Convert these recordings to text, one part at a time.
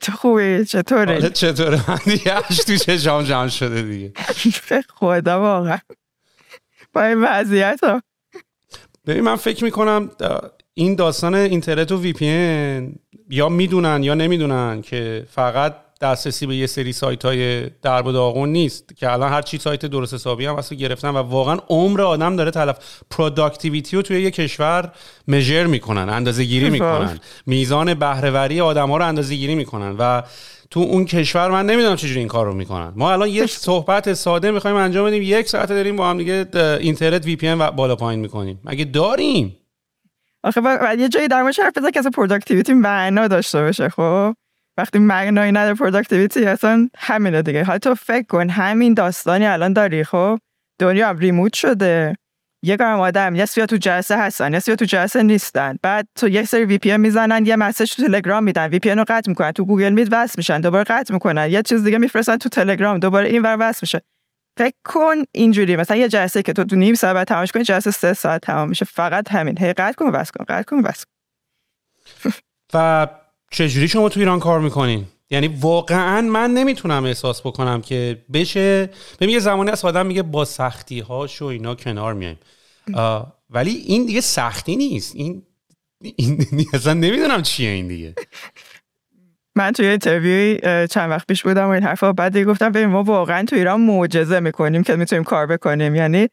تو خوبی؟ چطوره حالت چطوره من دیگه تو چشام جمع شده دیگه. به خدا واقعا. با این وضعیت ها. ببین من فکر می‌کنم این داستان اینترنت و VPN یا می‌دونن یا نمی‌دونن که فقط دسترسی به یه سری سایت های درب و داغون نیست که الان هر چی سایت درست حسابی هم واسه گرفتن و واقعا عمر آدم داره تلف productivity رو توی یه کشور measure می‌کنن اندازه گیری می‌کنن. میزان بهرهوری آدم ها رو اندازه گیری می‌کنن و تو اون کشور من نمی‌دونم چجوری این کار رو می‌کنن. ما الان یه صحبت ساده می‌خوایم انجام بدیم. یک ساعت داریم با هم دیگه اینترنت VPN بالا پایین می‌کنیم. مگه داریم؟ آخه یه جایی در حرف بزن که اصلا productivity معنا داشته باشه خب؟ وقتی معنایی نداره productivity اصلا همینه دیگه. حالا تو فکر کن همین داستانی الان داری خب؟ دنیا هم remote شده. یه گرم آدم یه سریا تو جلسه هستن یه سریا تو جلسه نیستن. بعد تو یک سری VPN می‌زنن یه message تو تلگرام میدن. VPN رو قطع می‌کنن تو Google Meet وصل میشن دوباره قطع می‌کنن. یه چیز دیگه میفرستن تو تلگرام دوباره این ور وصل میشه. فکر کن اینجوری مثلا یه جلسه که تو تو نیم ساعت تمامش کنی جلسه سه ساعت تمام میشه. فقط همین. هی قطع کن وصل کن قطع کن وصل و چجوری شما تو ایران کار می‌کنین یعنی واقعا من نمی‌تونم احساس بکنم که بشه. ببین یه زمانی از آدم میگه با سختی هاش و اینا کنار میایم. ولی این دیگه سختی نیست. این این اصلا نمی‌دونم چیه این دیگه. من توی اینترویوی چند وقت پیش بودم و این حرفا بعد گفتم ببین ما واقعا تو ایران معجزه می‌کنیم که می‌تونیم کار بکنیم. یعنی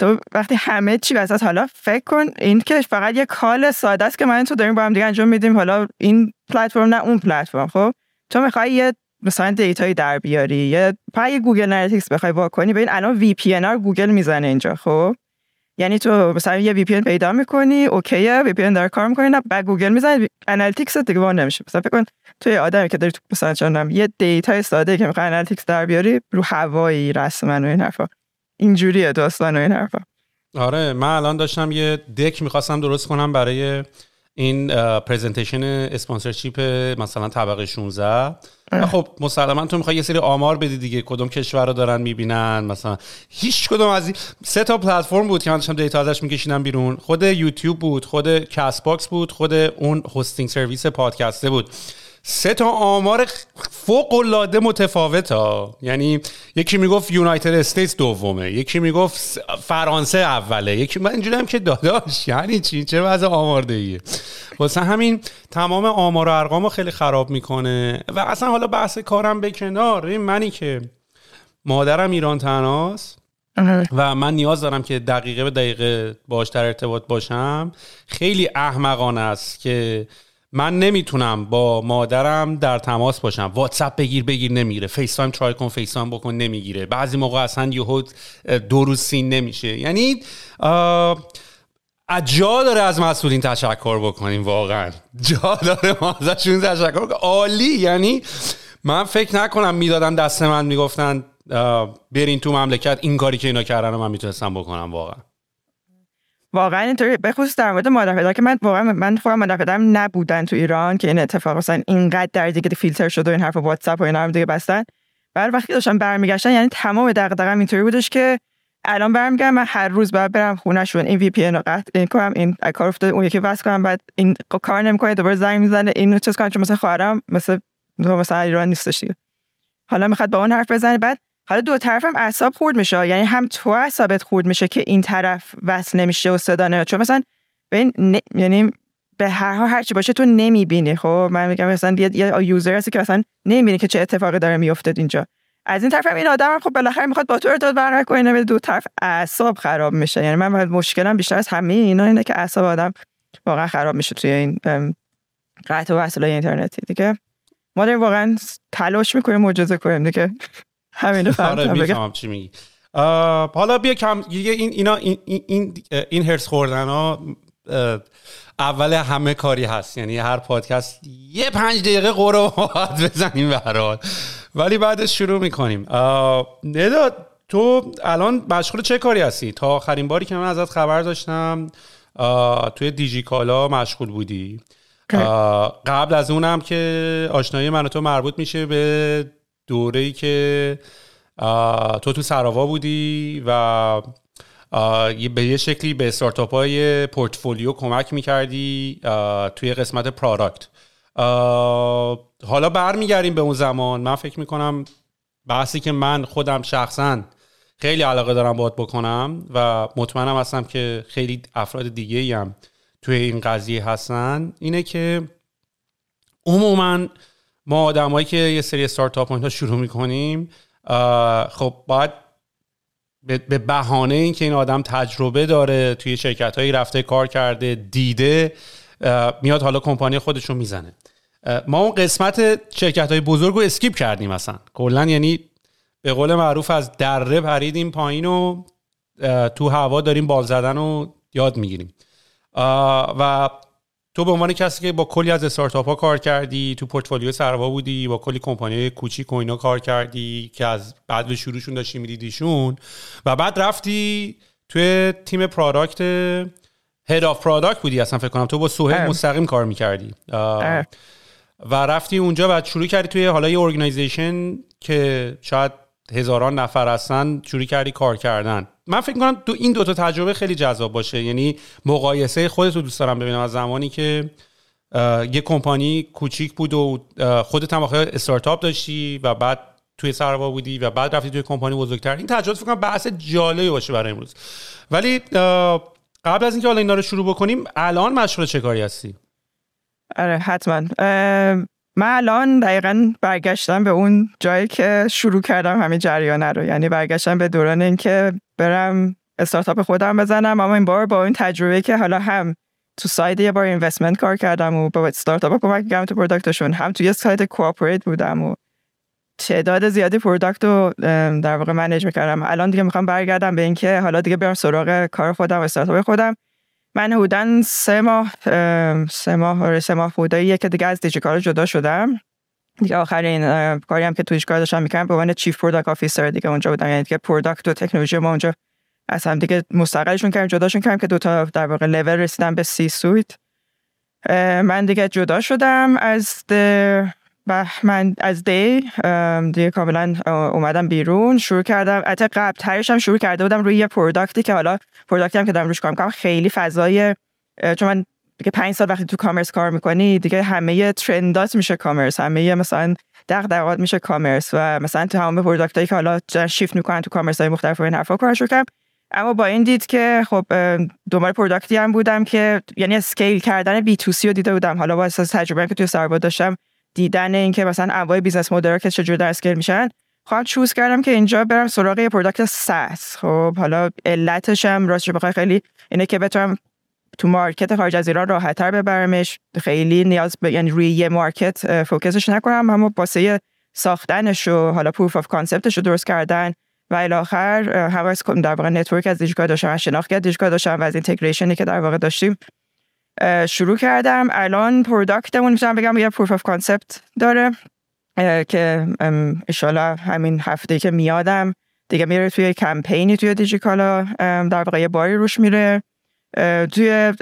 تو وقتی همه چی وسط حالا فکر کن این که فقط یه کال ساده است که من تو داریم با هم دیگه انجام میدیم حالا این پلتفرم نه اون پلتفرم خب؟ تو می‌خوای یه مثلا data یی در بیاری یه پای Google Analytics بخوای وا کنی ببین الان VPN Google می‌زنه اینجا خب؟ یعنی تو مثلا یه VPN پیدا می‌کنی OK ه VPN داره کار می‌کنی بعد گوگل می‌زنه Analytics دیگه وا نمیشه. مثلا فکر کن تو یه آدمی که داری تو مثلا چندم یه data ی ساده که می‌خوای analytics در بیاری رو هوایی رسما و این حرفا. اینجوریه داستان و این حرفا. آره من الان داشتم یه deck می‌خواستم درست کنم برای این presentation sponsorship مثلا طبقه 16 خب مسلما تو می‌خوای یه سری آمار بدی دیگه کدوم کشور رو دارن می‌بینن مثلا هیچ کدوم از این سه تا پلتفرم بود که من داشتم data ازش میکشیدم بیرون. خود یوتیوب بود خود CastBox بود خود اون hosting service پادکسته بود. سه تا آمار فوق العاده متفاوت ها یعنی یکی می‌گفت United States دومه یکی می‌گفت فرانسه اوله یکی من اینجوری هم که داداش یعنی چی؟ چه وضع آماردهیه واسه همین تمام آمار و ارقامو خیلی خراب می‌کنه و اصلا حالا بحث کارم به کنار. منی که مادرم ایران تنهاست و من نیاز دارم که دقیقه به دقیقه باش در ارتباط باشم. خیلی احمقانه است که من نمی‌تونم با مادرم در تماس باشم. واتساپ بگیر بگیر نمی‌گیره. FaceTime try کن FaceTime بکن نمی‌گیره. بعضی موقع اصلا یهو دو روز seen نمیشه. یعنی جا داره از مسئولین تشکر بکنیم واقعا. جا داره ما ازشون تشکر بکنیم. عالی. یعنی من فکر نکنم می‌دادن دست من می‌گفتن برین تو مملکت. این کاری که اینا کردن من می‌تونستم بکنم واقعا. واقعا اینطوری به خصوص در مورد مادر پدر که من واقعا من خودم مادر پدرم نبودن تو ایران که این اتفاق مثلا اینقدر در دیگه فیلتر شده و این حرف واتساپ و اینا هم دیگه بستن بعد وقتی داشتم برمیگشتن یعنی تمام دغدغه‌م اینطوری بودش که الان برمیگردم من هر روز باید برم خونهشون این وی پی ان رو قطع کنم این کار افتاده اون یکی وصل کنم بعد این کار نمی‌کنه دوباره زنگ می‌زنه این چیز کنم چون مثلا خواهرم مثلا مثلا ایران نیستش دیگه حالا می‌خواد با اون حرف بزنه بعد حالا دو طرفم اعصاب خورد میشه. یعنی هم تو اعصابت خورد میشه که این طرف وصل نمیشه و صدا نمیاد چون مثلا ببین یعنی به هر حال هر چی باشه تو نمی‌بینی. خب من میگم مثلا یه, یه یوزر هستی که مثلا نمی‌بینی که چه اتفاقی داره میافتاد اینجا. از این طرف این آدم خب بالاخره می‌خواد با تو ارتباط برقرار کنه. به دو طرف اعصاب خراب میشه. یعنی من مشکلم بیشتر از همه اینا اینه که اعصاب آدم واقعا خراب میشه توی این قطع و اینترنتی. دیگه ما داریم واقعا تلاش می‌کنیم معجزه کنیم دیگه. همین رو آره چی میگی. حالا بیا کم این اینا این این این هرس خوردن ها اول همه کاری هست. یعنی هر پادکست یه پنج دقیقه قرو بزنیم به ولی بعدش شروع می‌کنیم. نداد تو الان مشغول چه کاری هستی؟ تا آخرین باری که من ازت خبر داشتم توی دیجی کالا مشغول بودی. قبل از اونم که آشنایی من و تو مربوط میشه به دوره که تو تو سراوا بودی و به یه شکلی به استارتاپ های پورتفولیو کمک می‌کردی توی قسمت پرادکت حالا برمیگردیم به اون زمان. من فکر می‌کنم بحثی که من خودم شخصا خیلی علاقه دارم باید بکنم و مطمئنم هستم که خیلی افراد دیگه هم توی این قضیه هستن اینه که عموما ما آدمایی که یه سری استارتاپ ها شروع می‌کنیم خب باید به بهانه اینکه این آدم تجربه داره توی شرکت هایی رفته کار کرده دیده میاد حالا کمپانی خودش رو می‌زنه ما اون قسمت شرکت های بزرگ رو skip کردیم مثلا کلا یعنی به قول معروف از دره پریدیم پایین و تو هوا داریم بال زدن و یاد می‌گیریم. و تو به عنوان کسی که با کلی از استارتاپ ها کار کردی تو پورتفولیو سروا بودی با کلی کمپانی کوچیک و اینا کار کردی که از بعد به شروعشون داشتی میدیدیشون و بعد رفتی توی تیم product head of product بودی اصلا فکر کنم. تو با سهیل مستقیم کار می‌کردی. و رفتی اونجا و شروع کردی توی حالا یه organization که شاید هزاران نفر هستن شروع کردی کار کردن. من فکر کنم دو این دوتا تجربه خیلی جذاب باشه. یعنی مقایسه خودت رو دوست دارم ببینم از زمانی که یه کمپانی کوچیک بود و خودت هم استارتاپ داشتی و بعد توی سرآوا بودی و بعد رفتی توی کمپانی بزرگتر. این تجربه فکر کنم بحث جالبی باشه برای امروز. ولی قبل از اینکه حالا اینا رو شروع بکنیم الان مشغول چه کاری هستی؟ آره حتما. من الان دقیقا برگشتم به اون جایی که شروع کردم همین جریانه رو. یعنی برگشتم به دوران اینکه برم استارتاپ خودم بزنم. اما این بار با این تجربه که حالا هم تو side یه بار investment کار کردم و با استارتاپ کمک کردم تو product شون هم تو یه side corporate بودم و تعداد زیادی product رو در واقع manage می‌کردم. الان دیگه می‌خوام برگردم به اینکه حالا دیگه برم سراغ کار خودم و استارتاپ خودم. من حدودا سه ماه سه ماه آره سه ماه بوده که دیگه از دیجیکالا جدا شدم. دیگه آخرین کاری هم که تویش کار داشتم می‌کنم به عنوان chief product officer دیگه اونجا بودم. یعنی که product و تکنولوژی ما اونجا از هم دیگه مستقلشون کردم جداشون کردم که دوتا در واقع لول رسیدم به C-suite من دیگه جدا شدم از من از دی دیگه کاملا اومدم بیرون. شروع کردم حتی قبل هم شروع کرده بودم روی یه product ی که حالا product ی هم که دارم روش کار می‌کنم خیلی فضای چون من دیگه پنج سال وقتی تو commerce کار می‌کنی دیگه همه trend ات میشه commerce همه مثلا دغدغه‌ات میشه commerce و مثلا تو همه product ایی که حالا شیفت می‌کنن تو commerce های مختلف و این حرفا کار کردم. اما با این دید که خب دنبال product ی هم بودم که یعنی scale کردن B2C رو دیده بودم. حالا با اساس تجربه که توی سرآوا داشتم دیدن اینکه مثلا انواع business model که چجوری scale میشن خواستم choose کردم که اینجا برم سراغ یه product SaaS خب حالا علتش هم راستش بخوای خیلی اینه که بتونم تو market خارج از ایران راحتتر ببرمش. خیلی نیاز به یعنی روی یه market focus ش نکنم اما واسه ساختنش و حالا proof of concept ش رو درست کردن. و الاخر کنم در واقع نتورک از دیجیکال داشتم شناخت دیجیکال داشتم و از اینتگریشنی که در واقع داشتیم شروع کردم. الان پروداکتمون می‌تونم بگم یه پروف اف کانسپت داره که اشالا همین هفته که میادم دیگه میره توی کمپینی توی دیجیکالا در واقع باری روش میره. توی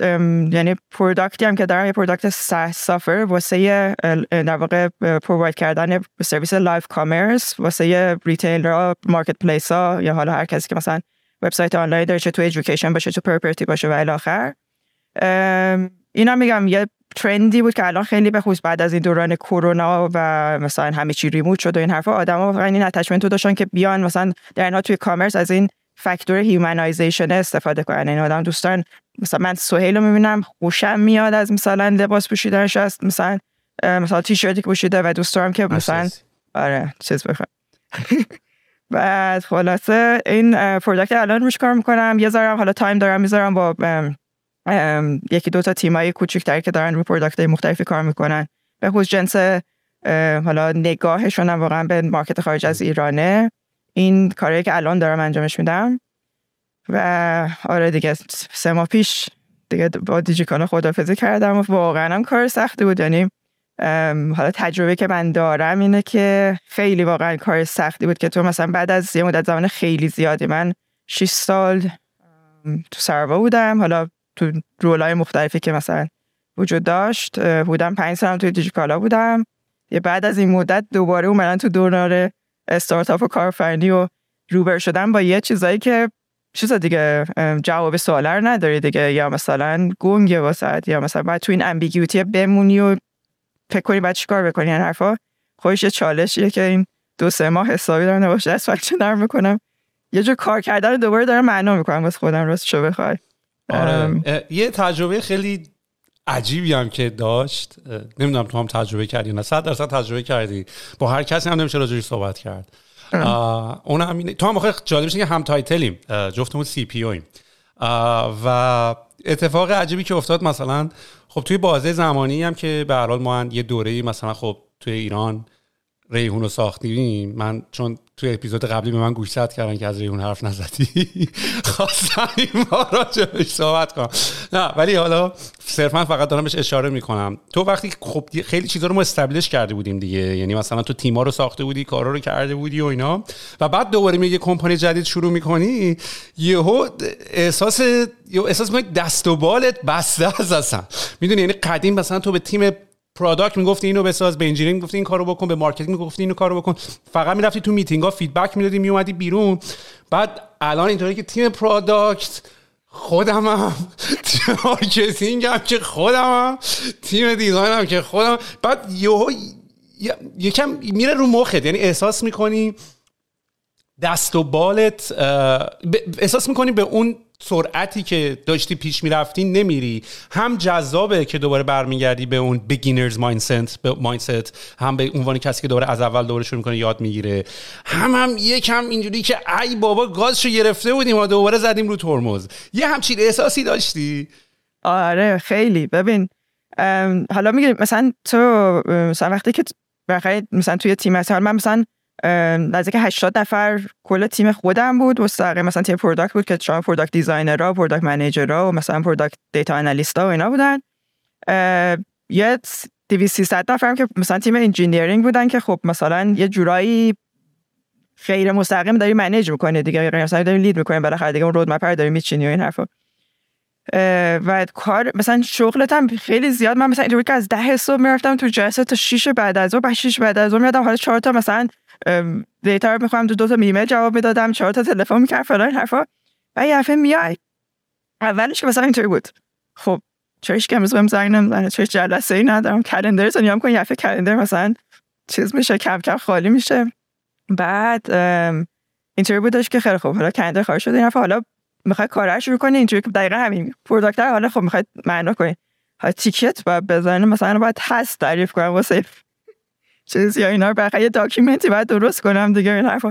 یعنی پروداکتی هم که دارم یه پروداکت سافر واسه در واقع provide کردن سرویس live commerce واسه retailer marketplace ها یا حالا هر کسی که مثلا وبسایت آنلاین داره چه تو education باشه چه property باشه و الی آخر. اینا میگم یه trend ی بود که الان خیلی به خصوص بعد از این دوران کرونا و مثلا همه چی remote شد و این حرفا آدما واقعا این attachment رو داشتن که بیان مثلا در توی commerce از این فاکتور humanization استفاده کنن. این آدم دوستان مثلا من سهیل رو می‌بینم خوشم میاد از مثلا لباس پوشیدنش است مثلا مثلا تیشرتی که پوشیده و دوست دارم که مثلا آره چیز بخوام. بعد خلاصه این product الان روش کار می‌کنم. یه ذره حالا time دارم می‌ذارم با یکی دو تا تیمای کوچیک‌تر که دارن روی product مختلفی کار می‌کنن. به خصوص جنس حالا نگاهشون واقعا به market خارج از ایرانه. این کاری که الان دارم انجامش میدم. و آره دیگه سه ماه پیش دیگه با دیجیکالا خدافزی کردم و واقعا هم کار سختی بود. یعنی حالا تجربه که من دارم اینه که خیلی واقعا کار سختی بود که تو مثلا بعد از یه مدت زمان خیلی زیادی من 6 سال تو سروا بودم. حالا تو رولای مختلفی که مثلا وجود داشت بودم پنج سال توی دیجیکالا بودم. یه بعد از این مدت دوباره اومدن تو دوران استارتاپ و کارفرنی و روبر شدن با یه چیزایی که چیز دیگه جواب سوالا رو نداری دیگه. یا مثلا گنگه واسه یا مثلا باید تو این امبیگیوتی بمونی و فکر کنی باید چیکار بکنی. این حرفا خودش یه چالشیه که این دو سه ماه حسابی دارم نباشه از نرم می‌کنم. یه جور کار کردن دوباره دارم معنا می‌کنم واسه خودم راست شو بخوای. آره. یه تجربه خیلی عجیبی هم که داشت. نمی‌دونم تو هم تجربه کردی نه. صد درصد تجربه کردی. با هر کسی هم نمیشه راجعش صحبت کرد. اون هم تو هم آخه جالبش که هم title یم. جفتمون CPO یم. و اتفاق عجیبی که افتاد مثلا خب توی بازه زمانی هم که به هر حال ما یه دوره مثلا خب توی ایران ریحون رو ساختیم. من چون توی اپیزود قبلی به من گوشزد کردن که از ریحون حرف نزدی. خواستم این ما راجبش صحبت کنم. نه ولی حالا صرفا فقط دارم بهش اشاره می‌کنم. تو وقتی خب خیلی چیزا رو ما establish کرده بودیم دیگه. یعنی مثلا تو تیما رو ساخته بودی کارا رو کرده بودی و اینا. و بعد دوباره میگه کمپانی جدید شروع می‌کنی یهو احساس یه احساس دست و بالت بسته از اصلا می‌دونی یعنی قدیم مثلا تو به تیم product می‌گفتی اینو بساز به engineering می‌گفتی این کارو بکن به marketing می‌گفتی اینو کارو بکن. فقط می‌رفتی تو میتینگ ها feedback می‌دادی میومدی بیرون. بعد الان اینطوری که تیم product خودم هم marketing هم که خودم هم تیم design هم که خودم بعد یهو یکم میره رو مخت یعنی احساس می‌کنی دست و بالت احساس می‌کنی به اون سرعتی که داشتی پیش می‌رفتی نمیری. هم جذابه که دوباره برمیگردی به اون بگینرز مایندست مایندست هم به عنوان کسی که دوباره از اول دوباره شروع می‌کنه یاد می‌گیره. هم هم یکم اینجوری که ای بابا گازشو گرفته بودیم و دوباره زدیم رو ترمز. یه همچین احساسی داشتی؟ آره خیلی. ببین حالا میگیم مثلا تو مثلا وقتی که مثلا توی تیم مثلا من مثلا نزدیک 80 نفر کل تیم خودم بود. مستقیم مثلا تیم product بود که شما product designer ها product manager ها و مثلا product data analyst و اینا بودن. یه 200 نفر که مثلا تیم engineering بودن که خب مثلا یه جورایی غیر مستقیم داری manage می‌کنه دیگه. مثلا داری lead می‌کنه بالاخره دیگه اون roadmap رو داری میچینی و این حرفا. و کار مثلا شغلت هم خیلی زیاد. من مثلا اینطوری که از ده صبح می‌رفتم تو جلسه تا 6 بعد از ظهر. بعد 6 بعد از ظهر میادم حالا 4 تا مثلا دیتا رو می‌خوام دو, دو تا میمه جواب می‌دادم چهار تا تلفن می‌کرد فلان حرفا. و یه دفعه میای. اولش که مثلا اینطوری بود. خب چرا که امروز بهم زنگ نمی‌زنه؟ چرا جلسه ای ندارم؟ کلندر رو نیام کن یه کلندر مثلا چیز میشه کم کم خالی میشه. بعد اینطوری بودش که خیلی خوب. حالا کلندر خالی شده این حالا می‌خوای کارش شروع کنی؟ اینطوری که دقیقا همین. پروداکتر حالا خب می‌خوای معنا کنی. ها تیکت و بزنه مثلا باید هست تعریف کنم واسه چیز یا اینا رو یه داکیومنتی باید درست کنم دیگه این حرفا.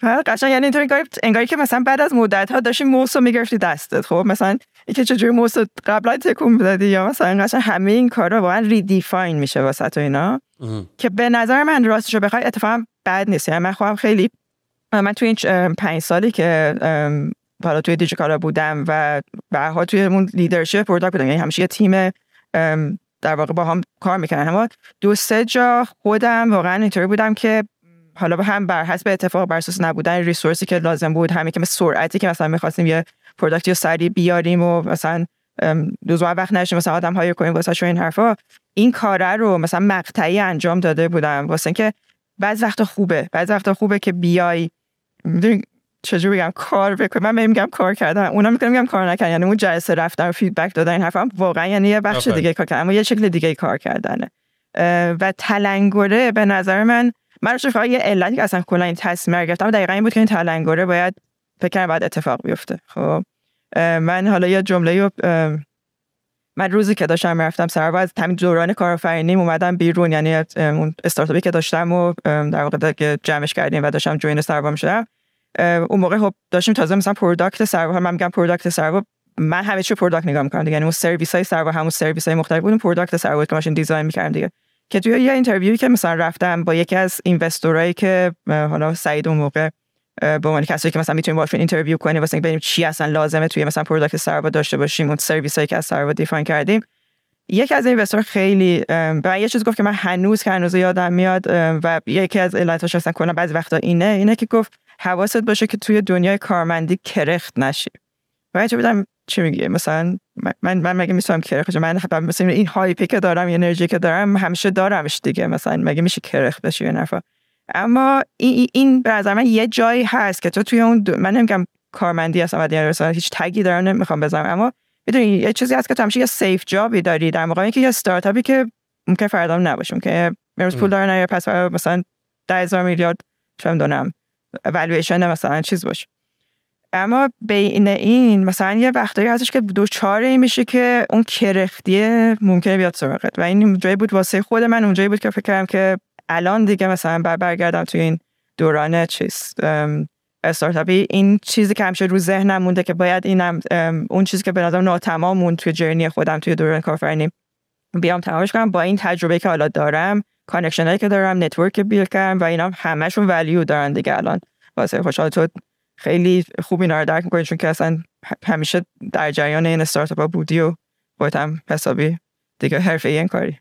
فقط قشنگ یعنی اینطوری انگاری که مثلا بعد از مدت ها داشتی موس رو می‌گرفتی دستت. خب مثلا اینکه چجوری موس قبلا تکون بدادی یا مثلا قشنگ همه این کارا واقعا ریدیفاین میشه واسه تو اینا. که به نظر من راستش رو بخوای اتفاقا بد نیست. یعنی من خودم خیلی من توی این پنج سالی که حالا توی دیجیکالا بودم و بعدها توی اون leadership product بودم. یعنی همیشه یه تیم در واقع با هم کار می‌کنن اما دو سه جا خودم واقعا اینطوری بودم که حالا با هم بر حسب اتفاق بر اساس نبودن resource ی که لازم بود همین که سرعتی که مثلا می‌خواستیم یه product ی سریع بیاریم و مثلا لزوما وقت نشه مثلا آدم های کنیم واسه این حرفا این کاره رو مثلا مقطعی انجام داده بودم. واسه اینکه بعض وقت خوبه. بعض وقت خوبه که بیای. چجوری بگم کار بکنم؟ من میگم کار کردم اونا میگم میگم کار نکردن. یعنی اون جلسه رفتن feedback دادن این حرفا واقعا یعنی یه بخش دیگه کار کردن. اما یه شکل دیگه کار کردنه. و تلنگره به نظر من من فقط یه علتی که اصلا کلا این تصمیم گرفتم دقیقا این بود که این تلنگره باید فکر بعد اتفاق بیفته. خب. من حالا یه جمله من روزی که داشتم رفتم سر از همین دوران کارآفرینی اومدم بیرون. یعنی اون استارتاپی که داشتم و در واقع جمعش کردیم و داشتم join سروا شدم اون موقع خب داشتیم تازه مثلا product سروا من میگم product سروا من همه چی product نگاه می‌کنم دیگه. یعنی اون سرویس های سروا همون سرویس های مختلف بود product سروا که ماشین design می‌کردم دیگه. که توی یه interview ی که مثلا رفتم با یکی از investor ایی که حالا سعید اون موقع به عنوان کسایی که مثلا می‌تونیم باشون interview کنیم واسه ببینیم چی اصلا لازمه توی مثلا product سروا داشته باشیم اون سرویس هایی که از سروا define کردیم. یکی از investor خیلی به یه چیز گفت که من هنوز که هنوز یادم میاد و یکی از علتاش اصلا کلا بعضی وقتا اینه اینه که گفت حواست باشه که توی دنیای کارمندی کرخت نشی. و بدم چی میگه مثلا من من مگه می‌تونم کرخت من مثلا این هایپی که دارم انرژی که دارم همیشه دارمش دیگه. مثلا مگه میشه کرخت بشی یه نفر اما این این به نظر من یه جایی هست که تو توی اون من نمیگم کارمندی هستم و مثلا هیچ تگی دارم نمی‌خوام بزنم. اما می‌دونی یه چیزی هست که تو همیشه یه سیف جابی داری. در مقابل اینکه یه استارتاپی که ممکن فردا نباشه. که امروز پول داره نه پس مثلا 10000 میلیارد چه می‌دونم. والویشن مثلا چیز باشه. اما بین این مثلا یه وقتایی هستش که دو چاره میشه که اون کرختیه ممکنه بیاد سراغت. و این جایی بود واسه خود من اونجایی بود که فکر کردم که الان دیگه مثلا بر برگردم توی این دوران چیز استارتاپی. این چیزی که همیشه رو ذهنم مونده که باید اینم اون چیزی که به نظرم ناتمام مون توی journey خودم توی دوران کارآفرینی بیام تمامش کنم. با این تجربه که حالا دارم connection هایی که دارم network build کردم و اینا همشون value دارن دیگه الان. واسه خوشحال تو خیلی خوب اینا رو درک می‌کنی چون که اصلا همیشه در جریان این استارتاپ بودی و باید هم حسابی دیگه حرفه این کاری.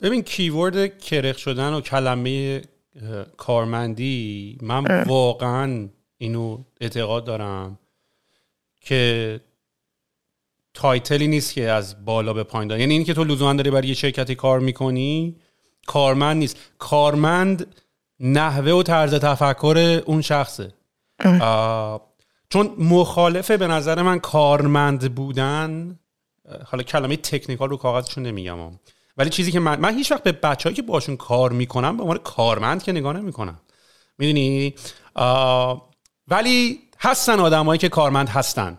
ببین keyword کرخت شدن و کلمه کارمندی من واقعا اینو اعتقاد دارم که تایتلی نیست که از بالا به پایین داره. یعنی این که تو لزوما داری برای یه شرکتی کار می‌کنی کارمند نیست. کارمند نحوه و طرز تفکر اون شخصه. چون مخالفه به نظر من کارمند بودن حالا کلمه تکنیکال رو کاغذشون نمیگم ولی چیزی که من من هیچ وقت به بچه‌ای که باشون کار می‌کنم به عنوان کارمند که نگاه نمی‌کنم. می‌دونی؟ ولی هستن آدمایی که کارمند هستن.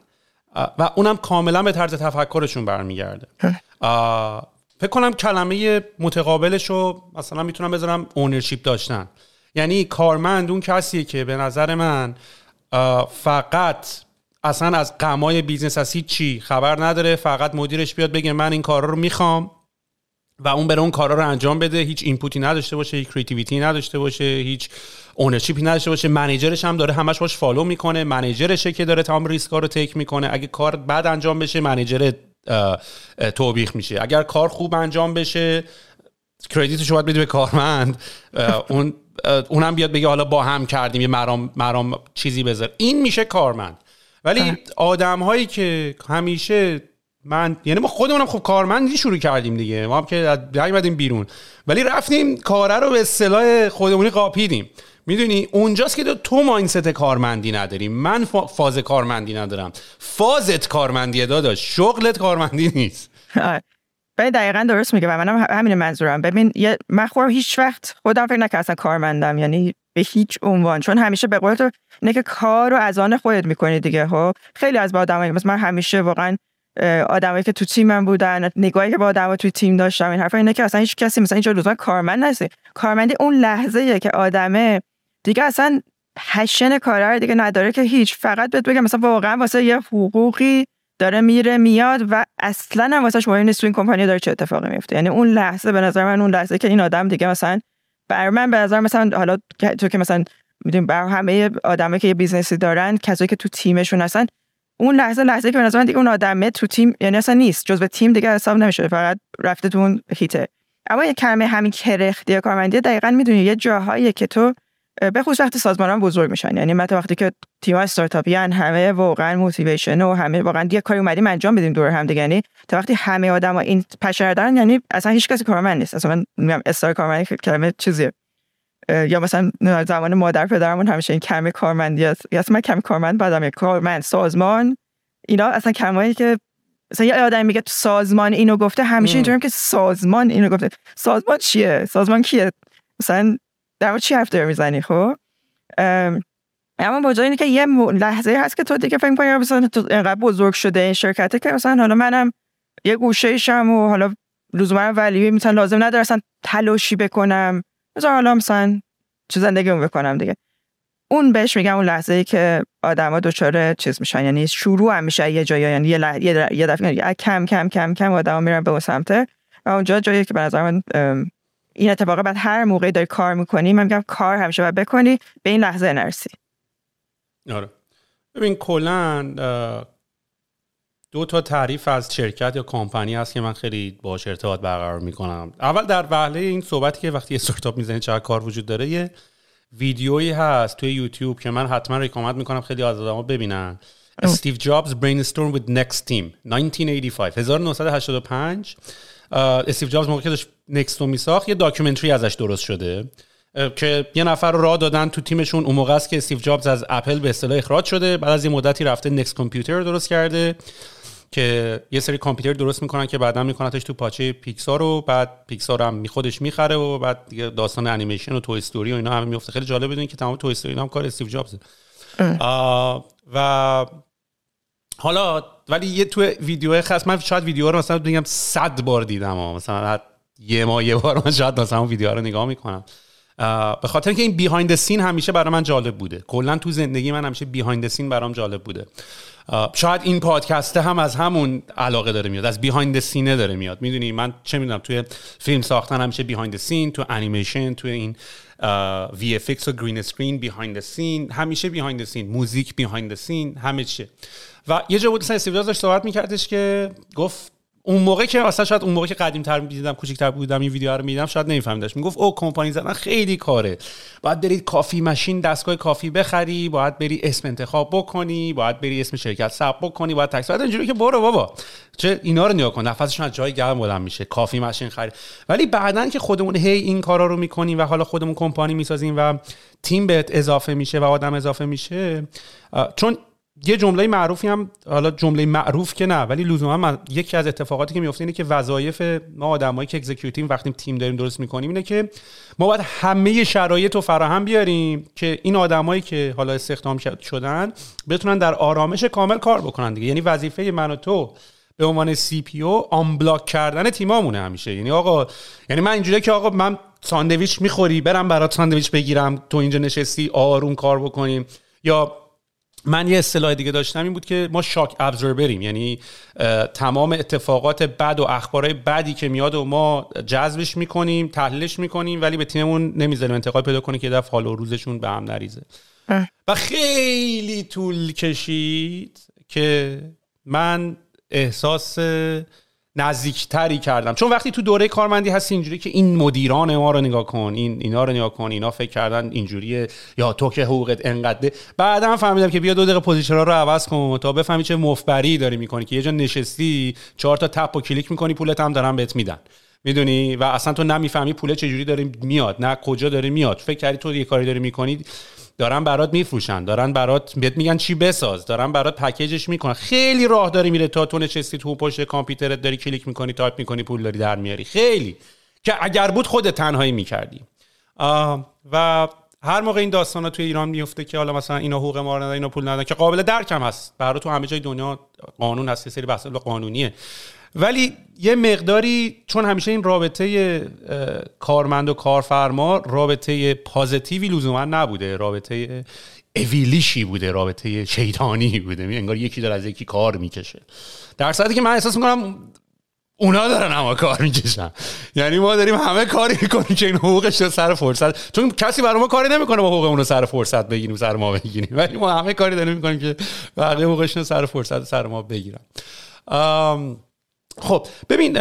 و اونم کاملا به طرز تفکرشون برمیگرده. فکر کنم کلمه متقابلش رو مثلا می‌تونم بذارم ownership داشتن. یعنی کارمند اون کسیه که به نظر من فقط اصلا از غمای business از چی خبر نداره فقط مدیرش بیاد بگه من این کارا رو می‌خوام و اون بره اون کارا رو انجام بده. هیچ input ی نداشته باشه هیچ creativity ی نداشته باشه هیچ ownership ی نداشته باشه. manager ش هم داره همش باش follow می‌کنه. manager شه که داره تمام ریسکا رو take می‌کنه. اگه کار بد انجام بشه manager توبیخ میشه. اگر کار خوب انجام بشه credit ش باید بده به کارمند. اون اونم بیاد بگه حالا با هم کردیم یه مرام, مرام چیزی بذار. این میشه کارمند. ولی آدم هایی که همیشه من یعنی ما خودمونم خب کارمندی شروع کردیم دیگه. ما هم که نیومدیم بیرون. ولی رفتیم کاره رو به اصطلاح خودمونی قاپیدیم. می‌دونی اونجاست که تو ماینست کارمندی نداری. من فاز کارمندی ندارم. فازت کارمندی داداش. شغلت کارمندی نیست. به دقیقا درست میگه و منم همین منظورم. ببین یه من خودم هیچ وقت خودم فکر نکردم اصلا کارمندم. یعنی به هیچ عنوان. چون همیشه به قول تو اینه که کار رو از آن خودت می‌کنی دیگه خب؟ خیلی از با آدمایی مثلا من همیشه واقعا آدمایی که تو تیمم بودن نگاهی که با آدما تو تیم داشتم این حرفا اینه که اصلا هیچ کسی مثلا اینجا لزوما کارمند نیست کارمندی اون لحظه که آدمه دیگه اصلا passion کاره رو دیگه نداره که هیچ. فقط بهت بگم مثلا واقعا واسه یه حقوقی داره میره میاد و اصلا هم واسه مهم نیست تو کمپانی داره چه اتفاقی میفته. یعنی اون لحظه به نظر من اون لحظه که این آدم دیگه مثلا بر من به نظر مثلا حالا تو که مثلا می‌دونیم بر همه آدمایی که یه business ی دارن کسایی که تو تیمشون هستن اون لحظه لحظه که به نظر من دیگه اون آدمه تو تیم یعنی اصلا نیست. جزء تیم دیگه حساب نمیشه فقط رفته تو اون هیته اما یه کلمه همین کرختی کارمندی دقیقا می‌دونی یه جاهایی که تو به خصوص وقتی سازمان بزرگ میشن. یعنی مثلا وقتی که تیم استارتاپی همه واقعا موتیویشن و همه واقعا یه کاری اومدیم انجام بدیم دور هم دیگه. یعنی تا وقتی همه آدم این پشر دارن یعنی اصلا هیچ کسی کارمند نیست. اصلا من میگم استار کارمند کلمه چیزیه. یا مثلا زمان مادر پدرمون همیشه این کمی کارمندی است. یا اصلا من کمی کارمند بعدم کارمند سازمان اینا اصلا کمایی که مثلا یه آدم میگه سازمان اینو گفته همیشه اینجوریه که سازمان اینو گفته. سازمان چیه؟ سازمان کیه؟ مثلا در چی حرف داری می‌زنی خب؟ اما با اینه که یه لحظه هست که تو دیگه فکر کنی مثلا تو اینقدر بزرگ شده این شرکته که مثلا حالا منم یه گوشه شم و حالا لزوما ولی مثلا لازم نداره اصلا تلاشی بکنم. مثلا حالا مثلا چه زندگیمو بکنم دیگه. اون بهش میگم اون لحظه ای که آدما دچار چیز میشن یعنی شروع هم میشه یه جایی یعنی یه, یه دفعه کم کم کم کم آدما میرن به اون سمت. و اونجا جایی که به نظر من این اتفاق بعد هر موقعی داری کار می‌کنی من میگم کار همیشه باید بکنی به این لحظه نرسی. آره. ببین کلا دو تا تعریف از شرکت یا کمپانی هست که من خیلی باش ارتباط برقرار می‌کنم. اول در وهله این صحبتی که وقتی استارتاپ می‌زنی چقدر کار وجود داره یه ویدیویی هست توی یوتیوب که من حتما recommend می‌کنم خیلی از آدما ببینن. استیو جابز brainstorm with NeXT team 1985 1985 استیو جابز موقعی که داشت نکست رو میساخت یه documentary ازش درست شده که یه نفر رو راه دادن تو تیمشون. اون موقع است که استیو جابز از اپل به اصطلاح اخراج شده. بعد از یه مدتی رفته نکست کامپیوتر رو درست کرده که یه سری کامپیوتر درست می‌کنن که بعدا میکنتش تو پاچه پیکسار رو. بعد پیکسار هم خودش می‌خره و بعد دیگه داستان انیمیشن و Toy Story و اینا همه میفته خیلی جالب بدونین که تمام Toy Story هم کار استیو جابزه. و حالا ولی یه تو ویدیو خاص من شاید ویدیو رو مثلا بگم 100 بار دیدم مثلا یه ماه یه بار من شاید مثلا اون ویدیو رو نگاه می‌کنم. به خاطر اینکه این بیهایند سین همیشه برای من جالب بوده. کلا تو زندگی من همیشه بیهایند سین برام جالب بوده. شاید این پادکسته هم از همون علاقه داره میاد از بیهایند سینه داره میاد. می‌دونی من چه می‌دونم توی فیلم ساختن همیشه بیهایند سین تو انیمیشن تو این VFX و green screen behind scene همیشه behind scene موزیک behind scene همه چیه و یه جا بود مثلا داشت صحبت میکردش که گفت اون موقع که اصلا شاید اون موقع که قدیم تر دیدم کوچیک‌تر بودم این ویدیو رو می‌دیدم شاید نمیفهمیدش می‌گفت او کمپانی زدن خیلی کاره. باید بری coffee machine دستگاه coffee بخری باید بری اسم انتخاب بکنی باید بری اسم شرکت ثبت بکنی باید tax. اینجوری که برو بابا. چه اینا رو نگاه کن. نفسشون از جای گرم بلند میشه. coffee machine خرید. ولی بعدا که خودمون هی این کارا رو می‌کنیم و حالا خودمون کمپانی می‌سازیم و تیم بهت اضافه میشه و آدم اضافه میشه چون یه جمله معروفی هم حالا جمله معروف که نه ولی لزوما یکی از اتفاقاتی که میفته اینه که وظایف ما آدمایی که اکزیکیوتیو وقتی تیم داریم درست می‌کنیم اینه که ما باید همه شرایط رو فراهم بیاریم که این آدمایی که حالا استخدام شدن بتونن در آرامش کامل کار بکنن دیگه. یعنی وظیفه من و تو به عنوان CPO unblock کردن تیمامونه همیشه. یعنی آقا یعنی من اینجوریه که آقا من ساندویچ می‌خوری برم برات ساندویچ بگیرم تو اینجا نشستی آروم کار بکنیم یا من یه اصطلاح دیگه داشتم این بود که ما shock absorber یم. یعنی تمام اتفاقات بد و اخبارهای بدی که میاد و ما جذبش می‌کنیم تحلیلش می‌کنیم ولی به تیممون نمی‌ذاریم انتقال پیدا کنه که دفعه حال و روزشون به هم نریزه. و خیلی طول کشید که من احساس نزدیکتری کردم. چون وقتی تو دوره کارمندی هستی اینجوری که این مدیران ما رو نگاه کن این اینا رو نگاه کن اینا فکر کردن اینجوریه یا تو که حقوقت انقدر بعدا فهمیدم که بیا دو دقیقه position رو عوض کن تا بفهمی چه مفت‌بری داری می‌کنی که یه جا نشستی چهار تا tap و کلیک می‌کنی پولت هم دارن بهت میدن. می‌دونی؟ و اصلا تو نمی‌فهمی پول چجوری داره میاد نه کجا داره میاد. فکر کردی تو یه کاری داری می‌کنی دارن برات میفروشن دارن برات بهت میگن چی بساز دارن برات package ش می‌کنن. خیلی راه داری میره تا تو نشستی تو پشت کامپیوترت داری کلیک می‌کنی تایپ می‌کنی پول داری در میاری. خیلی. که اگر بود خود تنهایی می‌کردی. و هر موقع این داستان ها توی ایران میفته که حالا مثلا اینا حقوق ما رو اینا پول ندن که قابل درکم هست. برای تو همه جای دنیا قانون هست یه سری بحث قانونیه. ولی یه مقداری چون همیشه این رابطه کارمند و کارفرما رابطه پازیتیوی لزوما نبوده رابطه اویلیشی بوده رابطه شیطانی بوده. انگار یکی داره از یکی کار می‌کشه. در صورتی که من احساس می‌کنم اونا دارن همه کار می‌کشن. یعنی ما داریم همه کاری می‌کنیم که این حقوقش سر فرصت چون کسی برای ما کاری نمی‌کنه با حقوق رو سر فرصت بگیریم سر ما بگیریم. ولی ما همه کاری داریم می‌کنیم که بقیه حقوقش سر فرصت سر ما بگیرن. خب ببین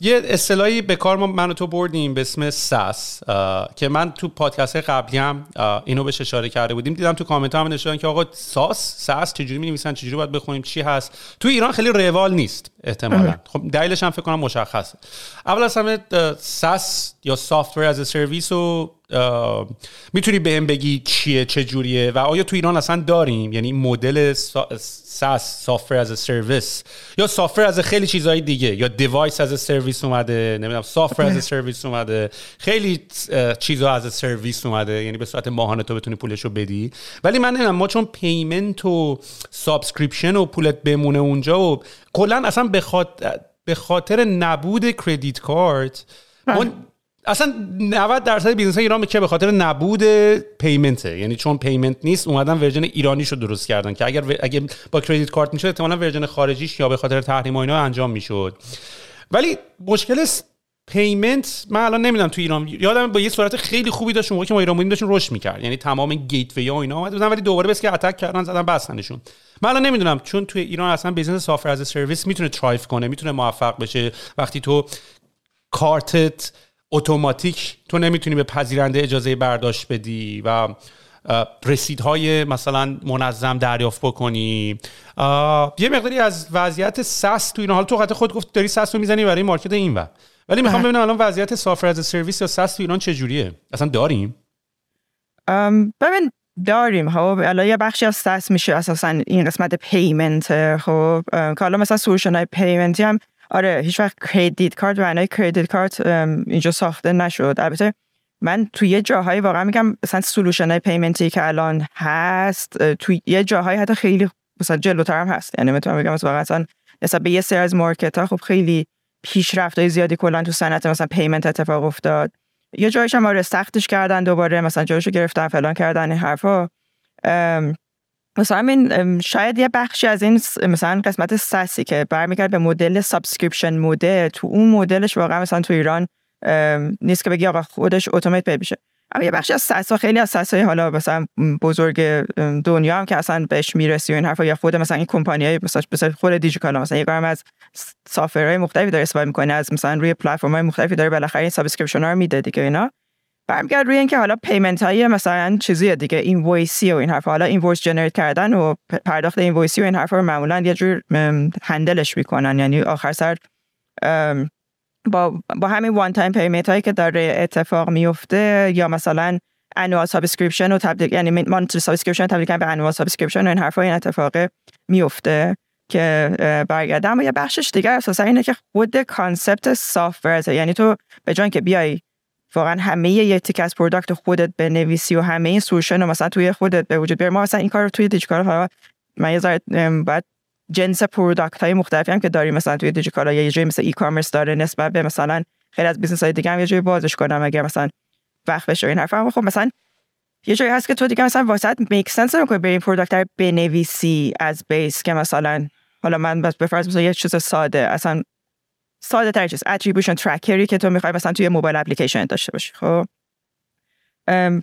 یه اصطلاحی به کار ما من و تو بردیم به اسم SaaS که من تو پادکست قبلی هم اینو بهش اشاره کرده بودیم. دیدم تو کامنت هم نشون که آقا SaaS SaaS چجوری می نویسن چجوری باید بخونیم؟ چی هست؟ تو ایران خیلی روال نیست. احتمالا. خب دلیلش هم فکر کنم مشخصه. اول از همه SaaS یا software as service و می‌تونی به هم بگی چیه چه جوریه و آیا تو ایران اصلا داریم؟ یعنی مدل SaaS software as service یا software as خیلی چیزهای دیگه یا device as a service اومده نمی‌دونم software as a service اومده خیلی چیزها از سرویس اومده. یعنی به صورت ماهانه تو بتونی پولش رو بدی. ولی من نمی‌دونم ما چون payment و subscription و پولت بمونه اونجا و کلا اصلا به خاطر نبود credit card اصلا 90 درصد business ایران به به خاطر نبود payment ه. یعنی چون payment نیست اومدن version ایرانیش رو درست کردن که اگر اگه با credit card می‌شد احتمالاً version خارجیش یا به خاطر تحریم و اینا انجام می‌شد. ولی مشکل payment من الان نمی‌دونم تو ایران یادم با یه صورت خیلی خوبی داشت موقعی که ما ایران بودیم داشتون رشد می‌کرد یعنی تمام gateway و اینا اومد. بودن ولی دوباره بس که attack کردن زدن بستنشون. من الان نمی‌دونم چون تو ایران اصلا business software as a service می‌تونه thrive کنه می‌تونه موفق بشه. وقتی تو کارتت اتوماتیک تو نمی‌تونی به پذیرنده اجازه برداشت بدی و رسیدهای مثلا منظم دریافت بکنی. یه مقداری از وضعیت SaaS تو این حال تو خود گفت داری SaaS رو می‌زنی برای market این و ولی می‌خوام ببینم الان وضعیت software as a service یا SaaS تو ایران چجوریه؟ اصلا داریم؟ ببین داریم خب. الان یه بخشی از SaaS میشه اساسا این قسمت payment خب. که حالا مثلا solution های payment ی هم آره هیچ وقت credit card معنای credit card اینجا ساخته نشد. البته من توی یه جاهایی واقعا میگم مثلا solution های payment ی که الان هست توی یه جاهایی حتی خیلی مثلا جلوتر هم هست. یعنی می‌تونم بگم واقعا مثلا نسبت به یه سری از market ها خب خیلی پیشرفت های زیادی کلا تو صنعت مثلا payment اتفاق افتاد. یه جایش هم آره سختش کردن دوباره مثلا جایشو گرفتن فلان کردن این حرفا. مثلا این شاید یه بخشی از این مثلا قسمت SaaS ی که برمیگرد به مدل subscription مدل تو اون مدلش واقعا مثلا تو ایران نیست که بگی آقا خودش اتومات بشه. یه بخشی از SaaS ا خیلی از SaaS ای حالا مثلا بزرگ دنیا هم که اصلا بهش می‌رسی و این حرفا یا خود مثلا این کمپانی های مثلا خود دیجیکالا مثلا یه از software های مختلفی داره استفاده می‌کنه از مثلا روی پلتفرم های مختلفی داره بالاخره این subscription ها رو میده دیگه اینا. برمیگرد روی اینکه حالا payment های مثلا چیزی دیگه invoice ی و این حرف حالا invoice generate کردن و پرداخت invoice ی و این حرفا رو معمولا یه جور handle ش می‌کنن. یعنی آخر سر با با همین one time payment هایی که داره اتفاق میفته یا مثلا annual subscription و تبدیل یعنی monthly subscription تبدیل کردن به annual subscription و این حرفا این اتفاق میفته که برگرده. اما یه بخشش دیگه اساسا اینه که خود concept SaaS یعنی تو به جای که بیای واقعا همه یه تیک از product خودت بنویسی و همه این solution رو مثلا توی خودت به وجود بیاری ما مثلا این کار رو توی دیجیکالا حالا من یه ذره بعد جنس product های مختلفی هم که داریم. مثلا توی دیجیکالا یه جایی مثل e-commerce داره نسبت به مثلا خیلی از business های دیگه هم یه جایی بازش کنم اگر مثلا وقت بشه این حرفا. خب مثلا یه جایی هست که تو دیگه مثلا واسه‌ت make sense کنی بری product رو بنویسی از base که مثلا حالا من بس بفرض مثلا یه چیز ساده اصلا ساده تر چیز. attribution tracker ی که تو می‌خوای مثلا توی موبایل اپلیکیشن داشته باشی. خب؟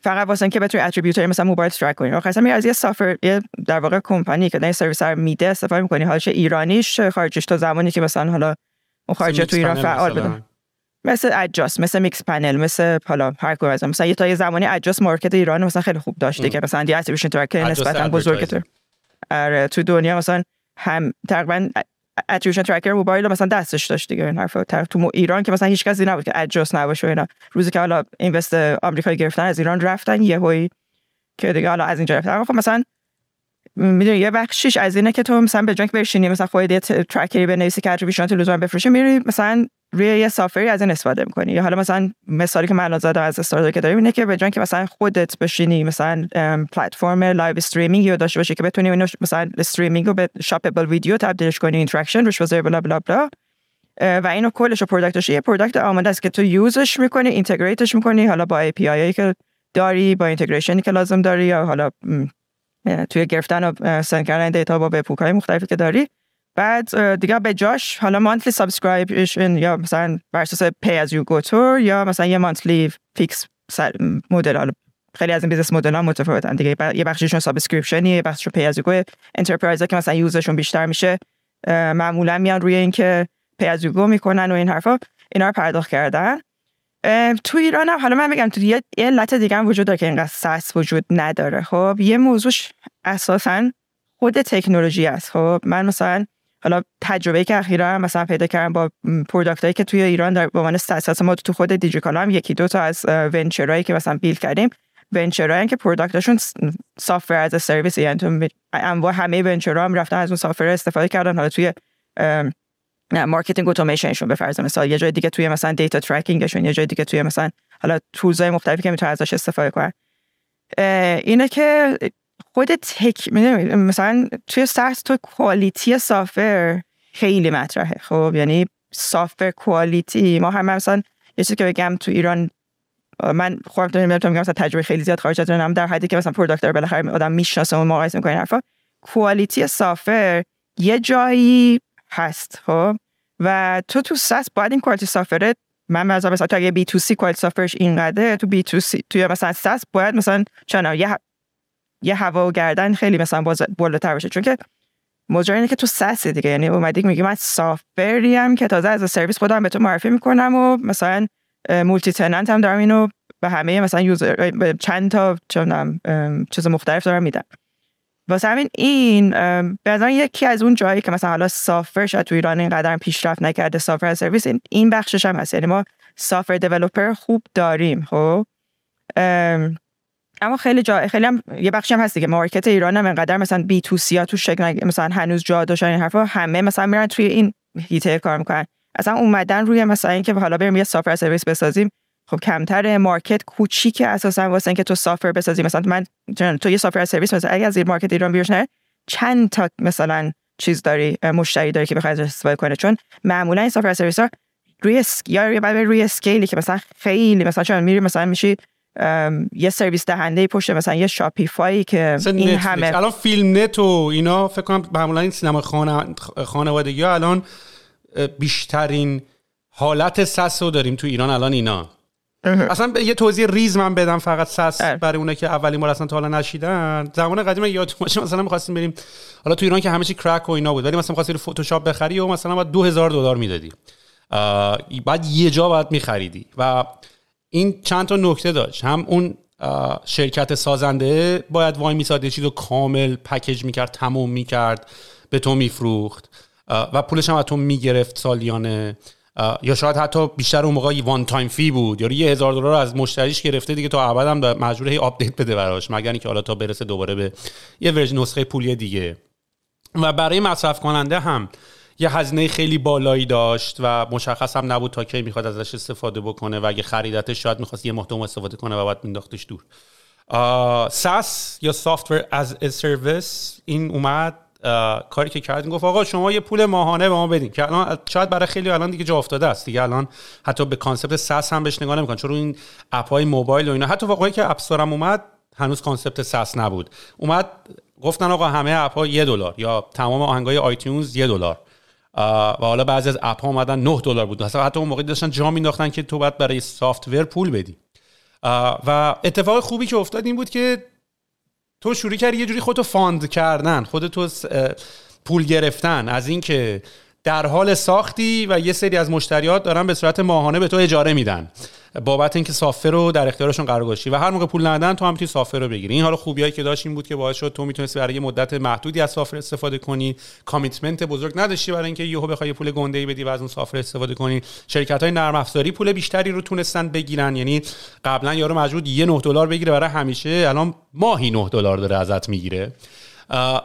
فقط واسه اینکه بتونی attribute مثلا موبایل track کنی. آخر میای از یه software یه در واقع کمپانی که این سرویس رو میده استفاده می‌کنی. حالش ایرانیش خارجیش تو زمانی که مثلا حالا اون خارجی تو ایران فعال بودن مثل Adjust مثل Mixpanel مثل حالا هر کدوم مثلا یه تا یه زمانی Adjust market ایران مثلا خیلی خوب داشته که مثلا the attribution tracker نسبتا بزرگتر. آره تو دنیا مثلا هم تقریبا attribution tracker موبایل مثلا دستش داشت دیگه این حرفا تو ایران که مثلا هیچ کسی نبود که اجاس نباشه اینا. روزی که حالا invest آمریکایی گرفتن از ایران رفتن یه هوی که دیگه حالا از اینجا رفتن. خب مثلا می‌دونی یه بخشش از اینه که تو مثلا به جنگ بشینی مثلا خودت یه tracker ی بنویسی که attribution تو لزوما بفروشی میری مثلا روی یه software ی از این استفاده می‌کنی. یا حالا مثلا مثالی که من زدم از استارتاپ که داریم اینه که به که مثلا خودت بشینی مثلا پلتفرم live streaming یا داشته باشی که بتونی اینو مثلا streaming رو به shoppable video تبدیلش کنی interaction روش بذاری blah blah blah و اینو کلش product ش یه product آماده است که تو use ش می‌کنی integrate ش می‌کنی. حالا با API هایی که داری با integration ی که لازم داری یا حالا توی گرفتن و send کردن data با وب های مختلفی که داری. بعد دیگه به جاش حالا monthly subscription یا مثلا بر اساس pay as you go طور یا مثلا یه monthly fixed model حالا خیلی از این business model ها متفاوتن. دیگه یه بخششون subscription یه بخششون pay as you go enterprise که مثلا use شون بیشتر میشه معمولا میان روی اینکه pay as you go می‌کنن و این حرفا. اینا رو پرداخت کردن. تو ایران هم حالا من میگم تو یه علت دیگه هم وجود داره که اینقدر SaaS وجود نداره. خب یه موضوعش اساسا خود تکنولوژی است. خب من مثلا حالا تجربه که اخیرا مثلا پیدا کردم با product که توی ایران در به عنوان SaaS ما تو خود دیجیکالا هم یکی دو تا از venture ایی که مثلا build کردیم venture ایی که product شون software as a service یعنی تو انواع همه venture ها هم رفتن از اون software استفاده کردن. حالا توی marketing automation شون به فرض مثال. یه جای دیگه توی مثلا data tracking شون یه جای دیگه توی مثلا حالا tools های مختلفی که می‌تونن ازش استفاده کنن. اینه که خود تک مثلا توی سرس تو کوالیتی سافر خیلی مطرحه خب یعنی سافر کوالیتی ما هم مثلا یه چیزی که بگم تو ایران من خودم تو میگم مثلا تجربه خیلی زیاد خارج از در حدی که مثلا پروداکت رو بالاخره آدم می‌شناسه و مقایسه می‌کنه حرفا کوالیتی سافر یه جایی هست خب و تو تو سس باید این کوالیتی سافر من مثلا مثلا تو اگه بی تو سی کوالیتی سافرش اینقدره تو بی تو سی توی مثلا سس باید مثلا چنا یه یه هوا و گردن خیلی مثلا بالاتر باشه. چون که ماجرا اینه که تو SaaS دیگه. یعنی اومدی میگی من هم که تازه از سرویس خودم به تو معرفی می‌کنم و مثلا multi-tenant هم دارم اینو به همه مثلا user چند تا چیز مختلف دارم میدم. واسه همین این به یکی از اون جایی که مثلا حالا software شاید تو ایران اینقدر پیشرفت نکرده software service این بخشش هم هست. یعنی ما software developer خوب داریم خب؟ اما خیلی جا خیلی هم یه بخشی هم هست که market ایران هم انقدر مثلا B2C تو شکل مثلا هنوز جا داشتن این حرفا همه مثلا میرن توی این هیته کار می‌کنن. اصلا اومدن روی مثلا اینکه حالا بریم یه software service بسازیم. خب کمتر market کوچیک اساسا واسه اینکه تو software بسازی. مثلا من تو یه software service مثلا اگه از این market ایران بیارش چند تا مثلا چیز داری مشتری داری که بخواد استفاده کنه چون معمولا این software service ها روی یا روی scale ی که مثلا خیلی مثلا چون میری مثلا میشی یه سرویس دهنده پشت مثلا یه Shopify ی که این همه الان فیلم نت و اینا فکر کنم معمولا این سینما خانه خانوادگی الان بیشترین حالت SaaS رو داریم تو ایران الان اینا. اصلا یه توضیح ریز من بدم فقط SaaS برای اونه که اولین بار اصلا تا حالا نشنیدن. زمان قدیم یادتون باشه مثلا می‌خواستیم بریم حالا تو ایران که همه چی crack و اینا بود ولی مثلا می‌خواستی فتوشاپ بخری و مثلا بعد 2000 دلار می‌دادی. بعد یه جا باید میخریدی. و این چند تا نکته داشت. هم اون شرکت سازنده باید وای میساد چیز رو کامل package می‌کرد تموم می‌کرد به تو میفروخت و پولش هم از تو می‌گرفت سالیانه یا شاید حتی بیشتر اون موقع one time fee بود یا یه هزار دلار از مشتریش گرفته دیگه تا ابد هم مجبور هی update بده براش مگر اینکه حالا تا برسه دوباره به یه version نسخه پولی دیگه. و برای مصرف کننده هم یه هزینه خیلی بالایی داشت و مشخص هم نبود تا کی می‌خواد ازش استفاده بکنه و اگه خریدتش شاید می‌خواست یه ماه استفاده کنه و بعد مینداختش دور. SaaS یا software as a service این اومد. کاری که کردیم گفت آقا شما یه پول ماهانه به ما بدین که الان شاید برای خیلی الان دیگه جا افتاده است دیگه الان حتی به concept SaaS هم بهش نگاه نمی‌کنن چون این app های موبایل و اینا. حتی واقعی که App Store م اومد هنوز concept SaaS نبود. اومد گفتن آقا همه app ها یه دلار یا تمام آهنگای iTunes یه دلار. و حالا بعضی از app ها اومدن 9 دلار بود. مثلا حتی اون موقع داشتن جا مینداختن که تو باید برای software پول بدی. و اتفاق خوبی که افتاد این بود که تو شروع کردی یه جوری خودتو fund کردن خودتو پول گرفتن. از اینکه در حال ساختی و یه سری از مشتریات دارن به صورت ماهانه به تو اجاره میدن. بابت اینکه software رو در اختیارشون قرار گذاشتی و هر موقع پول ندن تو هم می‌تونی software رو بگیری. این حالا خوبیایی که داشت این بود که باعث شد تو می‌تونستی برای مدت محدودی از software استفاده کنی. commitment بزرگ نداشتی برای اینکه یهو بخوای پول گنده ای بدی و از اون software استفاده کنی. شرکت های نرم افزاری پول بیشتری رو تونستن بگیرن. یعنی قبلا یارو مجبور یه 9 دلار بگیره برای همیشه الان ماهی 9 دلار داره ازت می‌گیره.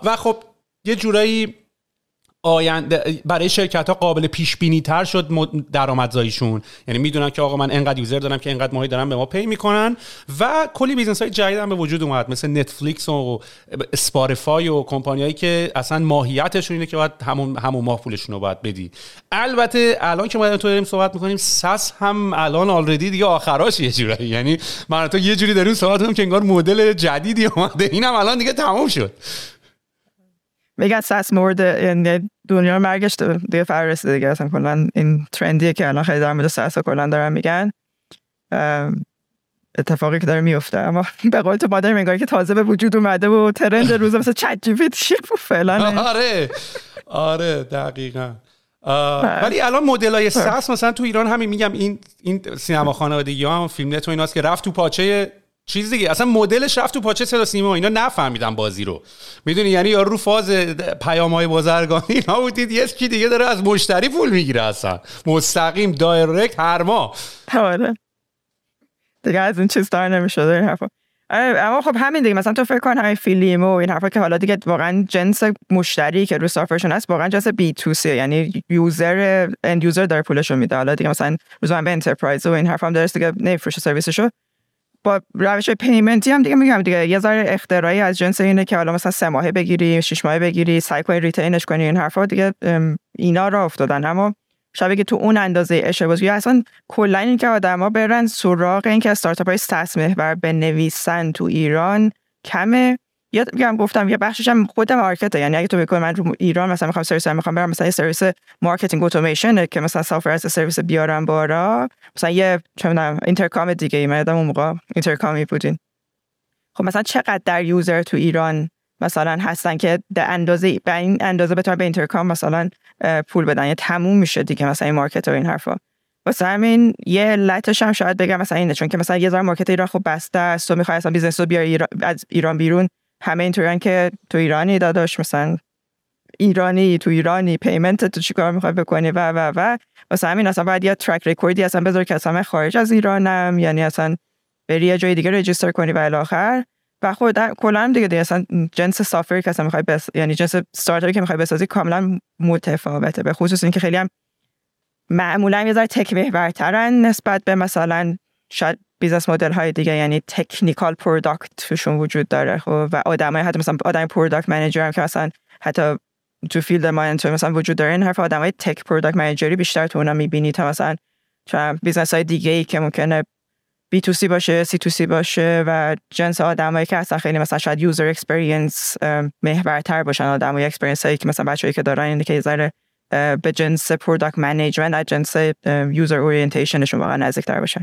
و خب یه جورایی آینده برای شرکت ها قابل پیش بینی تر شد درآمدزاییشون. یعنی می‌دونن که آقا من انقدر user دارم که انقدر ماهی دارم به ما pay می‌کنن و کلی business های جدید هم به وجود اومد مثل Netflix و Spotify و کمپانیایی که اصلا ماهیتشون اینه که باید همون همون ماه پولشون رو باید بدی. البته الان که ما تو داریم صحبت می‌کنیم SaaS هم الان already دیگه آخراش یه جوری یعنی من تو یه جوری داریم صحبت کنیم که انگار مدل جدیدی اومده. اینم الان دیگه تموم شد. میگن SaaS مورد یعنی دنیا مرگش دیگه فرسته دیگه اصلا کلا این trend یه که الان خیلی در مورد SaaS کلا دارن میگن اتفاقی که داره میفته اما به قول تو مادر انگاری که تازه به وجود اومده و trend روز مثل ChatGPT فعلا آره آره دقیقا ولی الان مدل های SaaS مثلا تو ایران همین میگم این این سینما خانوادگی ها هم فیلم نت و ایناست که رفت تو پاچه چیز دیگه. اصلا مدلش رفت تو پاچه صدا سیما. اینا نفهمیدن بازی رو. می‌دونی؟ یعنی یارو رو فاز پیام های بازرگانی اینا بودید یه کی دیگه داره از مشتری پول می‌گیره اصلا. مستقیم direct هر ماه. آره. دیگه از این چیز دار نمی‌شده این حرفا. آره، اما خب همین دیگه. مثلا تو فکر کن همین فیلم و این حرفا که حالا دیگه واقعا جنس مشتری که رو software شون هست واقعا جنس B2C یعنی user end user داره پولشو میده. حالا دیگه مثلا روزا به enterprise و این حرفا هم درست دیگه. نمیفروشه سرویسشو. با روش payment ی هم دیگه میگم دیگه. یه ذره اختراعی از جنس اینه که حالا مثلا سه ماهه بگیری شش ماهه بگیری سعی کنی retain ش کنی این حرفا دیگه اینا را افتادن. اما شبیه که تو اون اندازه اشتباه یا اصلا کلا این که آدما برن سراغ این که استارتاپ های سس محور بنویسن تو ایران کمه. یا میگم گفتم یه بخشش هم خود مارکته. یعنی اگه تو بگی من رو ایران مثلا می‌خوام سرویس می‌خوام برم مثلا یه سرویس مارکتینگ اتوماسیون که مثلا سافر از سرویس بیارم بارا مثلا یه چه می‌دونم اینترکام دیگه ای من اون موقع اینترکامی بودین. خب مثلا چقدر در یوزر تو ایران مثلا هستن که در اندازه به این اندازه بتونن به اینترکام مثلا پول بدن؟ یا تموم میشه دیگه مثلا این market و این حرفا. واسه همین یه علتش هم شاید بگم مثلا اینه. چون که مثلا یه ذره market ایران خب بسته است تو می‌خوای اصلا business رو بیاری از ایران بیرون همه اینطورن که تو ایرانی داداش مثلا ایرانی تو ایرانی payment تو چیکار می‌خوای بکنی؟ و و و. واسه همین اصلا باید یه track record ی اصلا بذار که اصلا خارج از ایرانم یعنی اصلا بری یه جای دیگه register کنی و الی آخر. و خود کلا دیگه, دیگه اصلا جنس سافر که اصلا می‌خوای بس یعنی جنس استارتاپی که می‌خوای بسازی کاملا متفاوته. به خصوص اینکه خیلی هم معمولا یه ذره tech محورترن نسبت به مثلا شاید business model های دیگه یعنی technical product توشون وجود داره خب؟ و آدمای حتی مثلا آدم product manager هم که مثلا حتی تو field ما مثلا وجود داره این حرف آدمای tech product manager ی بیشتر تو اونا می‌بینی تا مثلا business های دیگه ای که ممکنه B2C باشه C2C باشه و جنس آدمایی که اصلا خیلی مثلا شاید user experience محورتر باشن آدمای experience هایی که مثلا بچه‌ای که دارن اینه که ذره به جنس product management جنس user orientation شون واقعا نزدیکتر باشن.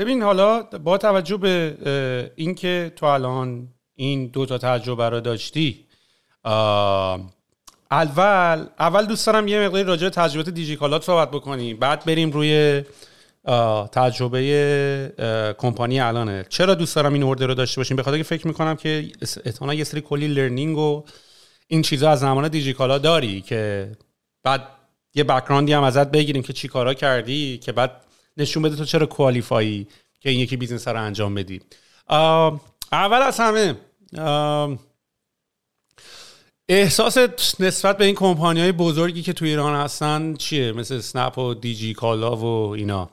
ببین حالا با توجه به اینکه تو الان این دو تا تجربه رو داشتی اول اول دوست دارم یه مقداری راجع به تجربه دیجیکالات صحبت بکنیم. بعد بریم روی تجربه کمپانی الانه. چرا دوست دارم این order ه رو داشته باشیم؟ بخاطر که فکر می‌کنم که احتمالاً یه سری کلی learning و این چیزا از زمان دیجیکالا داری که بعد یه background ی هم ازت بگیریم که چی کارا کردی که بعد نشون بده تو چرا qualify ی که این یکی business رو انجام بدی. اول از همه احساس نسبت به این کمپانی های بزرگی که تو ایران هستن چیه؟ مثل سنپ و دیجی کالا و اینا.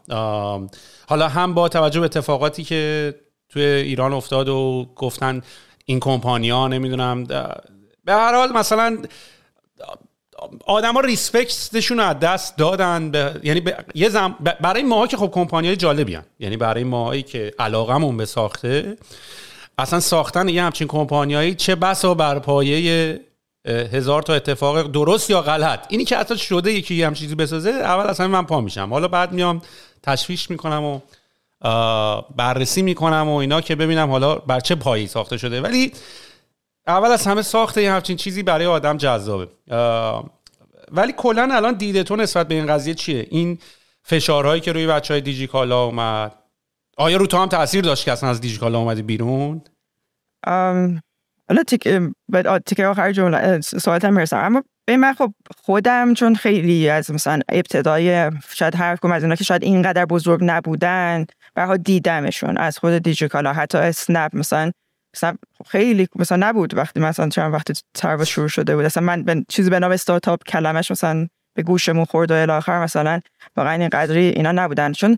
حالا هم با توجه به اتفاقاتی که توی ایران افتاد و گفتن این کمپانی ها نمی‌دونم به هر حال مثلا آدما ریسپکتشون رو از دست دادن یعنی یه زم... برای ماها که خب کمپانی جالبی هن. یعنی برای ماهایی که علاقمون به ساخته اصلا ساختن یه همچین کمپانیایی چه بسا بر پایه هزار تا اتفاق درست یا غلط. اینی که حتی شده یکی یه هم چیزی بسازه اول اصلا من پا میشم. حالا بعد میام تشویش می‌کنم و بررسی می‌کنم و اینا که ببینم حالا بر چه پایی ساخته شده. ولی اول از همه ساخته یه همچین چیزی برای آدم جذابه. ولی کلا الان دیده تو نسبت به این قضیه چیه؟ این فشارهایی که روی بچه های دیجیکالا اومد. آیا رو تو هم تاثیر داشت که اصلا از دیجیکالا اومدی بیرون؟ حالا تیکه آخر جمله هم برسم اما به من خب خودم چون خیلی از مثلا ابتدای شاید حرف کنم از اینا که شاید اینقدر بزرگ نبودن برها دیدمشون از خود دیجیکالا. حتی اسنپ مثلا مثلا خیلی مثلا نبود وقتی مثلا چند وقتی سرویس شروع شده بود. اصلا من به چیزی به نام استارتاپ کلمش مثلا به گوشمون خورد و الاخر مثلا واقعا این قدری اینا نبودن. چون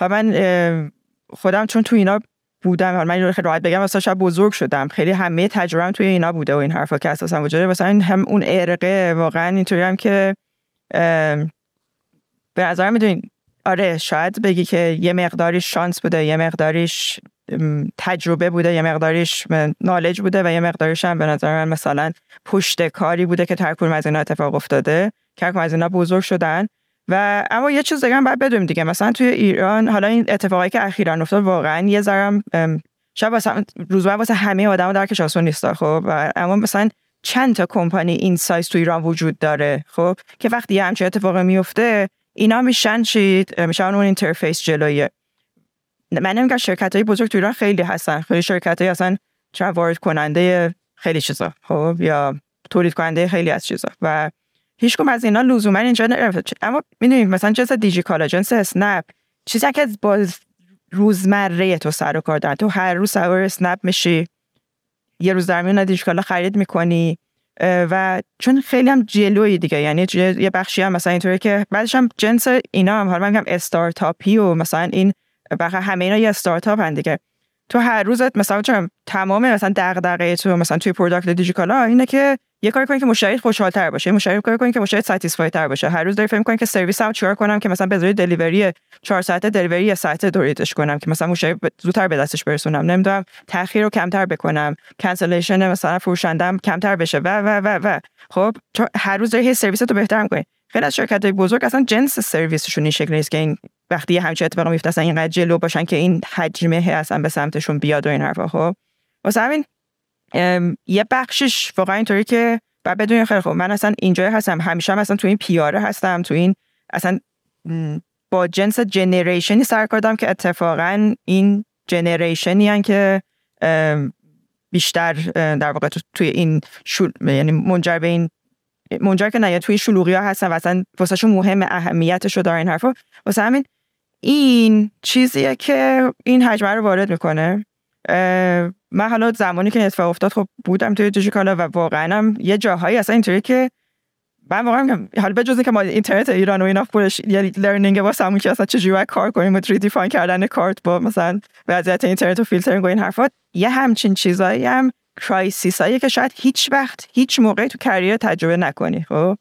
من خودم چون تو اینا بودم من اینو خیلی راحت بگم مثلا شاید بزرگ شدم. خیلی همه تجربه توی اینا بوده و این حرفا که اساسا وجوده مثلا هم اون ارقه واقعا اینطوری هم که به نظر می‌دونین. آره شاید بگی که یه مقداریش شانس بوده یه مقداریش تجربه بوده یه مقداریش نالج بوده و یه مقداریش هم به نظر من مثلا پشت کاری بوده که ترکون از اینا اتفاق افتاده. که از اینا بزرگ شدن. و اما یه چیز دیگه هم باید بدونیم دیگه. مثلا توی ایران حالا این اتفاقی که اخیرا افتاد واقعا یه ذره شاید واسه روزانه واسه همه آدما درکش آسون نیست خب؟ اما مثلا چند تا کمپانی این سایز تو ایران وجود داره خب؟ که وقتی همچین اتفاقی میفته اینا میشن چی؟ میشن اون interface جلویه. من نمیگم شرکت های بزرگ تو ایران خیلی هستن. خیلی شرکت های هستن چه کننده خیلی چیزا خب یا تولید کننده خیلی از چیزا. و هیچ از اینا لزوما اینجا اما می‌دونید مثلا جنس دیجیکالا جنس اسنپ چیزی که با روزمره تو سر و کار دارن. تو هر روز سوار اسنپ میشی. یه روز در میون دیجیکالا خرید می‌کنی. و چون خیلی هم جلوی دیگه. یعنی یه بخشی هم مثلا اینطوری که بعدش هم جنس اینا هم. حالا من میگم استارتاپی و مثلا این بخاطر همه اینا یه استارتاپن دیگه. تو هر روزت مثلا چون تمام مثلا دغدغه تو مثلا توی product دیجیکالا اینه که یه کاری کنی که مشتری خوشحال‌تر باشه. مشتری کاری کنی که مشتری satisfy تر باشه. هر روز داری فکر کنی که سرویس هم چیکار کنم که مثلا جای delivery 4 ساعته دلیوری یه ساعته دوریدش کنم که مثلا مشتری زودتر به دستش برسونم. نمی‌دونم تاخیر رو کمتر بکنم. کنسلیشن مثلا فروشندم کمتر بشه. و و و و. خب هر روز داری سرویس رو بهتر می‌کنی. خیلی از شرکت های بزرگ اصلا جنس سرویسشون این شکلی نیست که این وقتی همچین اتفاقی میفته اصلا اینقدر جلو باشن که این حجمه اصلا به سمتشون بیاد و این حرفا خب؟ واسه همین یه بخشش واقعا اینطوری که بعد بدون خیلی خوب من اصلا اینجا هستم. همیشه هم اصلا تو این پیاره هستم تو این اصلا با جنس جنریشنی سر کردم که اتفاقا این جنریشنی که بیشتر در واقع توی این شول یعنی منجر به این منجر که نه توی شلوغی ها هستن و اصلا واسه مهم اهمیتش رو داره این حرفا. واسه همین این چیزیه که این حجمه رو وارد می‌کنه. من حالا زمانی که اتفاق افتاد خب بودم توی دیجیکالا و واقعا هم یه جاهایی اصلا اینطوری که من واقعا حالا به که ما اینترنت ایران و اینا پولش یه learning واسه همون که اصلا چجوری کار کنیم و redefine کردن کارت با مثلا وضعیت اینترنت و فیلترینگ و این حرفات یه همچین چیزایی هم کرایسیس که شاید هیچ وقت هیچ موقعی تو career تجربه نکنی خب؟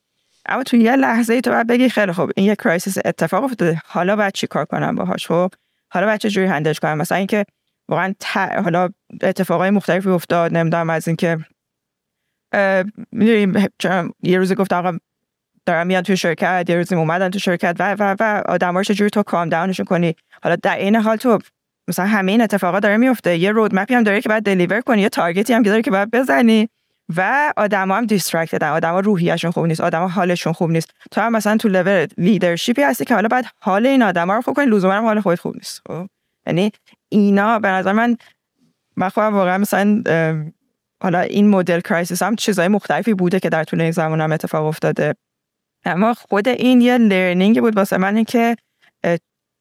اما تو یه لحظه ای تو باید بگی خیلی خوب این یه crisis اتفاق افتاده. حالا باید چی کار کنم باهاش؟ خب حالا باید چه جوری handle ش کنم؟ مثلا اینکه واقعا حالا اتفاقای مختلفی افتاد نمی‌دونم از اینکه می‌دونیم یه روزی گفت آقا دارم میاد تو شرکت یه روزی اومدن تو شرکت و و و آدم‌ها چجوری تو calm down شون کنی؟ حالا در این حال تو مثلا همه این اتفاقات داره میفته یه roadmap ی هم داره که باید deliver کنی یه target ی هم که داره که باید بزنی. و آدما هم distracted ن آدما روحیه‌شون خوب نیست. آدما حالشون خوب نیست. تو هم مثلا تو level leadership ی هستی که حالا بعد حال این آدما رو خوب کنی. لزوما حال خودت خوب نیست. خب. یعنی اینا به نظر من من خودم واقعا مثلا حالا این مدل crisis هم چیزهای مختلفی بوده که در طول این زمان هم اتفاق افتاده. اما خود این یه learning بود واسه من که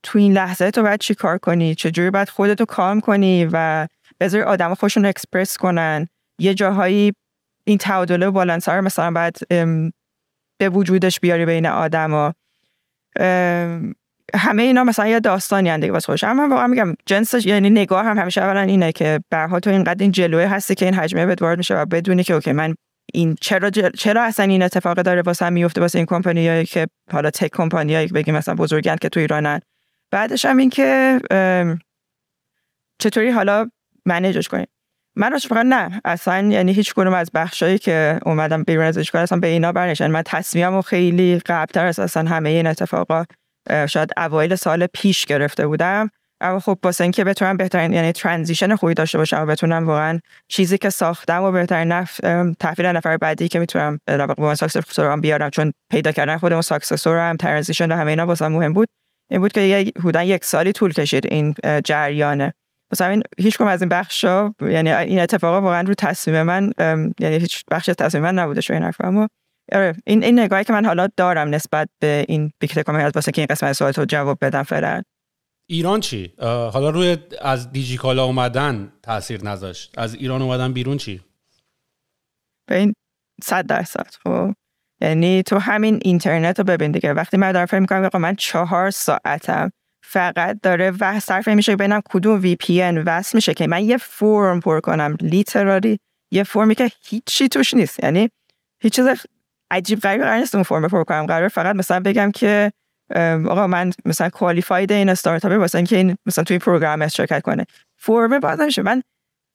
تو این لحظه تو باید چی کار کنی؟ چجوری باید خودتو calm کنی و بذاری آدم خودشون اکسپرس کنن؟ یه جاهایی این تعادله و بالانس رو مثلا باید به وجودش بیاری بین آدما همه اینا مثلا یه داستانی هن دیگه واسه خودش. اما واقعا میگم جنسش یعنی نگاه هم همیشه اولا اینه که به تو اینقدر این جلوه هستی که این حجمه بهت وارد میشه و بدونی که اوکی من این چرا چرا اصلا این اتفاق داره واسه هم میفته واسه این کمپانیایی که حالا تک کمپانیایی بگیم مثلا بزرگن که تو ایرانن. بعدش هم این که چطوری حالا منیجش کنیم؟ من فقط نه. اصلا یعنی هیچ کنم از بخشایی که اومدم بیرون از اشکال اصلا به اینا برنشن من تصمیمم خیلی قبلتر از اصلا همه این اتفاقا شاید اوایل سال پیش گرفته بودم. اما خب واسه اینکه بتونم بهترین یعنی transition خوبی داشته باشم و بتونم واقعا چیزی که ساختم و بهترین نف... تحویل نفر بعدی که می‌تونم در واقع successor بیارم چون پیدا کردن خودم successor هم transition و همه اینا واسه مهم بود. این بود که یه حدودا یک سالی طول کشید این جریانه. مثلا این هیچ کم از این بخشا یعنی این اتفاقا واقعا رو تصمیم من یعنی هیچ بخش تصمیم من نبوده شو این حرف اما آره این این نگاهی که من حالا دارم نسبت به این بیکت از واسه که این قسمت سوال تو جواب بدم فعلا. ایران چی؟ حالا روی از دیجیکالا اومدن تاثیر نذاشت. از ایران اومدن بیرون چی؟ به این صد درصد. خب یعنی تو همین اینترنت رو ببین دیگه. وقتی من دارم فکر می‌کنم من چهار ساعتم فقط داره و صرف میشه ببینم کدوم وی پی ان وصل میشه که من یه فرم پر کنم لیتراری یه فرمی که هیچی توش نیست. یعنی هیچ چیز عجیب غریب قرار نیست اون فرم پر کنم. قرار فقط مثلا بگم که آقا من مثلا qualified این استارتاپه واسه اینکه این مثلا توی program شرکت کنه. فرم باز نمیشه. من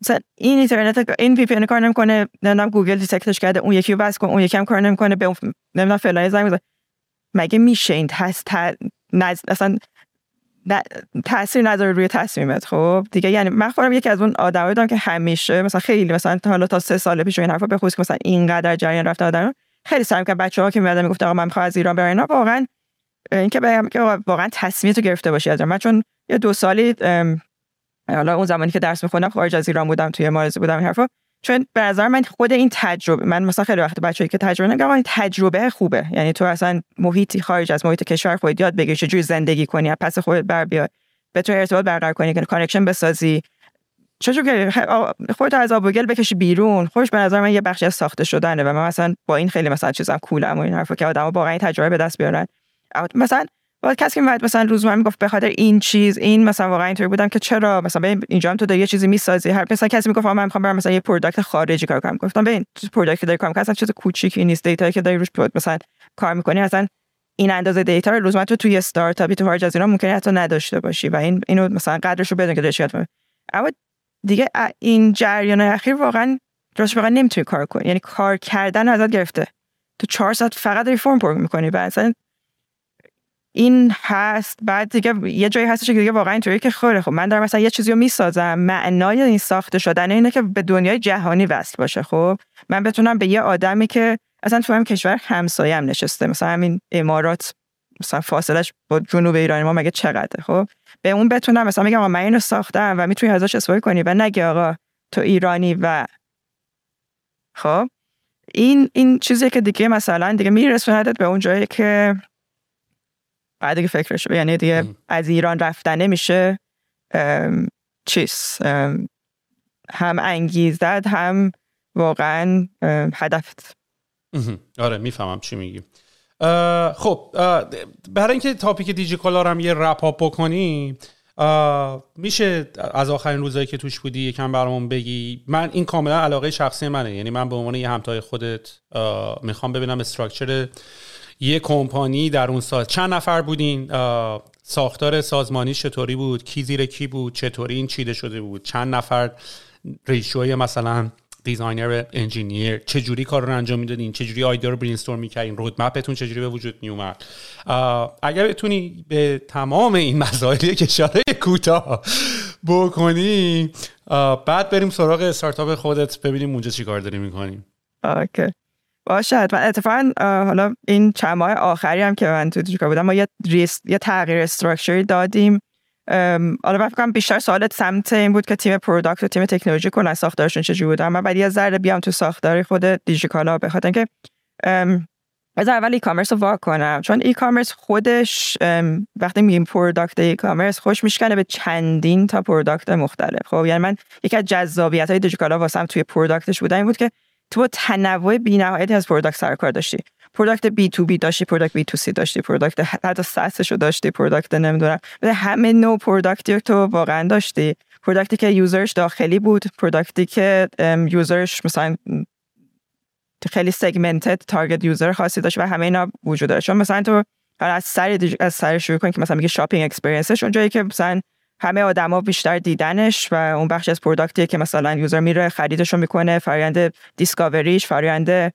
مثلا این اینترنت این VPN کار نمی‌کنه نمی‌دونم گوگل detect ش کرده اون یکی بس کن اون یکی هم کار نمی‌کنه به نمی‌دونم فلان زنگ مگه میشه این هست. اصلا تاثیر نداره روی تصمیمت. خب دیگه یعنی من خودم یکی از اون آدمایی بودم که همیشه مثلا خیلی مثلا حالا تا سه سال پیش این حرفا به خصوص مثلا اینقدر جریان رفته آدم خیلی سعی که بچه‌ها که میادن می‌گفت آقا من می‌خوام از ایران برم. اینا واقعا اینکه بگم که واقعا تصمیم تو گرفته باشی از من چون یه دو سالی حالا اون زمانی که درس میخوندم خارج از ایران بودم توی مالزی بودم این حرفا. چون به نظر من خود این تجربه من مثلا خیلی وقت بچه‌ای که تجربه نگم این تجربه خوبه. یعنی تو اصلا محیطی خارج از محیط کشور خودت یاد بگیری چجوری زندگی کنی پس خودت بر بیاد بتونی ارتباط برقرار کنی که connection بسازی. چجور که خودت از آب و گل بکشی بیرون. خوش به نظر من یه بخشی از ساخته شدنه و من مثلا با این خیلی مثلا چیزام cool ام و این حرفا که آدم‌ها واقعا تجربه به دست بیارن. مثلا با کسی که میاد مثلا روزمره می‌گفت به خاطر این چیز این مثلا واقعا اینطوری بودم که چرا؟ مثلا اینجا هم تو داری یه چیزی می‌سازی هر مثلا کسی می‌گفت من می‌خوام برم مثلا یه product خارجی کار کنم. گفتم ببین product داری کار می‌کنی؟ چیز کوچیکی نیست. data که داری روش مثلا کار می‌کنی اصلا این اندازه data رو روزمره تو توی استارتاپی تو خارج از ایران ممکنه حتی نداشته باشی و این اینو مثلا قدرش رو بدون که داشت اما دیگه این جریان اخیر واقعا درست واقعا نمی‌تونی کار کنی. یعنی کار کردن ازت گرفته. تو چهار ساعت فقط داری فرم پر می‌کنی و اصلا این هست بعد دیگه یه جایی هستش که دیگه واقعا اینطوری که خوره خب من دارم مثلا یه چیزی رو می‌سازم. معنای این ساخته شدن اینه که به دنیای جهانی وصل باشه خب؟ من بتونم به یه آدمی که اصلا تو هم کشور همسایه هم نشسته مثلا همین امارات مثلا فاصلش با جنوب ایران ما مگه چقدره خب؟ به اون بتونم مثلا میگم من اینو ساختم و می‌تونی ازش استفاده کنی و نگه آقا تو ایرانی و خب؟ این این چیزی که دیگه مثلا دیگه میرسوندت به اون جایی که بعد دیگه فکرش یعنی دیگه از ایران رفتنه میشه چیز هم انگیزت هم واقعا هدفت آره می‌فهمم چی میگی. خب برای اینکه topic دیجی کالا هم یه wrap up بکنیم میشه از آخرین روزایی که توش بودی یکم برامون بگی؟ من این کاملا علاقه شخصی منه. یعنی من به عنوان یه همتای خودت می‌خوام ببینم structure یه کمپانی در اون سال چند نفر بودین؟ ساختار سازمانی چطوری بود؟ کی زیر کی بود؟ چطوری این چیده شده بود؟ چند نفر؟ ratio ی مثلا designer engineer چه جوری کار رو انجام می‌دادین؟ چه جوری idea رو brainstorm می‌کردین؟ roadmap تون چه به وجود میومد؟ اگر بتونی به تمام این مسائل که اشاره کوتاه بکنی بعد بریم سراغ استارتاپ خودت ببینیم اونجا چی کار داری می‌کنیم. okay. باشد من اتفاقا حالا این چند ماه آخری هم که من تو دیجی‌کالا بودم ما یه, یه تغییر structure ی دادیم. حالا فکر بیشتر سوالت سمت این بود که تیم product و تیم تکنولوژی کلا ساختارشون چجوری بودن من بعد یه ذره بیام تو ساختاری خود دیجیکالا به خاطر اینکه از اول e-commerce رو walk کنم. چون e-commerce خودش وقتی میگیم product e-commerce خوش میشکنه به چندین تا product مختلف. خب یعنی من یکی از جذابیت های دیجیکالا واسم توی product ش بودن این بود که تو تنوع بی‌نهایتی از product سر کار داشتی. product B2B داشتی product B2C داشتی product حتی SaaS ش رو داشتی product نمی‌دونم. همه نوع product ی تو واقعا داشتی. product ی که user ش داخلی بود product ی که user ش مثلا خیلی segmented target user خاصی داشت و همه اینا وجود داشت. چون مثلا تو از سر از سر شروع کنی که مثلا میگه shopping experience ش اونجایی که مثلا همه آدما بیشتر دیدنش و اون بخش از product ی که مثلا user میره خریدش رو می‌کنه فرآیند discovery ش فرآیند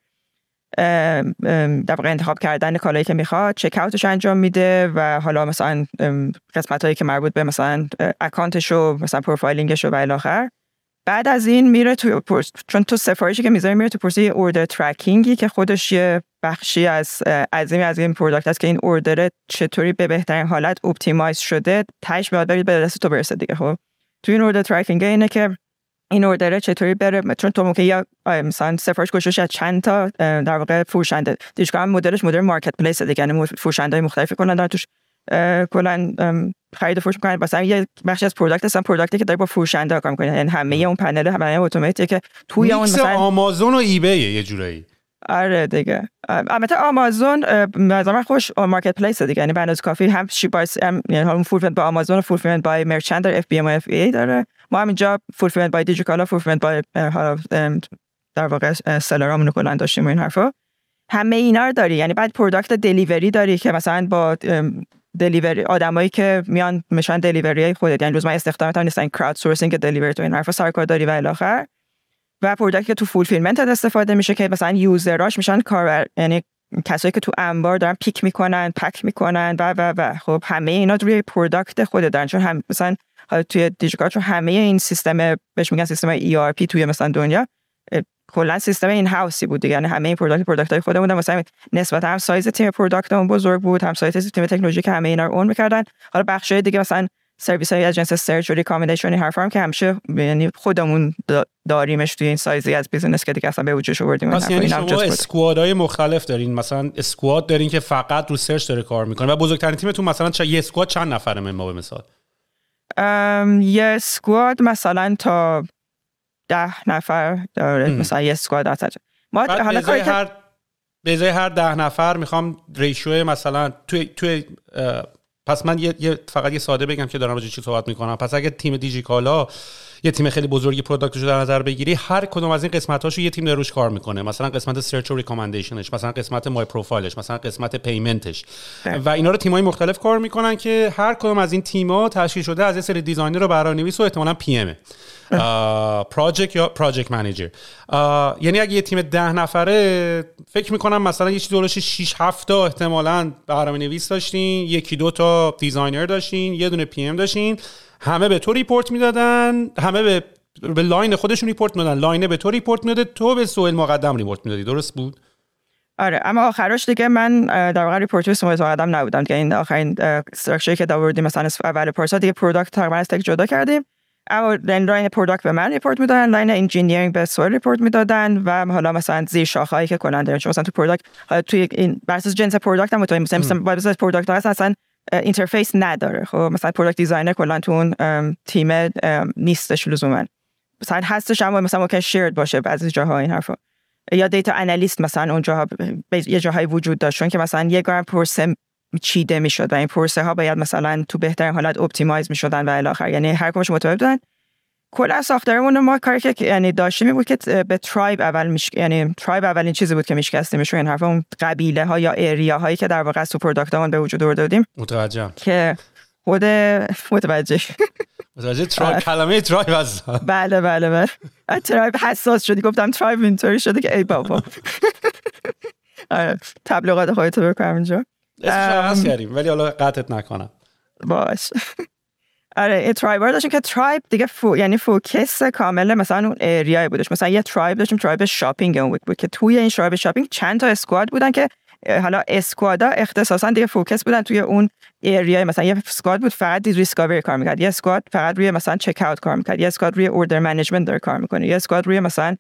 در واقع انتخاب کردن کالایی که می‌خواد checkout ش انجام میده و حالا مثلا قسمت هایی که مربوط به مثلا account ش و مثلا profiling ش و الی آخر بعد از این میره تو پرس... چون تو سفارشی که می‌ذاری میره تو پروسه order tracking ی که خودش یه بخشی از عظیمی از این product است که این order چطوری به بهترین حالت optimize شده تاش برید به دست تو برسه دیگه خب؟ تو این order tracking اینه که این order ه چطوری بره چون تو ممکن یا مثلا سفارش گوشش از چند تا در واقع فروشنده دیگه هم مدلش مدل marketplace دیگه یعنی فروشنده مختلفی کنن دارن توش کلا خرید و فروش می‌کنن. مثلا یه بخشی از پروداکت هستن. پروداکتی که داره با فروشنده کار می‌کنه. یعنی همه اون پنل همه اتوماتیکه که توی اون مثلا آمازون و ایبی یه جورایی. آره دیگه. البته آمازون نظر خوش مارکت پلیس دیگه. یعنی بنز کافی هم شیپارس هم یعنی هم فولفیلمنت با آمازون و فولفیلمنت بای مرچند داره اف بی ام و اف ای داره. ما هم اینجا فولفیلمنت بای دیجیکالا فولفیلمنت بای در واقع سلرامون رو کلا داشتیم این حرفا. همه اینا رو داری. یعنی بعد product delivery داری که مثلا با delivery آدمایی که میان میشن delivery خودت. یعنی روز من استخدامت هم نیستن crowdsourcing delivery تو این حرفا سرکار داری و الی آخر. و product که تو fulfillment استفاده میشه که مثلا user اش میشن کار یعنی کسایی که تو انبار دارن pick می‌کنن pack می‌کنن و و و. خب همه اینا روی product خود دارن. چون هم مثلا توی دیجی‌کالا چون همه این سیستم بهش میگن سیستم ERP توی مثلا دنیا کلا سیستم in-house ی بود دیگه. یعنی همه این product product های خودمون مثلا نسبت هم سایز تیم product مون بزرگ بود هم سایز تیم تکنولوژی که همه اینا رو run می‌کردن. حالا بخش دیگه مثلا سرویس های از جنس search و recommendation هر فرم که همیشه یعنی خودمون داریمش توی این سایزی از business که دیگه اصلا به وجودش آوردیم. پس یعنی شما squad های مختلف دارین. مثلا squad دارین که فقط رو search داره کار می‌کنه و بزرگترین تیمتون مثلا چه یه squad چند نفره ما به مثال؟ یه squad مثلا تا ده نفر داره مثلا یه squad ما حالا هر به ازای هر ده نفر می‌خوام ratio مثلا توی توی پس من یه, فقط یه ساده بگم که دارم راجع چی صحبت می‌کنم. پس اگه تیم دیجیکالا یه تیم خیلی بزرگی product ش در نظر بگیری هر کدوم از این قسمت هاشو یه تیم داره روش کار می‌کنه. مثلا قسمت search و recommendation ش مثلا قسمت my profile ش مثلا قسمت payment ش و اینا رو تیمای مختلف کار می‌کنن که هر کدوم از این تیم‌ها تشکیل شده از یه سری designer و برنامه‌نویس و احتمالاً PM. product یا project manager یعنی اگه یه تیم ده نفره فکر می‌کنم مثلا یه چیزی 6 7 تا احتمالاً برنامه نویس داشتین یکی دو تا designer داشتین یه دونه PM داشتین. همه به تو report می‌دادن همه به به lead خودشون report می‌دادن. lead ه به تو report می‌داده تو به سهیل مقدم report می‌دادی. درست بود؟ آره اما آخرش دیگه من در واقع ریپورتر سهیل مقدم نبودم دیگه این آخرین structureی که درآوردیم مثلا اول پارسا دیگه product تقریبا از tech جدا کردیم. اما line product به من report می‌دادن line engineering به سهیل report می‌دادن و حالا مثلا زیر شاخه‌ای که کننده چون مثلا تو product توی این بر اساس جنس product هم مثلا مثلا product هست اصلا interface نداره. خب مثلا product designer کلا تو اون تیم نیستش لزوما. مثلا هستش اما مثلا ممکن shared باشه بعضی جاها این حرفا. یا data analyst مثلا اونجا یه جاهایی وجود داشت. که مثلا یه عالمه پروسه چیده می‌شد و این پروسه ها باید مثلا تو بهترین حالت optimize می‌شدن و الی یعنی هر کدومش متوجه بودن کلا ساختارمون ما کاری که یعنی داشتیم بود که به tribe اول میش... یعنی tribe اولین چیزی بود که میشکستیم میشه این حرف اون قبیله ها یا area هایی که در واقع تو product به وجود آورده بودیم. متوجه که خود متوجه. متوجه tribe کلمه tribe از بله بله بله. tribe حساس شدی. گفتم tribe اینطوری شده که ای بابا. آره، تبلیغات خودتو بکنم اینجا. اسمش کردیم ولی حالا قطعت نکنم. باش. آره tribe داشتیم که tribe دیگه فو یعنی focus کامل مثلا اون area ی بودش مثلا یه tribe داشتیم tribe shopping اون بود که توی این tribe shopping چند تا squad بودن که حالا squad ا اختصاصا دیگه focus بودن توی اون area ی مثلا یه squad بود فقط رو discovery کار می‌کرد یه squad فقط روی مثلا checkout کار می‌کرد یه squad روی order management داره کار می‌کنه یه squad روی مثلا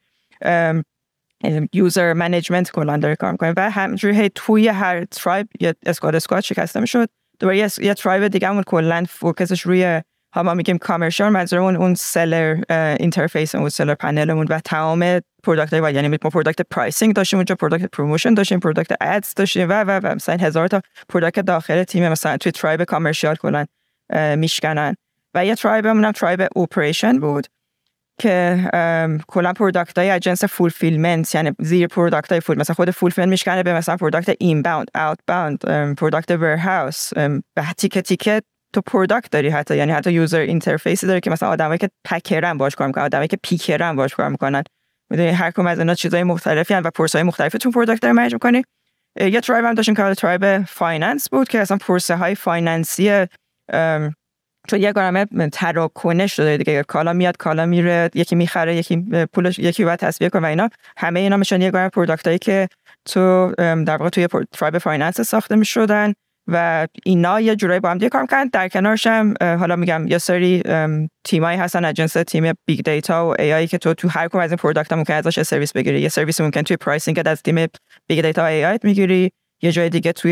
user management کلا داره کار می‌کنه و همجوری توی هر tribe یه squad squad شکسته می‌شد دوباره یه, یه tribe دیگه همون کلا focus ش روی ها ما میگیم commercial منظورمون اون seller interface اون seller panel مون و تمام product های یعنی ما product pricing داشتیم اونجا product promotion داشتیم product ads داشتیم و و و مثلا هزار تا product داخل تیم مثلا توی tribe commercial کلا میشکنن و یه tribe همون tribe operation بود که کلا product های از جنس fulfillment یعنی زیر product های ful مثلا خود fulfillment میشکنه به مثلا product inbound outbound product warehouse به تیکه تیکه تو product داری حتی یعنی حتی user interface ی داره که مثلا آدمایی که packer ن باش کار می‌کنن آدمایی که picker ن باش کار می‌کنن. می‌دونی هر کدوم از اینا چیزای مختلفی هن و های مختلفی تو product داره manage می‌کنی. یه tribe هم داشتیم که tribe finance بود که اصلا پروسه های finance ی چون یه عالمه تراکنش شده دیگه. کالا میاد کالا میره یکی می‌خره یکی پولش یکی باید تصویه کنه و اینا. همه اینا میشن یه عالمه product هایی که تو در واقع توی tribe finance ساخته می‌شدن و اینا یه جورایی با هم دیگه کار می‌کنن در کنارش هم حالا میگم یه سری تیمایی هستن از جنس تیم big data و AI که تو تو هر کدوم از این product ممکن ازش سرویس بگیری. یه سرویس ممکن توی pricing از تیم big data و AI می‌گیری. یه جای دیگه توی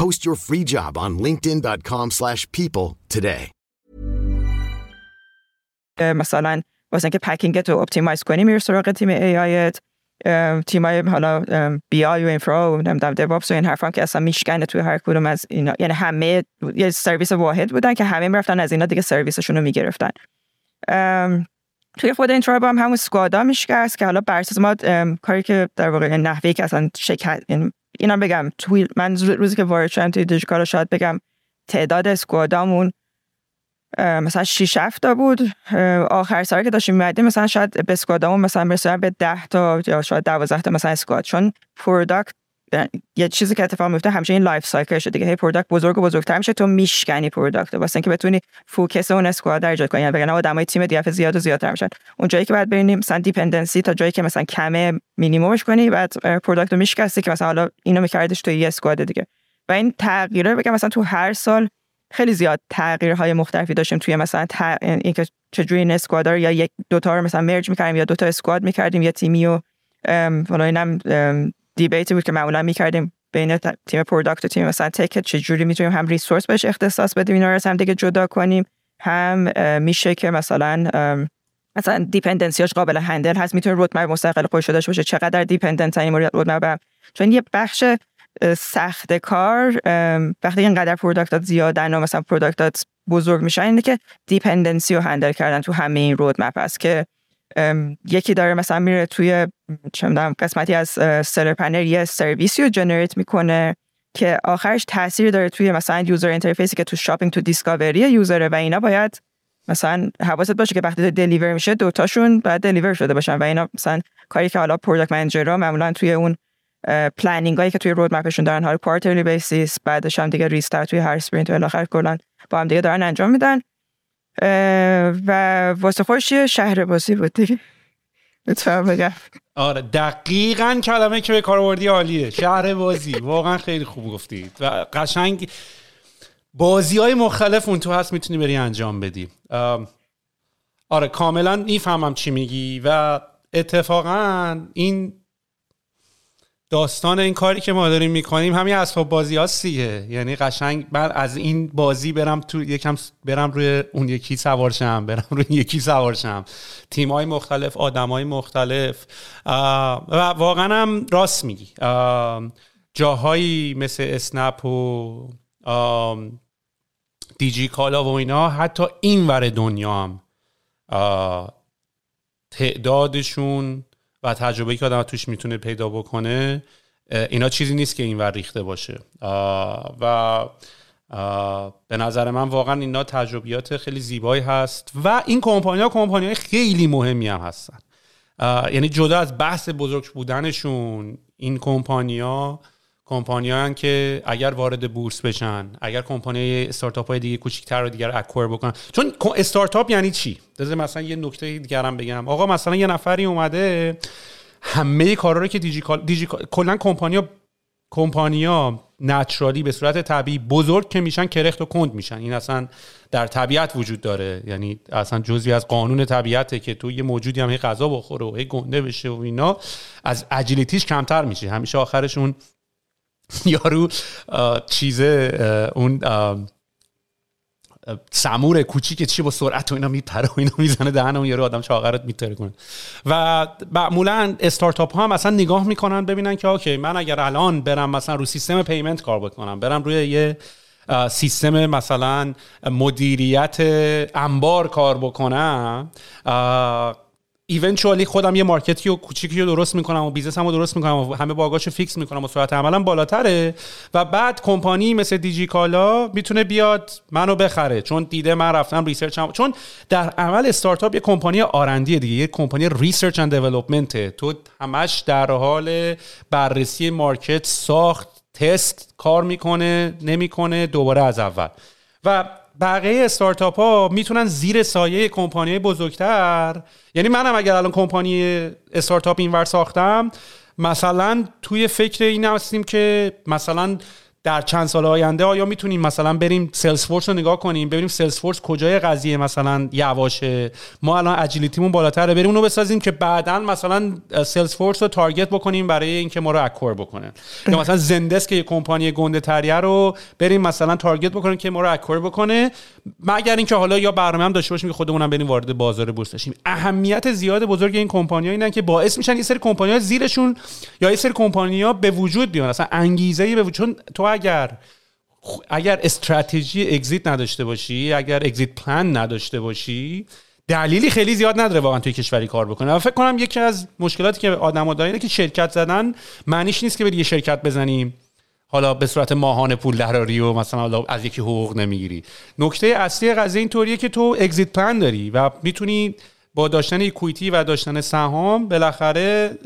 Post your free job on linkedin.com/people today. مثلا واسه اینکه پکینگ تو اپتیمایز کنی میره سراغ تیم ای آیت تیمای حالا بی آی و اینفرا و نمی‌دونم دیوپس و این حرفام که اصلا میشکنه توی هر کدوم از اینا. یعنی همه یه سرویس واحد بودن که همه می‌رفتن از اینا دیگه سرویسشون رو می‌گرفتن توی خود این tribe هم همون squad ا میشکست که حالا بر اساس ما کاری که در واقع نحوی که اصلا شکست اینا بگم توی من روزی که وارد شدم توی دیجیکالا شاید بگم تعداد squad امون مثلا 6 7 تا بود آخر سال که داشتیم میادیم مثلا شاید به squad امون مثلا برسه به 10 تا یا شاید 12 تا مثلا squad. چون product یه چیزی که اتفاق میفته همیشه این life cycle شه دیگه. هی product بزرگ و بزرگتر میشه. تو میشکنی product واسه اینکه بتونی focus اون squad در ایجاد کنی. یعنی بگن آدمای تیم دیگه زیاد و زیادتر میشن. اون جایی که بعد ببینیم مثلا dependency تا جایی که مثلا کمه مینیممش کنی بعد product رو میشکستی که مثلا حالا اینو میکردش تو یه squad دیگه. و این تغییره بگم مثلا تو هر سال خیلی زیاد تغییرهای مختلفی داشتیم توی مثلا تق... اینکه چجوری این squad یا یک دوتا رو مثلا merge می‌کردیم یا دوتا squad می‌کردیم یا تیمی و حالا اینم debate ی بود که معمولا می‌کردیم بین تیم product و تیم مثلا tech چجوری می‌تونیم هم resource بهش اختصاص بدیم اینا رو هم دیگه جدا کنیم. هم میشه که مثلا مثلا dependency اش قابل handle هست. می‌تونه roadmap مستقل خودش داشته باشه. چقدر dependent این roadmap چون یه بخش سخت کار وقتی اینقدر product ات زیادن و مثلا product ات بزرگ میشن اینه که dependency رو handle کردن تو همه این roadmap هست که یکی داره مثلا میره توی چه قسمتی از seller panel یه سرویسی رو generate می‌کنه که آخرش تاثیر داره توی مثلا user interface ی که تو shopping تو discovery user ه و اینا باید مثلا حواست باشه که وقتی deliver میشه دوتاشون باید deliver شده باشن و اینا مثلا کاری که حالا product manager ها معمولا توی اون planning هایی که توی roadmap شون دارن حالا quarterly basis بعدش هم دیگه restart توی هر sprint و الاخر کلا با هم دیگه دارن انجام میدن. و واسه خودش یه شهر بازی بود دیگه آره دقیقا کلمه که به کار آوردی عالیه. شهر بازی. واقعا خیلی خوب گفتید و قشنگ بازی های مختلف اون تو هست می‌تونی بری انجام بدی. آره کاملا می‌فهمم چی میگی و اتفاقا این داستان این کاری که ما داریم می‌کنیم همین اسباب بازی هستیه یعنی قشنگ من از این بازی برم تو یکم برم روی اون یکی سوارشم برم روی یکی سوارشم. تیم های مختلف آدم های مختلف و واقعا هم راست میگی. جاهایی مثل اسنپ و دیجی کالا و اینا حتی این ور دنیا هم تعدادشون و تجربه که آدم توش می‌تونه پیدا بکنه اینا چیزی نیست که این ور ریخته باشه. و به نظر من واقعا اینا تجربیات خیلی زیبایی هست و این کمپانی ها کمپانی های خیلی مهمی هم هستن. یعنی جدا از بحث بزرگ بودنشون این کمپانی ها کمپانی که اگر وارد بورس بشن اگر کمپانی استارتاپ های دیگه کوچیک‌تر رو دیگر اکور بکنن. چون استارتاپ یعنی چی؟ بذار مثلا یه نکته دیگرم بگم. آقا مثلا یه نفری اومده همه کارا رو که دیجیکال دیجیکال کلا کمپانیا کمپانیا نچرالی به صورت طبیعی بزرگ که میشن کرخت و کند میشن. این اصلا در طبیعت وجود داره. یعنی اصلا جزوی از قانون طبیعته که تو یه موجودی هم هی غذا بخوره و هی گنده بشه و اینا از اجیلیتیش کمتر میشه. همیشه آخرش اون یارو چیزه اون سمور کوچیک چی با سرعت و اینا میپره و اینا می‌زنه دهن اون یارو آدم چاقرت میتره کنه. و معمولا استارتاپ ها هم اصلا نگاه می‌کنن ببینن که okay من اگر الان برم مثلا رو سیستم payment کار بکنم برم روی یه سیستم مثلا مدیریت انبار کار بکنم eventually خودم یه market ی کوچیکی رو درست می‌کنم و business م رو درست می‌کنم و همه bug اشو fix می‌کنم و سرعت عملم بالاتره و بعد کمپانی مثل دیجی کالا می‌تونه بیاد منو بخره. چون دیده من رفتم research م چون در عمل استارتاپ یه کمپانی R&D دیگه یه کمپانی research and development تو همش در حال بررسی market ساخت تست کار می‌کنه نمی‌کنه دوباره از اول. و بقیه استارتاپ ها می‌تونن زیر سایه کمپانی بزرگتر. یعنی منم اگر الان کمپانی استارتاپ اینور ساختم مثلا توی فکر این هستیم که مثلا در چند سال آینده آیا می‌تونیم مثلا بریم Salesforce رو نگاه کنیم ببینیم Salesforce کجای قضیه مثلا یواشه ما الان agility مون بالاتره بریم اونو بسازیم که بعدا مثلا Salesforce رو target بکنیم برای اینکه ما رو acquire بکنن یا مثلا Zendesk که یه کمپانی گنده تریه رو بریم مثلا target بکنیم که ما رو acquire بکنه. مگر اینکه حالا یا برنامه هم داشته باشیم که خودمون هم بریم وارد بازار بورس بشیم. اهمیت زیاد بزرگ این کمپانی ها اینن که باعث میشن یه سری کمپانی ها زیرشون یا یه سری کمپانی ها به وجود بیان. اصلا انگیزه به وجود چون تو اگر اگر استراتژی exit نداشته باشی اگر exit plan نداشته باشی دلیلی خیلی زیاد نداره واقعا توی کشوری کار بکنه و فکر کنم یکی از مشکلاتی که آدم‌ها دارن اینه که شرکت زدن معنیش نیست که بری یه شرکت بزنیم حالا به صورت ماهانه پول دراری و مثلا حالا از یکی حقوق نمی‌گیری. نکته اصلی قضیه اینطوریه که تو exit plan داری و می‌تونی با داشتن equity و داشتن سهام بالاخره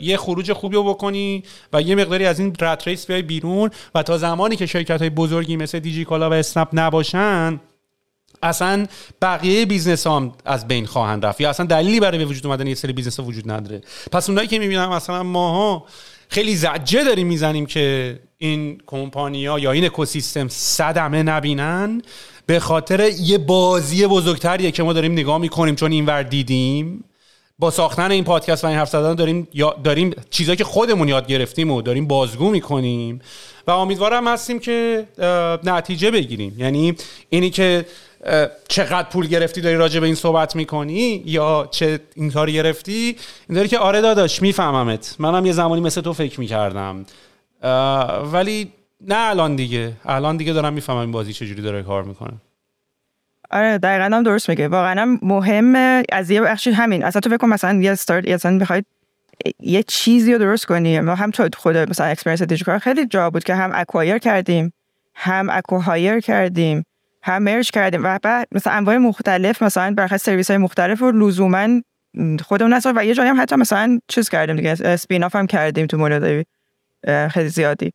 یه خروج خوبی رو بکنی و یه مقداری از این rat race بیای بیرون و تا زمانی که شرکت های بزرگی مثل دیجی کالا و اسنپ نباشن اصلا بقیه business هم از بین خواهند رفت یا اصلا دلیلی برای به وجود اومدن یه سری business وجود نداره. پس اونایی که می‌بینم مثلا ماها خیلی زجه داریم می‌زنیم که این کمپانیا یا این اکوسیستم صدمه نبینن. به خاطر یه بازی بزرگتریه که ما داریم نگاه می‌کنیم چون اینور دیدیم. با ساختن این پادکست و این حرف زدن داریم داریم چیزایی که خودمون یاد گرفتیم و داریم بازگو می‌کنیم و امیدوارم هستیم که نتیجه بگیریم. یعنی اینی که چقدر پول گرفتی داری راجع به این صحبت می‌کنی یا چه این کاری گرفتی این داری که آره داداش میفهممت. منم یه زمانی مثل تو فکر می‌کردم. ولی نه الان دیگه. الان دیگه دارم می‌فهمم این بازی چجوری داره کار می‌کنه. آره دقیقا هم درست میگه واقعا مهمه. از یه بخشی همین. اصلا تو فکر مثلا یه استارت اصلا بخواید یه چیزی رو درست کنی. ما هم تو خود مثلا اکسپریانس دیجیکال خیلی جا بود که هم اکوایر کردیم هم اکوایر کردیم هم مرج کردیم. و بعد مثلا انواع مختلف مثلا برخلاف سرویس های مختلف رو لزوما خودمون نصار و یه جایی هم حتی مثلا چیز کردیم دیگه. اسپین هم کردیم تو مورد خیلی زیادی.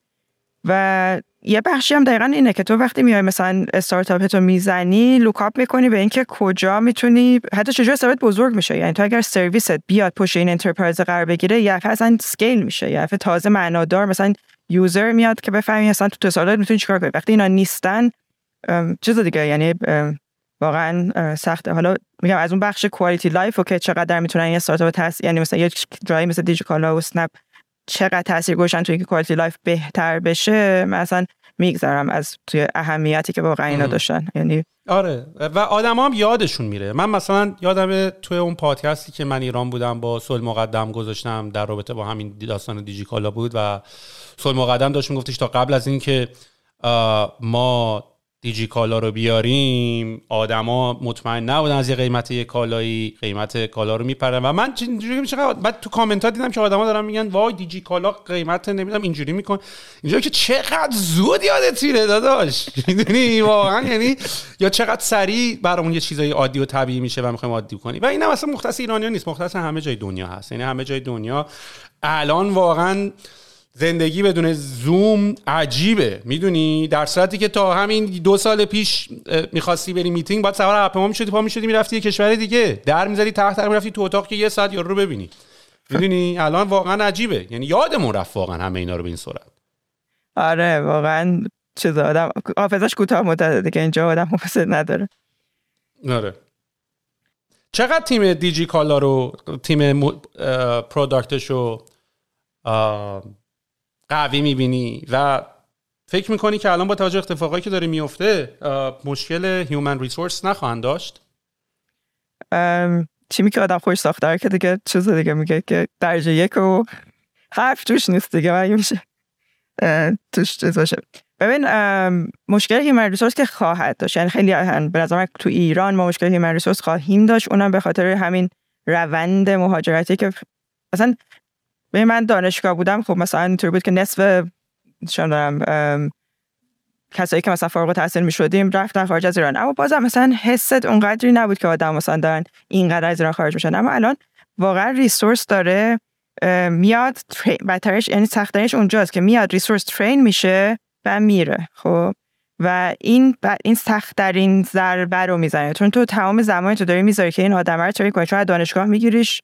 و یه بخشی هم دقیقا اینه که تو وقتی میای مثلا استارتاپ تو می‌زنی لوکاپ می‌کنی به اینکه کجا می‌تونی حتی چجور استارتاپ بزرگ میشه. یعنی تو اگر سرویست بیاد پشت این انترپرایز قرار بگیره یه اصلا سکیل میشه. یه تازه معنادار مثلا یوزر میاد که بفهمی اصلا تو سالات می‌تونی چیکار کنی. وقتی اینا نیستن چیز دیگه یعنی واقعا سخته. حالا میگم از اون بخش کوالیتی لایف و که چقدر می‌تونن این استارتاپ تاس یعنی مثلا یه جایی مثل دیجیکالا و اسنپ چقدر تاثیر گذاشتن توی اینکه کوالیتی لایف بهتر بشه مثلا میگذرم از توی اهمیتی که واقعا اینا داشتن. یعنی آره. و آدم هم یادشون میره. من مثلا یادم توی اون پادکستی که من ایران بودم با سول مقدم گذاشتم در رابطه با همین داستان دیجیکالا بود و سول مقدم داشت میگفتش تا قبل از اینکه ما دیجی کالا رو بیاریم آدما مطمئن نبودن از یه قیمت یه کالایی قیمت کالا رو میپرن. و من اینجوری میشه بعد تو کامنت ها دیدم که آدما دارن میگن وای دیجی کالا قیمت نمی‌دونم. اینجوری میکن اینجوری که چقدر زود یادت میره داداش. می‌دونی؟ واقعا یعنی یا چقدر سریع برامون یه چیزای عادی و طبیعی میشه و می‌خوایم عادی کنیم. و اینم اصلا مختص ایرانی نیست مختص همه جای دنیا هست. یعنی همه جای دنیا الان واقعا زندگی بدون زوم عجیبه. می‌دونی؟ در صورتی که تا همین دو سال پیش می‌خواستی بری میتینگ باید سوار هواپیما می‌شدی پا می‌شدی می‌رفتی یه کشور دیگه. در می‌زدی تحت می‌رفتی تو اتاق که یه ساعت یارو رو ببینی. می‌دونی؟ الان واقعا عجیبه. یعنی یادمون رفت واقعا همه اینا رو به این صورت آره واقعا چیز آدم حافظش کوتاه مدته دیگه اینجا آدم حافظه نداره. آره. چقدر تیم دیجی کالا رو تیم product ش رو قوی می‌بینی و فکر می‌کنی که الان با توجه اتفاقایی که داره میفته مشکل human resource نخواهند داشت؟ چی که آدم خوش ساخته که دیگه چیز دیگه میگه که درجه یک و حرف توش نیست دیگه مگه میشه؟ توش چیز باشه. ببین مشکل human resource که خواهد داشت یعنی خیلی به نظر تو ایران ما مشکل هیومن ریسورس خواهیم داشت اونم به خاطر همین روند مهاجرتی که اصلا به من دانشگاه بودم خب مثلا اینطور بود که نصف دارم کسایی که مثلا فارغ التحصیل می شدیم رفتن خارج از ایران. اما بازم مثلا حست اونقدری نبود که آدم مثلا دارن اینقدر از ایران خارج میشن. اما الان واقعا ریسورس داره میاد بدترش یعنی سختترش اونجاست که میاد ریسورس ترین میشه و میره خب؟ و این ب... این سختترین ضربه رو می‌زنه. چون تو تمام زمانی تو داری می‌ذاری که این آدم رو ترین کنی. دانشگاه میگیریش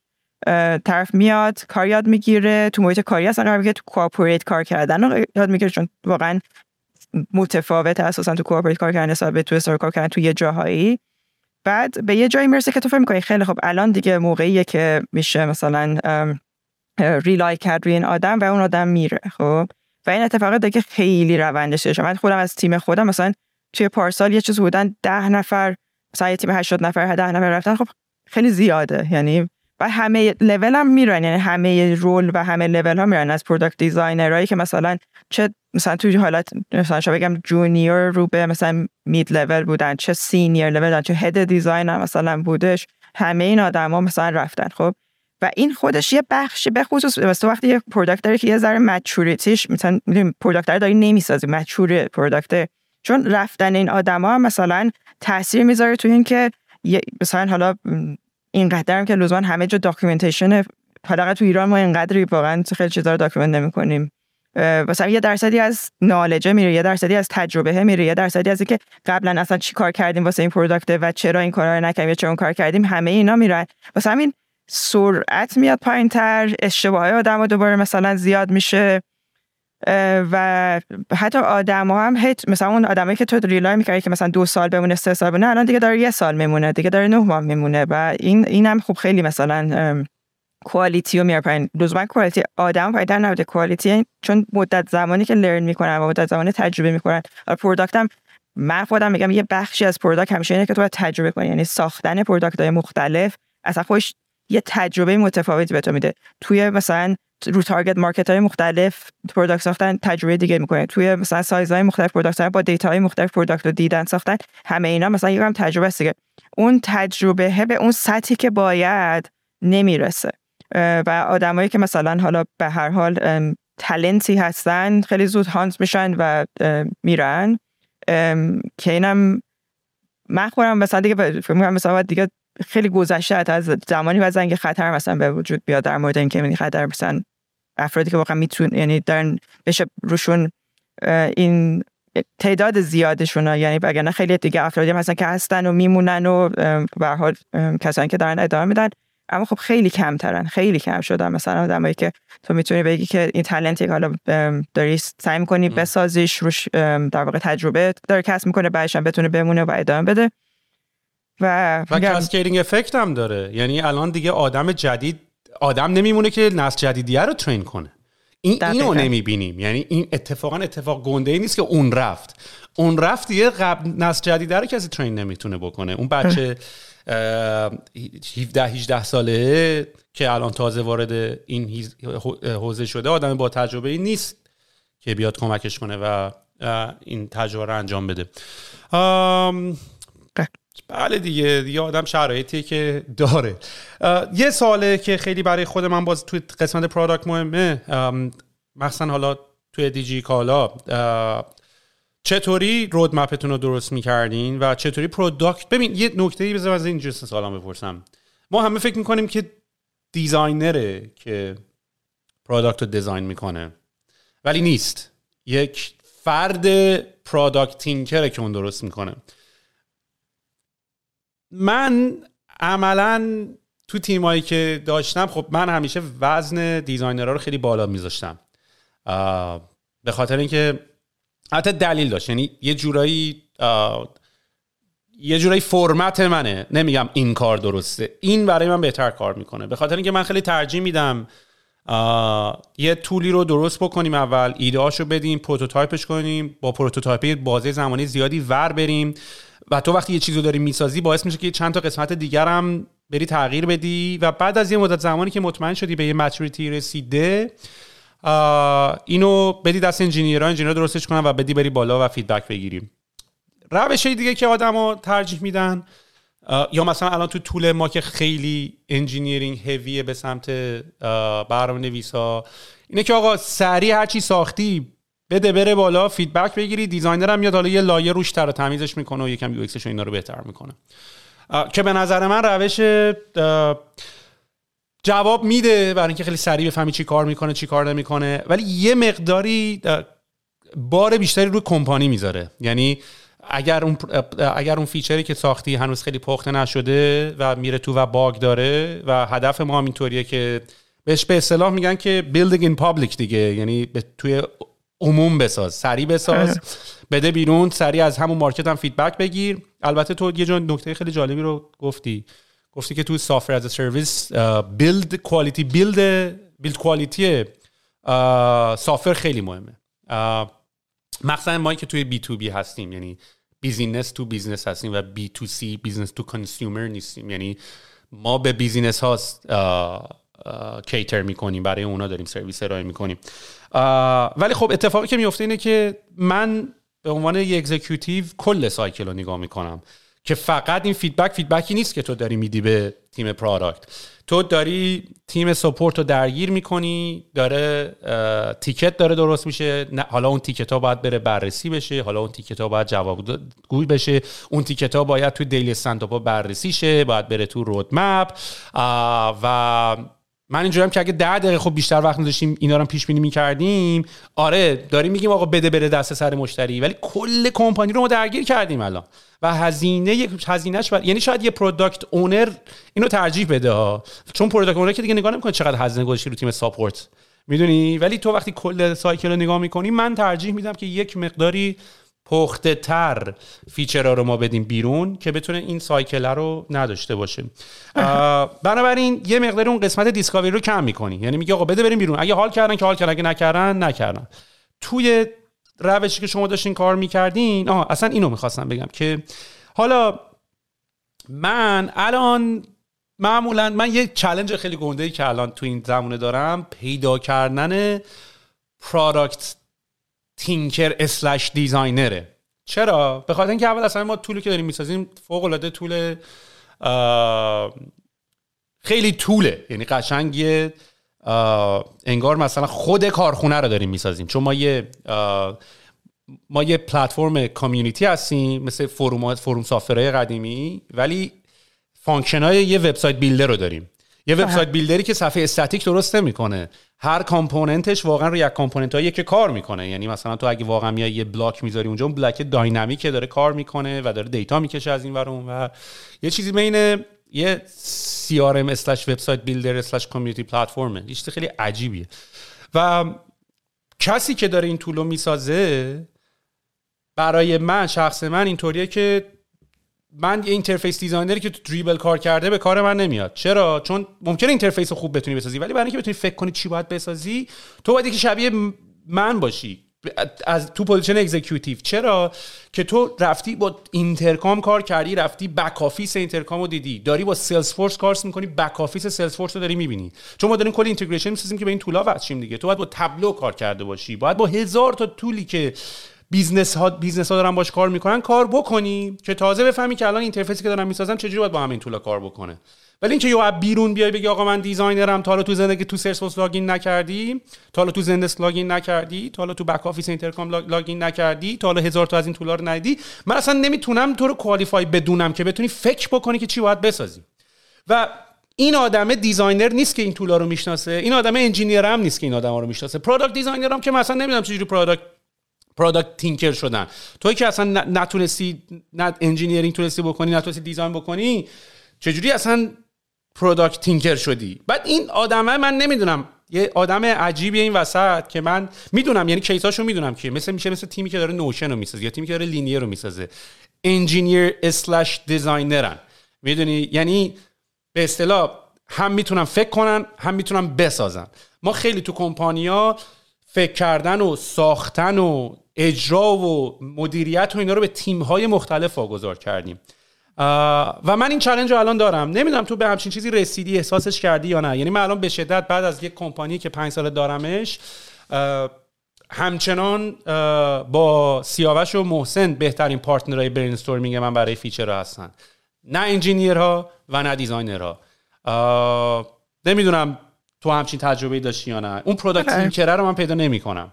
طرف میاد کار یاد می‌گیره. تو محیط کاری اصلا قرار که تو کوآپریت کار کردن یاد می‌گیره چون واقعا متفاوت اساسا تو کوآپریت کار کردن حساب تو استار کار کردن تو یه جاهایی. بعد به یه جایی می‌رسه که تو فکر می‌کنی خیلی خب الان دیگه موقعیه که میشه مثلا rely کرد روی این آدم و اون آدم میره خب؟ و این اتفاق دیگه خیلی روندش شده من خودم از تیم خودم مثلا توی پارسال یه چیز بودن ده نفر مثلا یه تیم 80 نفر ده نفر رفتن. خب خیلی زیاده. یعنی و همه لول هم میرن یعنی همه role و همه لول ها میرن. از product designer ایی که مثلا چه مثلا توی حالت مثلا شما بگم junior رو به مثلا mid level بودن چه senior level بودن چه head design هم مثلا بودش همه این آدما مثلا رفتن خب؟ و این خودش یه بخشی به خصوص مثلا وقتی یه product داره که یه ذره maturity ش مثلا product داری نمی‌سازی mature product چون رفتن این آدما مثلا تاثیر می‌ذاره تو این که مثلا حالا اینقدر هم که لزوما همه جا documentation حداقل تو ایران ما اینقدری واقعا خیلی چیزا رو document نمی‌کنیم. مثلا یه درصدی از knowledge ه میره یه درصدی از تجربه میره یه درصدی از اینکه قبلا اصلا چی کار کردیم واسه این product و چرا این کارا رو نکردیم یا چرا اون کار کردیم همه اینا میرن. واسه همین سرعت میاد پایین تر اشتباه آدم دوباره مثلا زیاد میشه. و حتی آدم ها هم هیت مثلا اون آدمایی که تو rely می‌کردی که مثلا دو سال بمونه سه سال بمونه الان دیگه داره یه سال میمونه دیگه داره نه ماه میمونه و این این هم خوب خیلی مثلا quality رو میاره پایین. لزوما quality آدم پایین نبوده. quality چون مدت زمانی که learn می‌کنن و مدت زمانی تجربه می‌کنن. product هم من خودم میگم یه بخشی از product همیشه اینه که تو باید تجربه کنی. یعنی ساختن product های مختلف اصلا خودش یه تجربه متفاوتی به تو میده. توی مثلا رو target market های مختلف product ساختن تجربه دیگه می‌کنه. توی مثلا سایز های مختلف product با data های مختلف product رو دیدن ساختن. همه اینا مثلا یه هم تجربه است دیگه. اون تجربه به اون سطحی که باید نمی‌رسه. و آدمایی که مثلا حالا به هر حال تلنتی هستن خیلی زود هانت میشن و میرن. که اینم من خودم مثلا دیگه فکر مثلا دیگه خیلی گذشته از زمانی و زنگ خطر مثلا به وجود بیاد در مورد اینکه این خطر مثلا افرادی که واقعا میتون یعنی دارن بشه روشون این تعداد زیادشون یعنی وگرنه خیلی دیگه افرادی مثلا که هستن و میمونن و به حال کسانی که دارن ادامه میدن. اما خب خیلی کمترن خیلی کم شدن. مثلا آدمایی که تو می‌تونی بگی که این تالنتی که حالا داری سعی می‌کنی بسازیش روش در واقع تجربه داره کسب می‌کنه بعدش بتونه بمونه و ادامه بده. و و افکت هم داره. یعنی الان دیگه آدم جدید آدم نمیمونه که نسل جدیدیه رو ترین کنه. این اینو نمی‌بینیم. یعنی این اتفاقا اتفاق گنده ای نیست که اون رفت. اون رفت دیگه قبل نسل جدیده رو کسی ترین نمی‌تونه بکنه. اون بچه 17 18 ساله که الان تازه وارد این حوزه شده آدم با تجربه ای نیست که بیاد کمکش کنه و این تجربه رو انجام بده. بله دیگه دیگه آدم شرایطی که داره. یه ساله که خیلی برای خود من باز توی قسمت product مهمه مخصوصا حالا توی دیجی کالا چطوری roadmap تون رو درست می‌کردین و چطوری product ببین یه نکته ای بذار از این جنس سالم بپرسم. ما همه فکر می‌کنیم که designer ه که product رو design می‌کنه ولی نیست. یک فرد product thinker ه که اون درست می‌کنه. من عملا تو تیمایی که داشتم خب من همیشه وزن designer ها رو خیلی بالا میذاشتم. به خاطر اینکه حتی دلیل داشت. یعنی یه جورایی یه جورایی فرمت منه. نمیگم این کار درسته. این برای من بهتر کار می‌کنه. به خاطر اینکه من خیلی ترجیح میدم یه tool ی رو درست بکنیم اول ایده رو بدیم prototype ش کنیم با prototype بازه زمانی زیادی ور بریم. و تو وقتی یه چیزی رو داری می‌سازی باعث میشه که چند تا قسمت دیگر هم بری تغییر بدی. و بعد از یه مدت زمانی که مطمئن شدی به یه maturity رسیده اینو بدی دست engineer ها engineer درستش کنن و بدی بری بالا و feedback بگیریم. روش دیگه که آدما ترجیح میدن یا مثلا الان تو tool ما که خیلی engineering heavy ه به سمت برنامه نویسا اینه که آقا سریع هرچی ساختی بده بره بالا feedback بگیری designer هم میاد حالا یه لایه روش تر تمیزش می‌کنه و یکم UX ش اینا رو بهتر می‌کنه. که به نظر من روش جواب میده برای اینکه خیلی سریع بفهمی چی کار می‌کنه چی کار نمی‌کنه. ولی یه مقداری بار بیشتری روی کمپانی می‌ذاره. یعنی اگر اون اگر اون feature ی که ساختی هنوز خیلی پخته نشده و میره تو و باگ داره و هدف ما هم اینطوریه که بهش به اصطلاح میگن که building in public دیگه. یعنی توی عموم بساز سریع بساز بده بیرون سریع از همون مارکت هم feedback بگیر. البته تو یه جون نکته خیلی جالبی رو گفتی. گفتی که تو software as a service build quality build build quality software خیلی مهمه. مخصوصا ما که توی B2B هستیم یعنی business to business هستیم و B2C business to consumer نیستیم. یعنی ما به business هاست cater می‌کنیم برای اونا داریم سرویس ارائه می‌کنیم. ولی خب اتفاقی که میفته اینه که من به عنوان یک executive کل cycle رو نگاه می‌کنم که فقط این feedback feedback ی نیست که تو داری میدی به تیم product تو داری تیم support رو درگیر می‌کنی داره ticket داره درست میشه. حالا اون ticket ها باید بره بررسی بشه حالا اون ticket ها باید جوابگوی بشه. اون ticket ها باید توی daily standup بررسی شه باید بره تو roadmap. و من اینجوریم که اگه ده دقیقه خب بیشتر وقت می‌داشتیم اینا رو پیش بینی می‌کردیم آره داریم میگیم آقا بده بره دست سر مشتری. ولی کل کمپانی رو ما درگیر کردیم الان. و هزینه هزینهش یعنی شاید یه product owner اینو ترجیح بده ها. چون product owner که دیگه نگاه نمی‌کنه چقدر هزینه گذاشتی رو تیم support می‌دونی؟ ولی تو وقتی کل cycle رو نگاه می‌کنی من ترجیح میدم که یک مقداری پخته تر feature ها رو ما بدیم بیرون که بتونه این cycle رو نداشته باشه. بنابراین یه مقدار اون قسمت discovery رو کم می‌کنی. یعنی میگه آقا بده بریم بیرون. اگه حال کردن که حال کردن اگه نکردن نکردن. توی روشی که شما داشتین کار می‌کردین آها اصلا اینو می‌خواستم بگم که حالا من الان معمولا من یه چلنج خیلی گنده ای که الان تو این زمونه دارم پیدا کردن پرادکت تینکر اسلش دیزاینره. چرا؟ به خاطر اینکه اول اصلا ما طولی که داریم می‌سازیم فوق العاده طول خیلی طوله. یعنی قشنگ انگار مثلا خود کارخونه رو داریم می‌سازیم. چون ما یه ما یه پلتفرم community هستیم مثل forum forum قدیمی ولی function های یه website builder رو داریم. یه website builder ی که صفحه استاتیک درست نمی‌کنه. هر component ش واقعا رو یک component هایی که کار می‌کنه. یعنی مثلا تو اگه واقعا میای یه block می‌ذاری اونجا اون block dynamic ه داره کار می‌کنه و داره data می‌کشه از این ور اون و یه چیزی بین یه CRM slash website builder slash community platform ه یه خیلی عجیبیه. و کسی که داره این tool و می‌سازه برای من شخص من اینطوریه که من یه interface designer ی که تو Dribbble کار کرده به کار من نمیاد. چرا؟ چون ممکنه interface خوب بتونی بسازی ولی برای اینکه بتونی فکر کنی چی باید بسازی تو باید که شبیه من باشی. از تو position executive چرا؟ که تو رفتی با Intercom کار کردی رفتی back office Intercom رو دیدی. داری با Salesforce کار می‌کنی back office Salesforce رو داری می‌بینی. چون ما داریم کلی integration می‌سازیم که به این tool ا وصلیم دیگه. تو باید با Tableau کار کرده باشی. باید با هزار تا tool ی که business ها business ها دارن باش کار می‌کنن کار بکنی که تازه بفهمی که الان interface ی که دارم می‌سازم چجوری باید با همین tool ا کار بکنه. ولی اینکه یه بیرون بیای بگی آقا من designer م تا حالا تو زندگی تو Salesforce لاگین نکردی تا حالا تو Zendesk login نکردی تا حالا تو back office Intercom login نکردی تا حالا هزار تا از این tool ا رو ندیدی من اصلا نمی‌تونم تو رو qualify بدونم که بتونی فکر بکنی که چی باید بسازی. و این آدم designer نیست که این tool ا رو می‌شناسه این آدم engineer هم نیست که این آدم رو می‌شناسه. product designer هم که مثلا نمی‌دونم چجوری product product thinker شدن. توی که اصلا نتونستی نه engineering تونستی بکنی نتونستی design بکنی چجوری اصلا product thinker شدی؟ بعد این آدمه من نمی‌دونم. یه آدم عجیبی این وسط که من می‌دونم یعنی case اشو می‌دونم که مثل میشه مثل تیمی که داره Notion رو می‌سازه یا تیمی که داره Linear رو می‌سازه. engineer slash designer ن می‌دونی؟ یعنی به اصطلاح هم می‌تونم فکر کنن هم می‌تونم بسازن. ما خیلی تو کمپانیا فکر کردن و ساختن و اجرا و مدیریت و اینا رو به تیم‌های مختلف واگذار کردیم. و من این challenge رو الان دارم. نمی‌دونم تو به همچین چیزی رسیدی احساسش کردی یا نه. یعنی من الان به شدت بعد از یک کمپانی که پنج ساله دارمش همچنان با سیاوش و محسن بهترین partner های brainstorming من برای feature هستن. نه engineer ها و نه designer ها. نمی‌دونم تو همچین تجربه داشتی یا نه. اون product thinker ه رو من پیدا نمی‌کنم.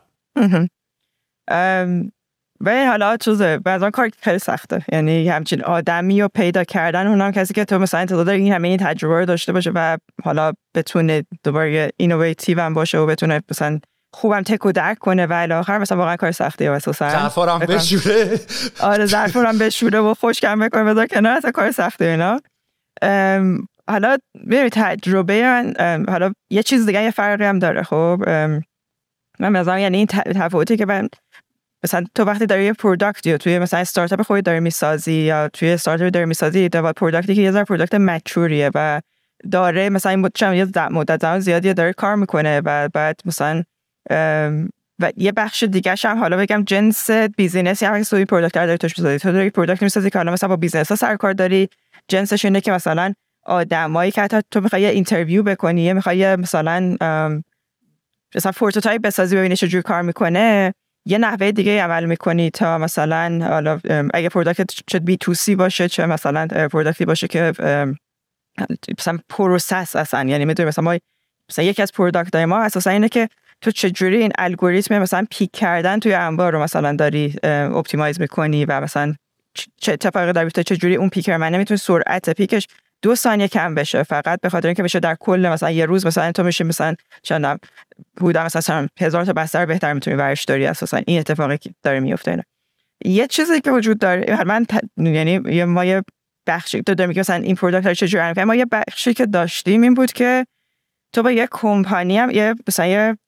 و حالا چیزه بعضا کار خیلی سخته. یعنی همچین آدمی رو پیدا کردن اونم کسی که تو مثلا انتظار داری این همه این تجربه رو داشته باشه و حالا بتونه دوباره innovative هم باشه و بتونه مثلا خوبم تک و درک کنه و الی آخر مثلا واقعا کار سختیه اساسا. ظرفارم بشوره. آره ظرفارم بشوره و خوشکم بکنه بذار کنار اصلا کار سخته اینا. حالا ببینید تجربه من حالا یه چیز دیگه یه فرقی هم داره خب؟ من مثلا یعنی این تفاوتی که من مثلا تو وقتی داری یه product یا توی مثلا استارتاپ خودت داری می‌سازی یا توی استارتاپ داری می‌سازی دو product ی که یه ذره product mature یه و داره مثلا این مدت زمان زیادی داره کار می‌کنه و بعد مثلا و یه بخش دیگه هم حالا بگم جنس business یا سوی product داری توش می‌سازی تو داری product می‌سازی که حالا مثلا با business ها سر کار داری جنسش اینه که مثلا آدمایی که حتی تو می‌خوای interview بکنی می‌خوای مثلا مثلا prototype بسازی ببینی چجوری کار می‌کنه یه نحوه دیگه عمل می‌کنی تا مثلا اگه product چه B to C باشه چه مثلا product ی باشه که مثلا process اصلا یعنی می‌دونی مثلا ما مثلا یکی از product های ما اساسا اینه که تو چجوری این الگوریتم مثلا pick کردن توی انبار رو مثلا داری optimize می‌کنی و مثلا چه اتفاقی داری تو چجوری اون picker من نمی‌تونی سرعت pick ش دو ثانیه کم بشه. فقط به خاطر اینکه بشه در کل مثلا یه روز مثلا تو میشه مثلا چند بودا مثلا هزار تا بسته بهتر می‌تونی ورش داری. اساسا این اتفاقی که داره میفته اینا. یه چیزی که وجود داره من ت... یعنی ما یه بخشی تو داریم مثلا این product چجوری ما یه بخشی که داشتیم این بود که تو با یه کمپانی هم یه مثلا یه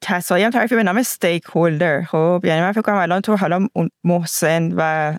کسایی هم تعریفی به نام stakeholder خب یعنی من فکر کنم الان تو حالا محسن و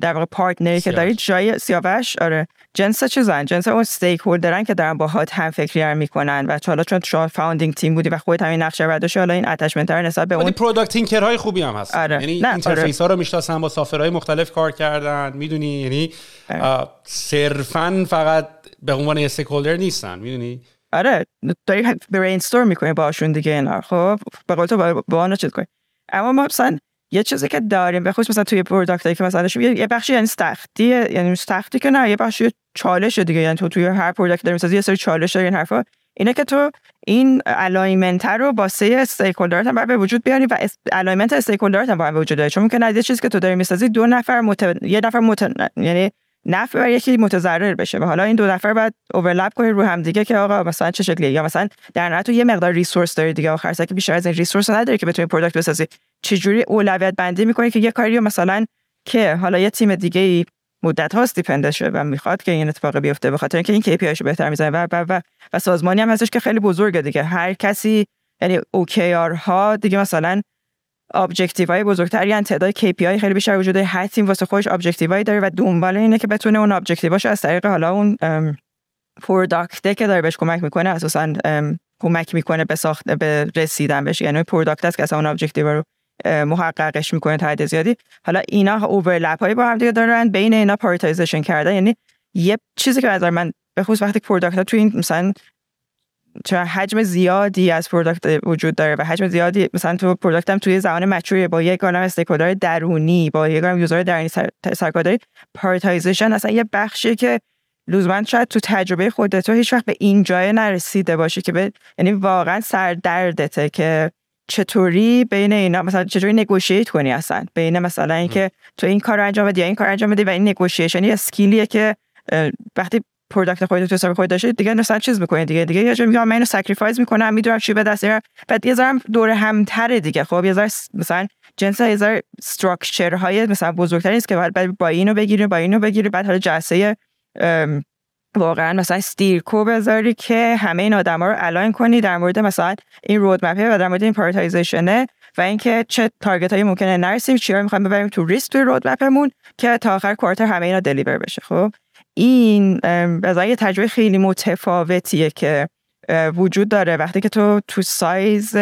در واقع partner ی که دارید جای سیاوش؟ آره. جنس چیزن جنس اون stakeholder ن که دارن باهات هم فکری می‌کنن و حالا چون شما founding team بودی و خودت همین نقشه برداشتی حالا این attachment رو نسبت به اون product های خوبی هم هست آره. یعنی interface ها رو می‌شناسن با software های مختلف کار کردن می‌دونی؟ یعنی آره. صرفا فقط به عنوان stakeholder نیستن می‌دونی؟ آره. داری brainstorm می‌کنی باشون دیگه اینا. خب به قول تو با چیز کنی. اما ما مثلا یه چیزی که داریم به خصوص مثلا توی product که مثلا یه بخشی یعنی سختی یعنی سختی که نه یه بخشی چالش دیگه. یعنی تو توی هر product داریم یه سری چالش داری این حرفا. اینه که تو این alignment رو با سه stakeholder ات هم به وجود بیاری و alignment stakeholder ات هم به وجود داره چون ممکنه از یه چیزی که تو داری می‌سازی دو نفر مت... یه نفر مت... یعنی نفع بر یکی متضرر بشه و حالا این دو نفر بعد overlap کنید رو هم دیگه که آقا مثلا چه شکلیه؟ یا مثلا در نهایت تو یه مقدار resource داری دیگه آخر که بیشتر از این resource نداری که بتونی product بسازی. چجوری اولویت بندی می‌کنی که یه کاری مثلا که حالا یه تیم دیگه ای مدت هاست depend ه شده و می‌خواد که این اتفاق بیفته به خاطر اینکه این KPI رو بهتر می‌زنه و, و, و, و سازمانی هم هستش که خیلی بزرگه دیگه. هر کسی یعنی OKR ها دیگه مثلا objective های بزرگتری یعنی تعداد KPI خیلی بیشتر وجود داره هر تیم واسه خودش objective داره و دنبال اینه که بتونه اون objective هاش از طریق حالا اون product ه که داره بهش کمک می‌کنه اساسا کمک می‌کنه به ساخت به رسیدن بهش. یعنی product است که اصلا اون objective رو محققش می‌کنه تا زیادی. حالا اینا overlap هایی با هم دیگه دارن بین اینا prioritization کردن. یعنی یه چیزی که از من به خصوص وقتی product ها تو این مثلا چون حجم زیادی از product وجود داره و حجم زیادی مثلا تو product هم توی زمان mature ی با یک عالم stakeholder درونی با یک عالم user درونی سرکار داری prioritization اصلا یه بخشی که لزوما شاید تو تجربه خودت تو هیچ وقت به این جای نرسیده باشه که به یعنی واقعا سردردته که چطوری بین اینا مثلا چطوری negotiate کنی اصلا بین مثلا اینکه تو این کار انجام بدی یا این کار انجام بدی و این negotiation یه skill یه که وقتی product خودت تو حساب خودت داشته دیگه مثلا چیز می‌کنی دیگه. دیگه یه جا میگم من اینو sacrifice می‌کنم می‌دونم چی به دست میارم بعد یه ذره دور همتره دیگه. خب یه ذره مثلا جنس یه ذره structure های مثلا بزرگتری است که بعد با اینو بگیری با اینو بگیری. بعد حالا جلسه واقعا مثلا call بذاری که همه این آدما رو align کنی در مورد مثلا این roadmap ه و در مورد این prioritization ه و اینکه چه target هایی ممکنه نرسیم چیا می‌خوایم ببریم تو ریسک توی roadmap مون که تا آخر quarter همه اینا deliver بشه. خب؟ این بذار یه تجربه خیلی متفاوتیه که وجود داره. وقتی که تو تو سایز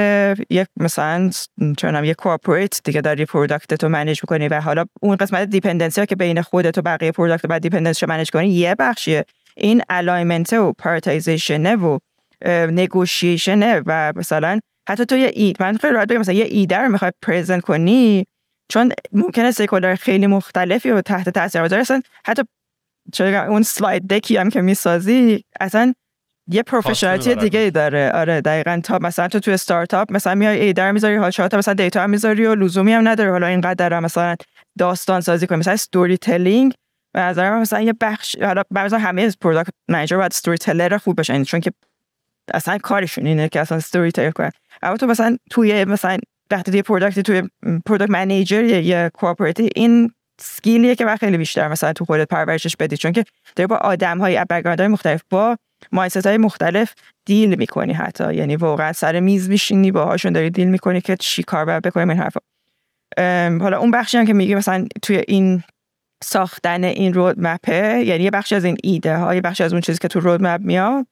یک مثلا چونم یک corporate دیگه داری product تو manage می‌کنی و حالا اون قسمت dependency ها که بین خودت و بقیه product بعد dependency manage کنی یه بخشیه. این alignment و prioritization ه و negotiation ه و مثلا حتی تو یه idea من خیلی راحت بگم مثلا یه ایده رو می‌خوای present کنی چون ممکنه stakeholder خیلی مختلفی رو تحت تاثیر بذاره حتی اون slide deck ی هم که می‌سازی اصلا یه professionality دیگه داره. آره دقیقا تا مثلا تو تو استارتاپ مثلا میای ایده رو می‌ذاری حالا تا مثلا data هم می‌ذاری و لزومی هم نداره حالا اینقدر مثلا داستان سازی کنی. مثلا storytelling به نظر من مثلا یه بخش حالا مثلا همه product manager باید storyteller خوب بشن. چون که اصلا کارشون اینه که اصلا story tell کنن. اما تو مثلا توی مثلا وقتی توی product توی product manager یا corporate ی و این skill یه که خیلی بیشتر مثلا تو خودت پرورشش بدی چون که داری با آدم های های مختلف با mindset های مختلف deal می‌کنی حتی. یعنی واقعا سر میز میشینی باهاشون داری deal می‌کنی که چی کار باید بکنیم این حرفا. حالا اون بخشی هم که میگی مثلا توی این ساختن این roadmap ه یعنی یه بخشی از این ایده ها یه بخشی از اون چیزی که تو roadmap میاد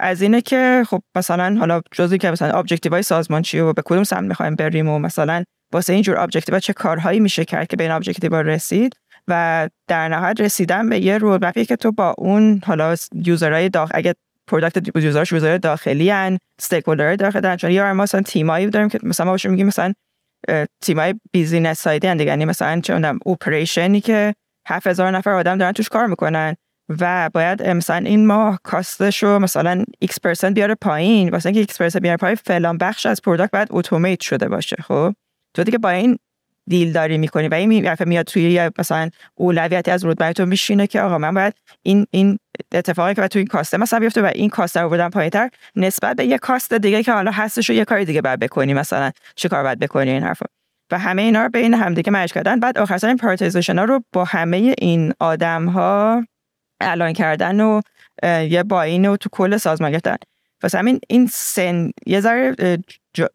از اینه که خب مثلا حالا جزئی که مثلا objective های سازمان چیه و به کدوم سمت می‌خوایم بریم و مثلا واسه اینجور objective چه کارهایی میشه کرد که به این objective رسید و در نهایت رسیدن به یه roadmap ی که تو با اون حالا user های داخل اگه product user ش user داخلی ان stakeholder داخل چون یا مثلا تیمایی داریم که مثلا ما میگیم مثلا تیمای بیزینس سایدی هن دیگه یعنی مثلا چه اونم operation ی که 7000 نفر آدم دارن توش کار می‌کنن و باید مثلا این ماه cost ش رو مثلا x percent بیاره پایین واسه اینکه x percent بیاره پایین فلان بخش از product باید اتومات شده باشه خب؟ تو دیگه با این deal داری می‌کنی و این میاد توی یه مثلا اولویتی از roadmap تو میشینه که آقا من باید این این اتفاقی که توی این cost ه مثلا بیفته و این cost ه رو بردم پایینتر نسبت به یه cost دیگه که حالا هستش و یه کار دیگه باید بکنی مثلا. چه کار باید بکنی این حرفا؟ و همه اینا رو بین همدیگه merge کردن. بعد آخر این prioritization ها رو با همه این آدم ها align کردن و یه buy-in و تو کل سازمان گرفتن. پس همین این سن یه ذره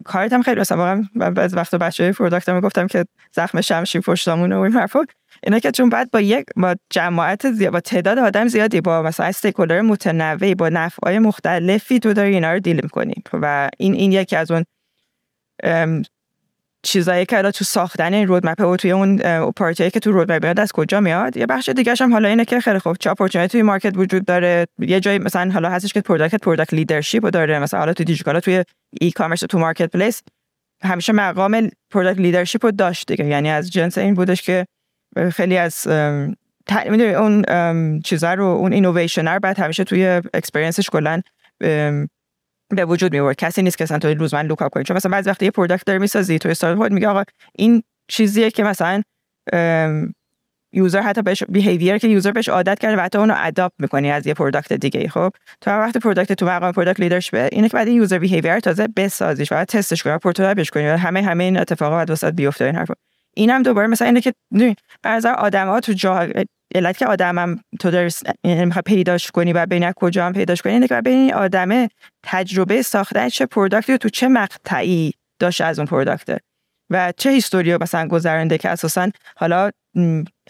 کارت هم خیلی مثلا واقعا بعض وقتا بچه product هم گفتم که زخم شمشیر پشتامون و این اینا که چون بعد با یک با جماعت زیاد با تعداد آدم زیادی با مثلا stakeholder متنوعی با نفعای مختلفی تو داری اینا رو deal می‌کنی. و این این یکی از اون چیزایی که تو ساختن این roadmap و توی اون priority که تو roadmap میاد از کجا میاد؟ یه بخش دیگه هم حالا اینه که خیلی خوب چه opportunity توی market وجود داره یه جایی مثلا حالا هستش که product product leadership داره مثلا حالا تو دیجیکالا توی e-commerce تو marketplace همیشه مقام product leadership رو داشت دیگه. یعنی از جنس این بودش که خیلی از اون چیزا رو اون اینویشن رو بعد همیشه توی experience ش کلا به وجود میورد کسی نیست که مثلا تو روز من look up کنی. چون مثلا بعضی وقتی یه product داری می‌سازی تو استارت میگه آقا این چیزیه که مثلا user حتی بهش behavior که user بهش عادت کرده و حتی اونو adapt می‌کنی از یه product دیگه خب؟ تو وقت product تو مقام product leadership به اینه که بعد این user behavior تازه بسازیش و تستش کنی prototype ش کنی همه همه این اتفاقات بعد وسط بیفته این حرفا. اینم دوباره مثلا اینه که بعضی آدما تو جا علت که آدمم تو در یعنی می‌خوای پیداش کنی و بین کجا هم پیداش کنی اینه که بین آدمه تجربه ساختن چه product ی تو چه مقطعی داشته از اون product ه و چه history مثلا گذرنده که اساسا حالا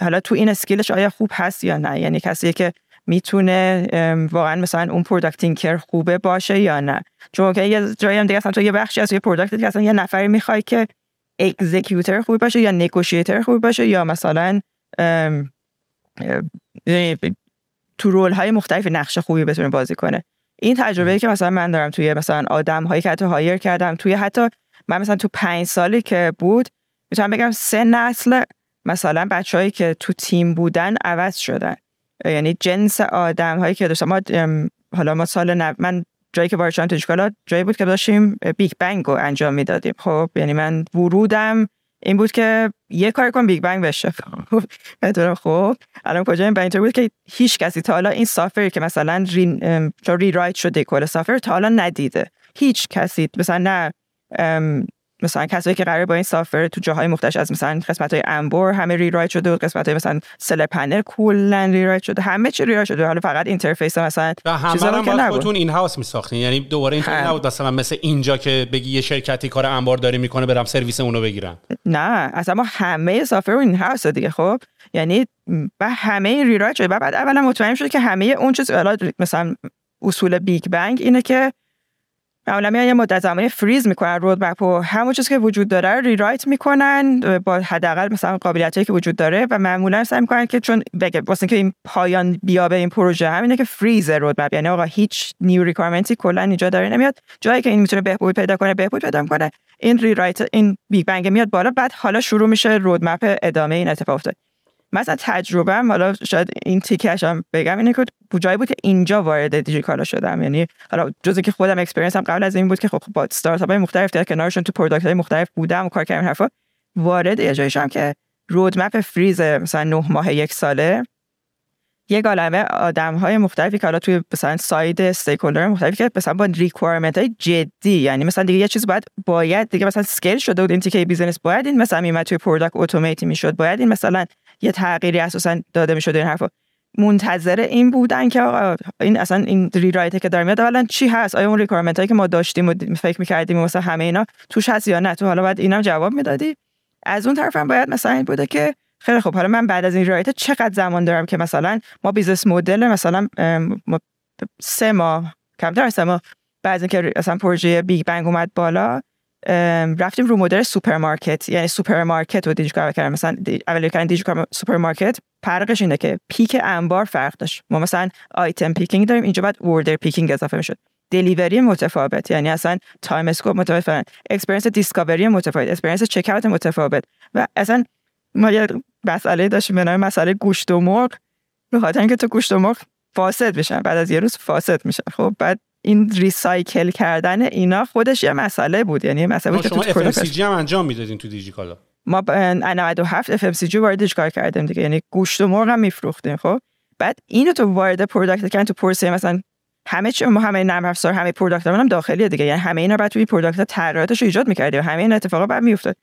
حالا تو این skill ش آیا خوب هست یا نه؟ یعنی کسی که می‌تونه واقعا مثلا اون product کر خوبه باشه یا نه؟ چون که یه جایی هم دیگه اصلا تو یه بخشی از یه product که اصلا یه نفری می‌خوای که executor خوبی باشه یا negotiator خوبی باشه یا مثلا تو role های مختلف نقش خوبی بتونه بازی کنه. این تجربه که مثلا من دارم توی مثلا آدم هایی که حتی hire کردم توی حتی من مثلا تو پنج سالی که بود می‌تونم بگم سه نسل مثلا بچههایی که تو تیم بودن عوض شدن. یعنی جنس آدم هایی که داشتم. ما حالا ما سال من جایی که وارد شدم جایی بود که داشتیم big bang رو انجام می‌دادیم. خب یعنی من ورودم این بود که یه کار کن big bang بشه. خب خب الان کجا این اینطور بود که هیچ کسی تا حالا این software که مثلا re, rewrite شده کل software تا حالا ندیده. هیچ کسی مثلا نه مثلا کسایی که قرار با این software تو جاهای مختلف از مثلا قسمت های انبار همه rewrite شده و قسمت های مثلا seller panel کلا rewrite شده. همه چی rewrite شده. حالا فقط interface مثلا و همه هم باید خودتون in-house میساختین. یعنی دوباره این نبود مثلا مثل اینجا که بگی یه شرکتی کار انبار داری می‌کنه برم سرویس اونو بگیرم. نه اصلا ما همه software in-house دیگه خب. یعنی و همه rewrite شده. بعد اولا مطمئن شده که همه اون چیز مثلا اصول big bang اینه که میان یه مدت زمانی فریز می‌کنن roadmap و همون چیزی که وجود داره رو rewrite می‌کنن با حداقل مثلا قابلیتایی که وجود داره و معمولا سعی می‌کنن که چون بگه واسه که این پایان بیا به این پروژه همینه که freeze roadmap یعنی آقا هیچ new requirement ی کلا اینجا داره نمیاد. جایی که این می‌تونه بهبود پیدا کنه بهبود پیدا کنه این rewrite این big bang میاد بالا بعد حالا شروع میشه roadmap ادامه این اتفاق افتاد. مثلا تجربه هم حالا شاید این تیکش هم بگم اینه که جایی بود که اینجا وارد دیجیکالا شدم. یعنی حالا جزی که خودم experience م قبل از این بود که خب با استارتاپ های مختلف در کنارشون تو product های مختلف بودم و کار کردم حرفا وارد یه جایی که roadmap freeze مثلا نه ماه یک ساله. یه عالمه آدم های مختلفی که حالا توی مثلا side stakeholder مختلفی که مثلا با requirement های جدی یعنی مثلا دیگه یه چیز باید باید دیگه مثلا scale شده بود این تیکه business باید این مثلا میمد توی product اتومات می‌شد باید این مثلا یه تغییری اساسا داده می‌شد این حرفا. منتظر این بودن که آقا این اصلا این rewrite که داریم میاد اولا چی هست؟ آیا اون requirement هایی که ما داشتیم و فکر می‌کردیم مثلا همه اینا توش هست یا نه؟ تو حالا باید اینم جواب می‌دادی. از اون طرف هم باید مثلا این بوده که خیلی خب حالا من بعد از این rewrite چقدر زمان دارم که مثلا ما business model مثلا سه ماه کمتر از سه ماه بعد اینکه مثلا پروژه big bang اومد بالا رفتیم رو مدل سوپرمارکت. یعنی سوپرمارکت رو دیجیکار کردیم مثلا اول کردن دیجیکار سوپرمارکت. فرقش اینه که pick انبار فرق داشت. ما مثلا item picking داریم اینجا بعد order picking اضافه می‌شد. delivery متفاوت. یعنی اصلا time scope متفاوت. experience discovery متفاوت. experience checkout متفاوت. و اصلا ما یه مسئله داشتیم به نام مسئله گوشت و مرغ. به خاطر اینکه تو گوشت و مرغ فاسد میشن. بعد از یه روز فاسد میشن. خب بعد این recycle کردن اینا خودش یه مسئله بود. یعنی مسئله بود که شما FMCG هم انجام می‌دادین تو دیجیکالا. ما 97 FMCG وارد کار کردیم دیگه. یعنی گوشت و مرغ هم میفروختیم خب؟ بعد اینو تو وارد product کردن تو پرسه مثلا همه چی ما همه نرم افزار همه product هم داخلیه دیگه. یعنی همه اینا بعد توی product تغییراتش رو ایجاد می‌کردیم. همه این اتفاقا بعد میافتاد.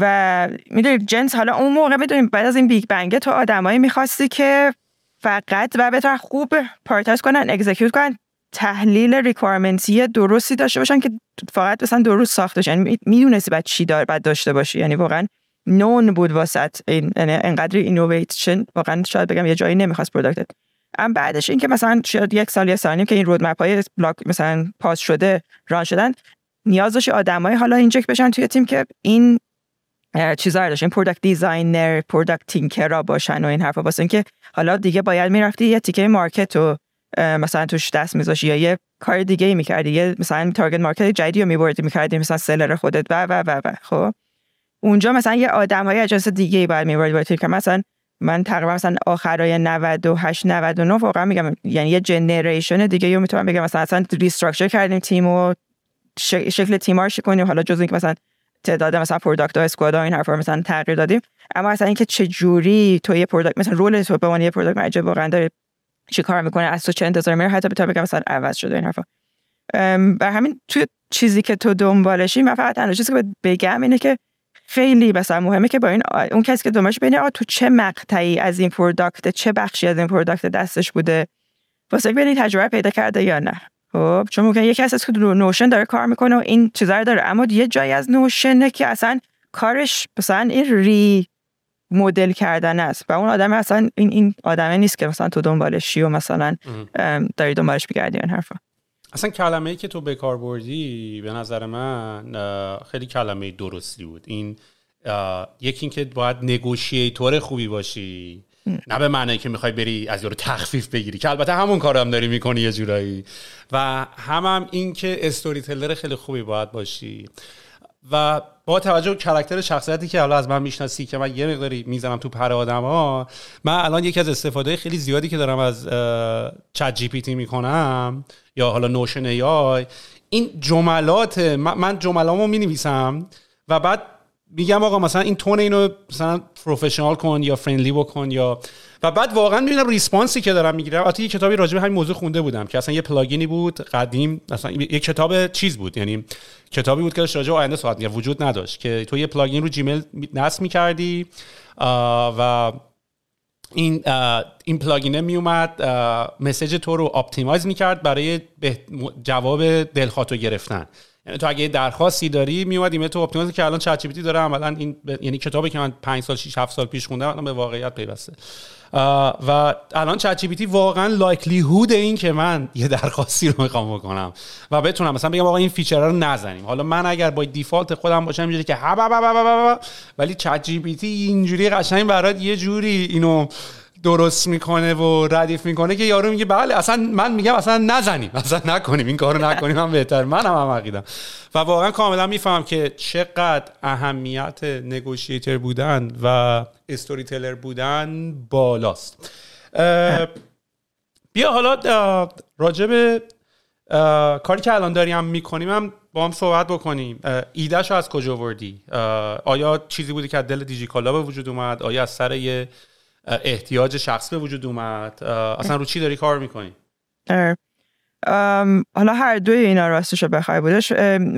و می‌دونید جنس حالا اون موقع می‌دونیم بعد از این big bang تو آدمایی می‌خواستی که فقط و بهتر خوب پارتاز کنن execute کنن تحلیل ریکوایرمنتی درستی داشته باشن که فقط مثلا درست ساخته یعنی می‌دونستی بعد چی دار بعد داشته باشی. یعنی واقعا نون بود واسط. این یعنی انقدر اینوویشن واقعا شاید بگم یه جایی نمی‌خواست پروداکتت ام بعدش این که مثلا شاید یک سال یا سال که این رودمپ های بلاک مثلا پاس شده ران شدن نیاز داشت آدمای حالا اینجک بشن توی تیم که این چیزا رو داشتن پروداکت دیزاینر پروداکت تینکر باشن و این حرفا. واسه اینکه حالا دیگه باید می‌رفتی یه تیکه market رو مثلا توش دست میذاشی یا یه کار دیگه ای می‌کردی یه مثلا target market جدیدی رو میبردی می‌کردی مثلا seller خودت و و و و خب؟ اونجا مثلا یه آدم های از جنس دیگه ای باید میبردی که مثلا من تقریبا مثلا آخرای 98 99 واقعا میگم یعنی یه generation دیگه رو می‌تونم بگم. مثلا اصلا restructure کردیم تیم و شکل تیمارش کنیم. حالا جز اینکه مثلا تعداد مثلا product ها squad ها این حرفا مثلا تغییر دادیم. اما اصلا اینکه چه جوری تو یه product مثلا role تو به عنوان یه product manager واقعا داره چی کار می‌کنه؟ از تو چه انتظار میره حتی بتا بگم مثلا عوض شده این حرفا. بر همین تو چیزی که تو دنبالشی من فقط تنها چیزی که بگم اینه که خیلی مثلا مهمه که با این اون کسی که دنبالش ببینه تو چه مقطعی از این product چه بخشی از این product دستش بوده؟ واسه ببینید تجربه پیدا کرده یا نه. خب چون ممکن یکی از که Notion داره کار می‌کنه و این چیزا داره. اما یه جایی از Notion ه که اصلا کارش مثلا این ری مدل کردن است و اون آدم اصلا این این آدمه نیست که مثلا تو دنبالشی و مثلا داری دنبالش بگردی این حرفا. اصلا کلمه ای که تو به کار بردی به نظر من خیلی کلمه درستی بود. این یکی اینکه باید نگوشیتور خوبی باشی. نه به معنی که می‌خوای بری از یارو تخفیف بگیری که البته همون کارم هم داری می‌کنی یه جورایی. و هم هم این که استوری تلر خیلی خوبی باید باشی. و با توجه به character شخصیتی که حالا از من می‌شناسی که من یه مقداری می‌زنم تو پر آدم ها من الان یکی از استفاده خیلی زیادی که دارم از ChatGPT می‌کنم یا حالا Notion AI این جملات من جملامو می نویسم و بعد میگم آقا مثلا این tone اینو مثلا professional کن یا friendly بکن یا و بعد واقعا می‌بینم response ی که دارم می‌گیرم. البته یه کتابی راجع به همین موضوع خونده بودم که اصلا یه plugin ی بود قدیم مثلا یه کتاب چیز بود یعنی کتابی بود که داشت راجع به آینده صحبت می‌کرد وجود نداشت که تو یه plugin رو Gmail نصب می‌کردی و این این plugin ه میومد message تو رو optimize می‌کرد برای جواب دلخواتو گرفتن. یعنی تو اگه درخواستی داری میومد ایمیل تو optimize که الان ChatGPT داره عملا این یعنی کتابی که من 5 سال 6 7 سال پیش خوندم الان به واقعیت پیوسته. و الان ChatGPT واقعا likelihood این که من یه درخواستی رو می‌خوام بکنم و بتونم مثلا بگم آقا این feature رو نزنیم. حالا من اگر با default خودم باشم اینجوری که ولی ChatGPT اینجوری قشنگ برات یه جوری اینو درست می‌کنه و ردیف می‌کنه که یارو میگه بله اصلا من میگم اصلا نزنیم اصلا نکنیم این کارو نکنیم من بهتر من هم, هم عقیدم. و واقعا کاملا می‌فهمم که چقدر اهمیت negotiator بودن و storyteller بودن بالاست. بیا حالا راجب کاری که الان داریم می‌کنیم هم با هم صحبت بکنیم. ایدهشو از کجا وردی آیا چیزی بودی که از دل دیجی کالا به وجود اومد؟ آیا از سر یه احتیاج شخص به وجود اومد. اصلا رو چی داری کار می‌کنی؟ حالا هر دوی اینا راستش رو بخوای بودش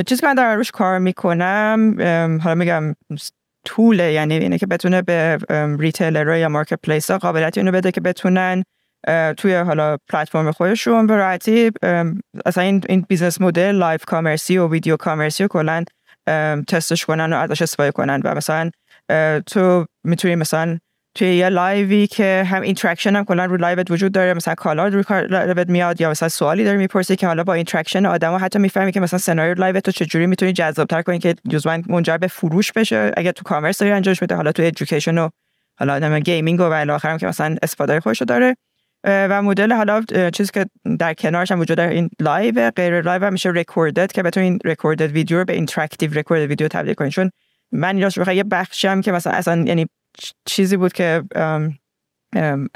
چیزی که من در روش کار می‌کنم حالا میگم طوله یعنی اینه که بتونه به retailer یا marketplace ها قابلیت اینو بده که بتونن توی حالا پلتفرم خودشون به راحتی اصلا این این business model live commerce ی و video commerce ی رو کلا تستش کنن و ازش استفاده کنن و مثلا تو می‌تونی مثلا توی یه live ی که هم interaction هم کلا رو live ت وجود داره مثلا کالا رو live ت میاد یا مثلا سوالی داره می‌پرسی که حالا با interaction آدما حتی می‌فهمی که مثلا سناریو live ت تو چجوری می‌تونی جذابتر کنی که جزواً منجر به فروش بشه. اگه تو commerce داری انجامش بده حالا تو education و حالا آدم gaming و الی آخرم که مثلا استفاده خودشو داره. و مدل حالا چیزی که در کنارش هم وجود داره این لایو غیر لایو میشه recorded که بتونین recorded video رو به interactive recorded video تبدیل کنین چون من اینجاش یه بخشی هم که مثلا اصلا یعنی چیزی بود که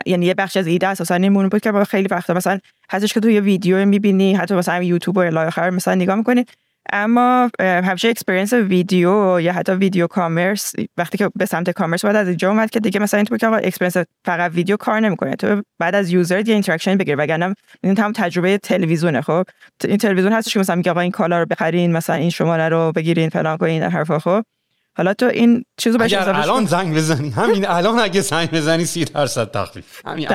یعنی یه بخش از ایده اساسا نمونه بود که خیلی وقتا مثلا هستش که تو یه ویدیو می‌بینی حتی مثلا یوتیوب و الی مثلا نگاه می‌کنی. اما همیشه experience ویدیو یا حتی video commerce وقتی که به سمت commerce باید از اینجا اومد که دیگه مثلا اینطور که experience فقط ویدیو کار نمی‌کنه. تو باید از user یه interaction بگیر. وگرنه این هم تجربه تلویزیونه خب؟ این تلویزیون هستش که مثلا میگه آقا این کالا رو بخرین مثلا این شماره رو بگیرین فلان کنین حرفا خب؟ حالا تو این چیزو بهش الان زنگ بزنی. همین الان اگه زنگ بزنی 30 درصد تخفیف. همین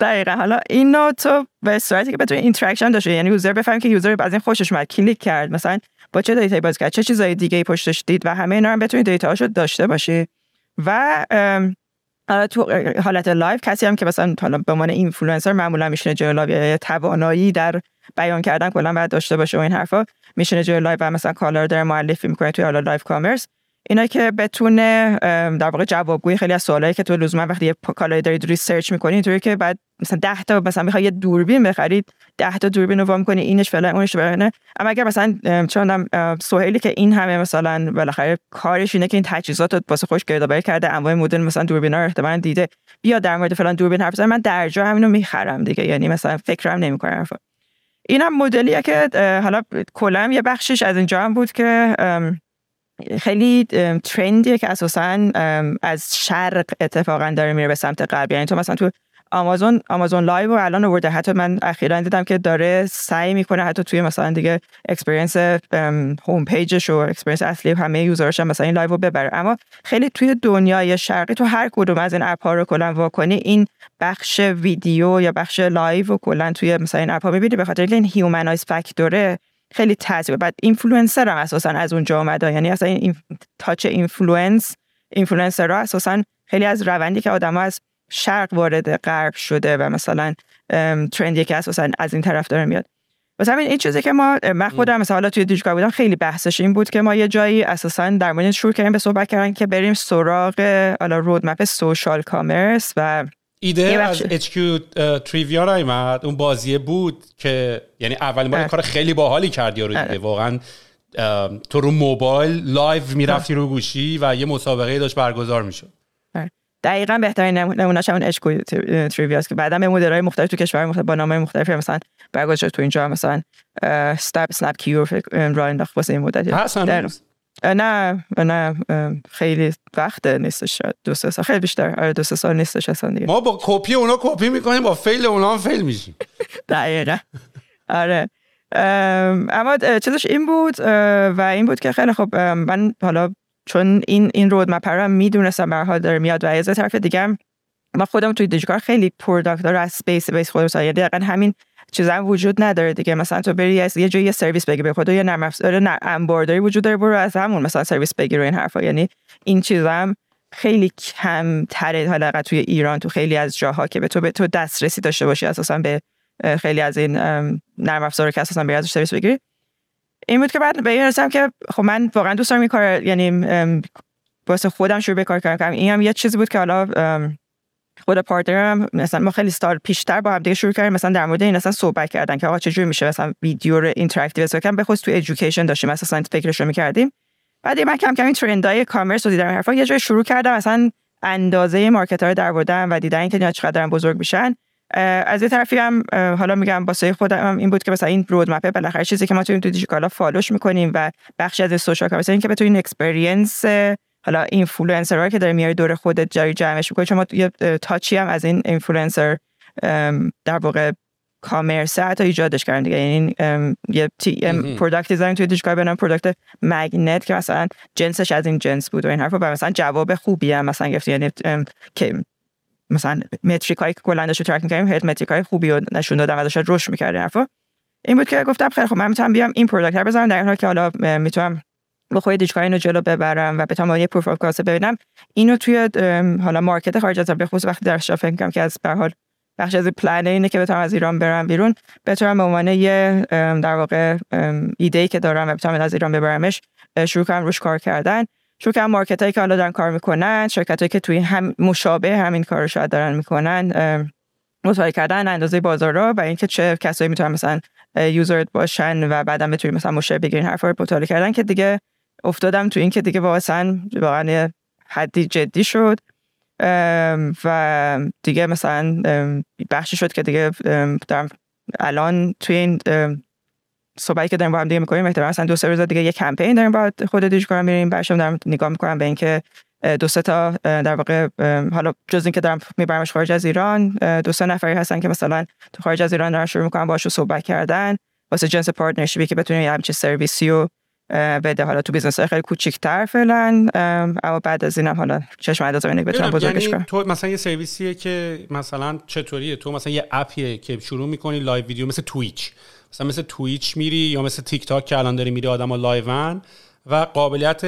دقیقا. حالا اینو تو به صورتی که بتونی interaction داشته یعنی user بفهم که user از این خوشش اومد کلیک کرد مثلا با چه data یی باز کرد چه چیزای دیگه پشتش دید و همه اینا هم بتونی data هاشو داشته باشی. و تو حالت live کسی هم که مثلا حالا به عنوان اینفلوئنسر معمولا میشینه جلوی live توانایی در بیان کردن کلا باید داشته باشه و این حرفا میشینه جلوی live و مثلا کالا رو داره معرفی می‌کنه توی حالا live commerce اینا که بتونه در واقع جوابگوی خیلی از سوالایی که تو لزوما وقتی یه کالای دارید research می‌کنی اینطوری که بعد مثلا 10 تا مثلا می‌خوای یه دوربین بخرید 10 تا دوربین رو وام کنی اینش فلان اونش فلان. اما اگر مثلا چون سهیلی که این همه مثلا بالاخره کارش اینه که این تجهیزات رو واسه خودش گردآوری کرده انواع مدل مثلا دوربینا رو احتمالاً دیده بیا در مورد فلان دوربین حرف من در جا همینو می‌خرم دیگه. یعنی مثلا فکرم نمی‌کنم این هم مدلیه که حالا کلا یه بخشش از اینجا هم بود که خیلی trend یه که اساسا از شرق اتفاقا داره میره به سمت غرب. یعنی تو مثلا تو آمازون Amazon Live رو الان آورده. حتی من اخیرا دیدم که داره سعی می‌کنه حتی توی مثلا دیگه experience home page ش و experience اصلی همه user ش هم مثلا این live رو ببره. اما خیلی توی دنیای شرقی تو هر کدوم از این app ها رو کلا وا کنی این بخش ویدیو یا بخش live و کلا توی مثلا این app ها می‌بینی. به خاطر این humanize factor ه خیلی تاثیر بعد اینفلوئنسر هم اساسا از اونجا اومده. یعنی اصلا این touch influence influencer ها اساسا خیلی از روندی که آدم از شرق وارد غرب شده و مثلا trend ی که اساسا از این طرف داره میاد. واسه همین این چیزی که ما من خودم مثلا حالا توی دیجیکالا بودم خیلی بحثش این بود که ما یه جایی اساسا در مورد شروع کردیم به صحبت کردن که بریم سراغ حالا roadmap social commerce و ایده از HQ Trivia نیومد اون بازیه بود که یعنی اولین بار کار خیلی باحالی کردی رو دیگه. آره. واقعا تو رو موبایل live می‌رفتی رو گوشی و یه مسابقه داشت برگزار می‌شد. آره. دقیقا بهترین نمونهش همون اشکو تریویا است که بعدا به مدل‌های مختلف تو کشور مختلف با نامهای مختلفی مثلا برگزار تو اینجا مثلا استاپ سنپ کیور را انداخت واسه این مدت نه نه خیلی وقت نیستش دو سه سال خیلی بیشتر آره دو سه سال نیستش اصلا دیگه ما با کپی اونا کپی می‌کنیم با فیل اونا هم فیل میشیم دقیقا آره اما چیزش این بود و این بود که خیلی خب من حالا چون این این رود مپ رو می‌دونستم به حال داره میاد و از طرف دیگه ما خودم توی دیجیکار خیلی پروداکت رو از اسپیس بیس خودم یعنی دقیقا همین چیزا وجود نداره دیگه. مثلا تو بری یه جایی یه سرویس بگی به خود یه نرم افزار انبارداری وجود داره برو از همون مثلا سرویس بگیر این حرفا. یعنی این چیزا خیلی کم تره حداقل توی ایران تو خیلی از جاها که به تو به تو دسترسی داشته باشی اساسا به خیلی از این نرم افزار که اساسا بری ازش سرویس بگیری. این بود که بعد به این رسیدم که خب من واقعا دوست دارم این کار یعنی واسه خودم شروع به کار کردم. این هم یه چیزی بود که حالا خود partner م مثلا ما خیلی سال پیشتر با هم دیگه شروع کردیم مثلا در مورد این اصلا صحبت کردن که آقا چجوری میشه مثلا ویدیو رو interactive کنم به خصوص تو education داشتیم مثلا فکرش رو می‌کردیم. بعد من کم کم این trend ای commerce رو دیدم حرفا یه جای شروع کردم مثلا اندازه market رو در و دیدن که چقدر بزرگ میشن. از یه طرفی هم حالا میگم واسه خودم این بود که مثلا این رود مپ بالاخره چیزی که ما تو دیجیکالا فالوش می‌کنیم و بخشی از سوشال کامرس این که بتونین اکسپریانس حالا اینفلوئنسرها که داری میاری دور خودت جاری جمعش می‌کنی. چون ما یه تاچی هم از این اینفلوئنسر در واقع کامرس حتی ایجادش کردن دیگه. یعنی یه پروداکت دیزاین توی دیجیکال بنام پروداکت مگنت که مثلا جنسش از این جنس بود و این حرفا و مثلا جواب خوبی هم مثلا گفت یعنی که مثلا متریک هایی که کلا داشت ترک می‌کردیم هد متریک های خوبی رو نشون دادم و داشت رشد می‌کرد حرفا. این بود که گفتم خیلی خب من می‌تونم بیام این پروداکت رو بزنم. در حالی که حالا می‌تونم با خود دیجیکال اینو جلو ببرم و بتونم یه پروف کاسه ببینم. اینو توی حالا مارکت خارج از به خصوص وقتی درش فکر که از به حال بخش از پلن اینه که بتونم از ایران برم بیرون بتونم به عنوان یه در واقع ایده ای که دارم و بتونم از ایران ببرمش شروع کنم روش کار کردن. شروع کنم مارکت هایی که حالا دارن کار می‌کنن شرکت هایی که توی هم مشابه همین کار رو شاید دارن می‌کنن مطالعه کردن اندازه بازار رو و اینکه چه کسایی می‌تونن مثلا یوزر باشن و بعدا بتونیم مثلا مشتری بگیرین حرفا رو مطالعه کردن که دیگه افتادم تو این که دیگه واقعا واقعا حدی جدی شد. و دیگه مثلا بخشی شد که دیگه در الان توی این صحبتی که داریم با هم دیگه می‌کنیم احتمالاً مثلا دو سه روز دیگه یه کمپین داریم با خود دیجیکالا میریم. برشم دارم نگاه می‌کنم به اینکه دو سه تا در واقع حالا جز اینکه دارم میبرمش خارج از ایران دو سه نفری هستن که مثلا تو خارج از ایران دارن شروع می‌کنم باشو صحبت کردن. واسه جنس partnership ی که بتونیم یه همچین سرویسی رو بده. حالا تو business های خیلی کوچیک‌تر فعلا اما بعد از اینم حالا چشم انداز اینه بتونم بزرگش یعنی کنم. تو مثلا یه سرویسیه که مثلا چطوریه؟ تو مثلا یه app یه که شروع می‌کنی live video مثل Twitch مثلا مثل Twitch میری یا مثل تیک تاک که الان داری میری آدما live ن و قابلیت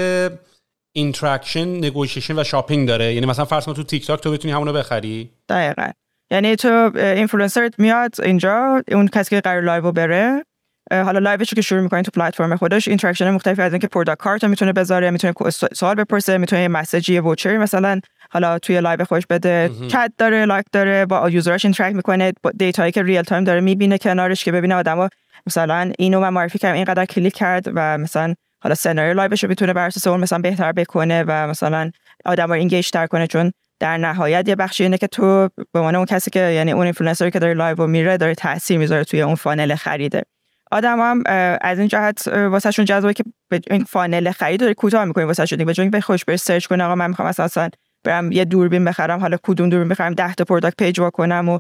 interaction negotiation و shopping داره. یعنی مثلا فرض کن تو تیک تاک تو بتونی همونو بخری. دقیقاً. یعنی تو اینفلوئنسر میاد اینجا اون کسی که قرار live بره حالا live ش که شروع می‌کنین تو پلتفرم خودش interaction مختلفی از اینکه product card می‌تونه بذاره می‌تونه سوال بپرسه می‌تونه یه message ی voucher ی مثلا حالا توی live خودش بده چت داره like داره با user ش interact می‌کنه با data یی که real time داره می‌بینه کنارش که ببینه آدما مثلا اینو من معرفی کردم اینقدر کلیک کرد و مثلا حالا سناریو live ش رو می‌تونه بر اساس اون مثلا بهتر بکنه و مثلا آدما engage تر کنه چون در نهایت یه بخشی اینه که تو به عنوان اون کسی که یعنی اون اینفلوئنسری که داره live میره داره تاثیر می‌ذاره توی اون funnel خریده. آدم هم از این جهت واسهشون جذابه که این funnel خرید داره کوتاه می‌کنی واسه شون به جای خودش بره search کنه آقا من می‌خوام اصلا برم یه دوربین بخرم حالا کدوم دوربین بخرم 10 تا product page وا کنم و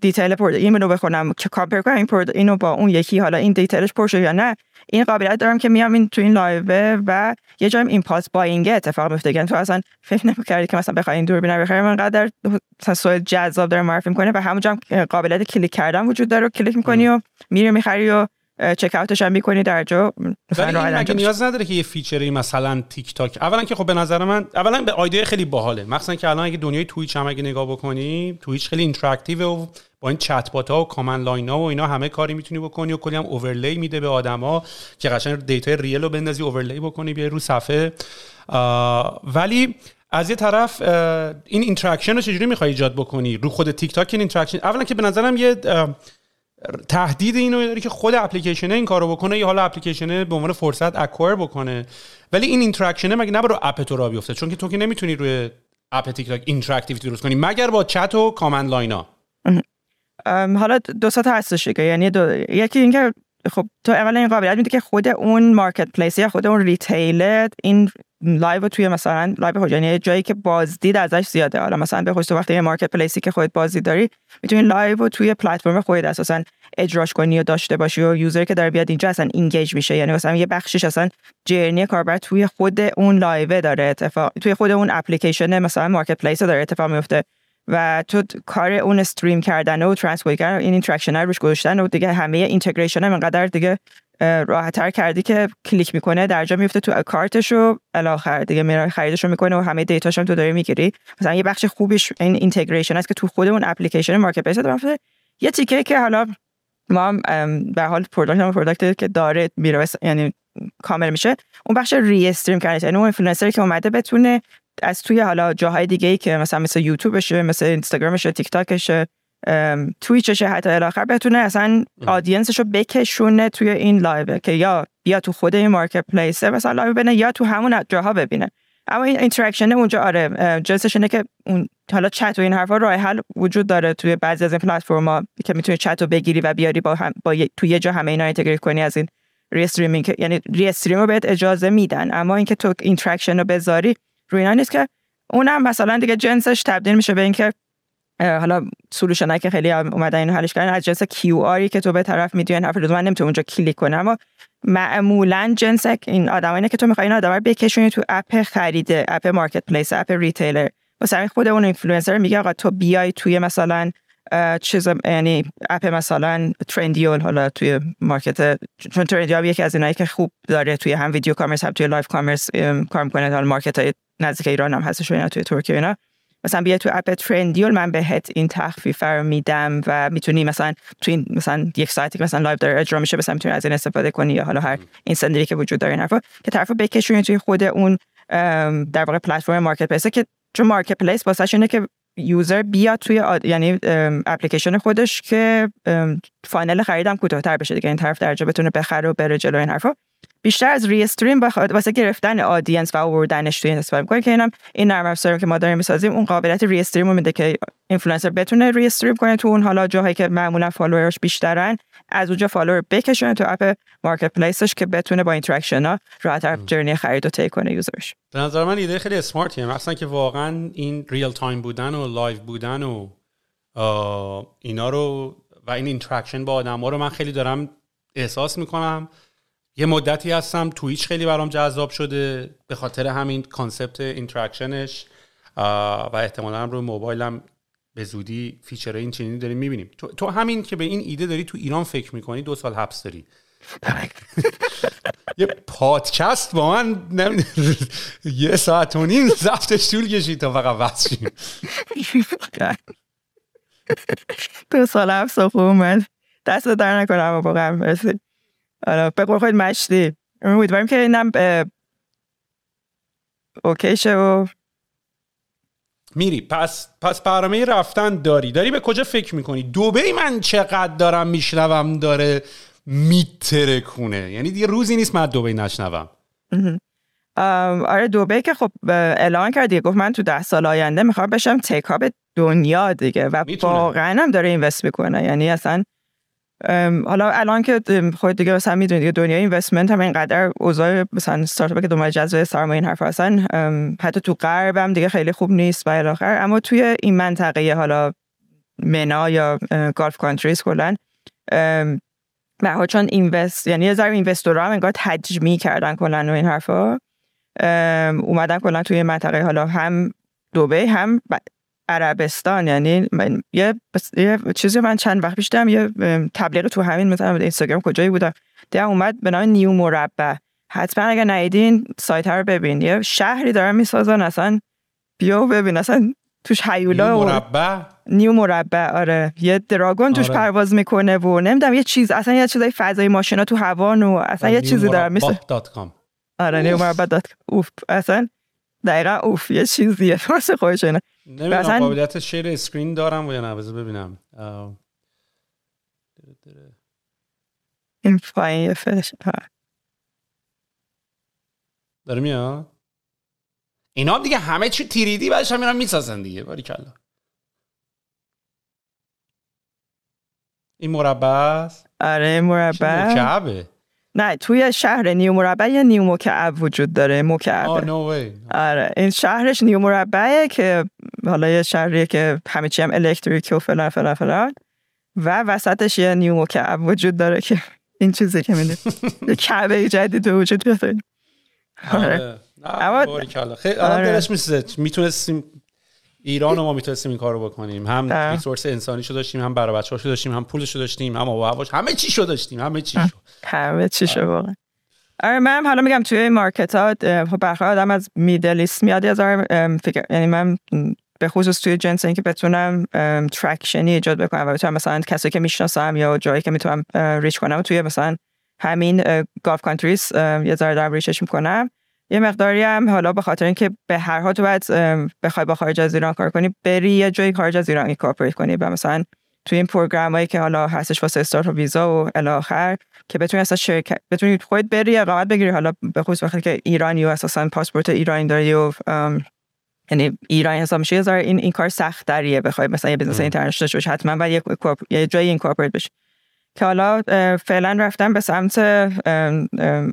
detail product اینو بخونم که compare کنم این product اینو با اون یکی حالا این detail ش پر یا نه این قابلیت دارم که میام این تو این live و یه جایم impulse buying اتفاق میفته یعنی تو اصلا فکر نمی‌کردی که مثلا بخوای این دوربین رو بخری انقدر مثلا جذاب داره معرفی می‌کنه و همونجا قابلیت کلیک کردن وجود داره کلیک می‌کنی و میری می‌خری و checkout ش هم می‌کنی در جا. ولی نیاز نداره که یه feature ی مثلا تیک تاک اولا که خب به نظر من اولا که ایده خیلی باحاله. مخصوصا که الان اگه دنیای Twitch هم اگه نگاه بکنی Twitch خیلی interactive و با این چت بات ها و command line ها و اینا همه کاری می‌تونی بکنی و کلی هم overlay میده به آدما که قشنگ data real رو بندازی overlay بکنی بیای رو صفحه. ولی از یه طرف این interaction رو چجوری می‌خوای ایجاد بکنی؟ رو خود تیک تاک این interaction اولا که به نظرم یه تهدید اینو داره که خود اپلیکیشن این کارو بکنه یا حالا اپلیکیشن به عنوان فرصت acquire بکنه. ولی این interaction مگه نه app تو را بیفته؟ چون که تو که نمی‌تونی روی app تیک تاک interactivity درست کنی. مگر با چت و command line ا حالا دو سطح هستش یعنی دو... یکی اینکه خب تو اولا این قابلیت میده که خود اون marketplace یا خود اون retail این لایو توی مثلا لایو یعنی جایی که بازدید ازش زیاده. حالا مثلا به خصوص وقتی یه marketplace ی که خودت بازدید داری می‌تونی live توی پلتفرم خودت اساسا اجراش کنی و داشته باشی و user که داره بیاد اینجا اصلا engage میشه. یعنی مثلا یه بخشش اصلا journey کاربر توی خود اون live داره اتفاق توی خود اون اپلیکیشن مثلا marketplace داره اتفاق میفته و تو کار اون stream کردن و transport کردن این interaction روش گذاشتن و دیگه همه integration هم انقدر دیگه راحتتر کردی که کلیک می‌کنه در جا میفته تو cart ش و الاخر دیگه میره خریدش رو می‌کنه و همه data ش هم تو داری می‌گیری. مثلا یه بخش خوبیش این integration است که تو خود اون application marketplace یه تیکه که حالا ما هم به حال product هم product که داره میره یعنی کامل میشه اون بخش restream کردن یعنی اون اینفلوئنسری که اومده بتونه از توی حالا جاهای دیگه ای که مثلا مثل یوتیوبشه مثل اینستاگرامشه تیک تاکشه تویچشه حتی الاخر بتونه اصلا audience ش رو بکشونه توی این live که یا بیا تو خود این marketplace ه مثلا live ببینه یا تو همون جاها ببینه. اما این interaction اونجا آره جنسش اینه که اون حالا چت و این حرفا راه حل وجود داره توی بعضی از این پلتفرما که می‌تونی چت رو بگیری و بیاری با, هم با تو یه جا همه اینا integrate کنی از این restreaming یعنی restream رو بهت اجازه میدن. اما اینکه تو interaction رو بذاری روی نیست که اونم مثلا دیگه جنسش تبدیل میشه به اینکه حالا solution که خیلی اومدن اینو حلش کردن از جنس QR ی که تو به طرف میدی این حرف من نمی‌تونم اونجا کلیک کنم. اما معمولا جنس این آدمایی که تو می‌خوای این آدما رو بکشونی تو app خریده app marketplace app retailer مثلا خود اون اینفلوئنسر میگه آقا تو بیای توی مثلا چیز یعنی اپ مثلا ترندیول حالا توی market چون ترندیول یکی از اینایی که خوب داره توی هم video commerce هم توی live commerce کار می‌کنه حالا market های نزدیک ایران هم هستش اینا توی ترکیه اینا. مثلا بیا تو app ترندیول من بهت این تخفیف رو میدم و می‌تونی مثلا تو این مثلا یک ساعتی که مثلا live داره اجرا میشه مثلا می‌تونی از این استفاده کنی یا حالا هر این سندری که وجود داره این حرفا که طرفو بکشونی توی خود اون در واقع پلتفرم marketplace که چون marketplace واسه اینه که user بیاد توی آد... یعنی اپلیکیشن خودش که funnel خریدم کوتاه‌تر بشه دیگه. این طرف درجا بتونه بخره و بره جلو این حرفا. بیشتر از restream بخواد واسه گرفتن audience و آوردنش توی استفاده می‌کنه که اینم این نرم افزاری که ما داریم می‌سازیم اون قابلیت restream رو میده که اینفلوئنسر بتونه restream کنه تو اون حالا جاهایی که معمولا follower ش بیشترن. از اونجا follower بکشونه تو app marketplace ش که بتونه با interaction ها راحت journey خرید و طی کنه user ش به نظر من ایده خیلی smart یه مثلا که واقعا این real time بودن و live بودن و اینا رو و این اینتراکشن با آدم ها رو من خیلی دارم احساس می‌کنم. یه مدتی هستم تویچ خیلی برام جذاب شده به خاطر همین کانسپت اینتراکشنش و احتمالا رو موبایلم به زودی فیچر این چنینی داریم می‌بینیم. تو, تو همین که به این ایده داری تو ایران فکر می‌کنی دو سال حبس داری. یه پادکست با من یه ساعت و نیم زفتش طول کشید تا فقط شیم. دو سال حبس خوب اومد. دست در نکنم واقعا حالا به قول خود مشتی. امیدواریم که اینم اوکی شه و میری. پس پس برنامه رفتن داری. داری به کجا فکر می‌کنی؟ دوبه من چقدر دارم میشنوم داره میتره کنه یعنی دیگه روزی نیست من دوبه نشنوم. آره دوبه که خب اعلان کرد دیگه گفت من تو ده سال آینده می‌خوام بشم تکاب دنیا دیگه و واقعا هم داره اینوست می‌کنه. یعنی اصلا حالا الان که خود دیگه مثلا می‌دونید دیگه دنیای اینوستمنت هم اینقدر اوضاع مثلا استارتاپ که دنبال جذب سرمایه این حرف هستن حتی تو غرب هم دیگه خیلی خوب نیست و الاخر اما توی این منطقه حالا منا یا گالف کانتریز کلا به چون اینوست یعنی یه ذره اینوستورها هم انگار تجمیع کردن کلا و این حرفا اومدن کلا توی منطقه حالا هم دوبه هم عربستان یعنی من یه, یه چیزی من چند وقت پیش دیدم یه تبلیغ تو همین مثلا اینستاگرام کجایی بودم. دیدم اومد به نام نیو مربع. حتما اگر ندیدین سایت رو ببین. یه شهری دارن می‌سازن اصلا بیا ببین. اصلا توش حیولا نیو مربع؟ نیو مربع آره. یه دراگون توش آره. پرواز می‌کنه و نمی‌دونم یه چیز اصلا یه چیزای فضای ماشینا تو هوا و اصلا یه چیزی داره مثل آره نیو مربع دات اوف اصلا دقیقا اوف یه چیزیه. فرس خودش اینه نمی‌دونم قابلیت شیر اسکرین دارم و یا نه بذار ببینم. این پایین یه فلش. داره میاد؟ اینا دیگه همه چی تیریدی بعدش هم اینا می‌سازن دیگه. باری کلا. این مربع است؟ آره مربع. مکعبه نه توی شهر نیو مربع یه نیو مکعب وجود داره مکعب وی آره این شهرش نیو مربعه که حالا یه شهریه که همه چی هم الکتریک و فلان فلان فلان. و وسطش یه نیو مکعب وجود داره که این چیزی که میده یه کعبه جدید وجود بیاد آره. اما خیلی آره. دلش میسه می‌تونستیم ایران ما می‌تونستیم این کار رو بکنیم. هم ریسورس انسانی شو داشتیم هم برای بچه شو داشتیم هم پولش داشتیم هم و هواش همه چی شو داشتیم همه چی شو همه چی شو واقعا. آره من حالا میگم توی market ها برخواه آدم از Middle East میاد از فکر یعنی من به خصوص توی جنس اینکه بتونم traction ی ایجاد بکنم و بتونم مثلا کسی که می‌شناسم یا جایی که می‌تونم reach کنم توی مثلا همین Gulf countries یه ذره دارم reach ش می‌کنم. یه مقداری هم حالا به خاطر اینکه به هر حال تو باید بخوای با خارج از ایران کار کنی بری یه جایی خارج از ایران incorporate کنی و مثلا توی این program هایی که حالا هستش واسه استارت و ویزا و الی که بتونی اصلا شرکت بتونی خودت بری اقامت بگیری. حالا به خصوص وقتی که ایرانی و اساسا پاسپورت ایرانی داری و یعنی ایرانی حساب میشه یه این این کار سخت‌تریه بخوای مثلا یه business international حتما باید یه, یه جایی incorporate بشی. که حالا فعلا رفتم به سمت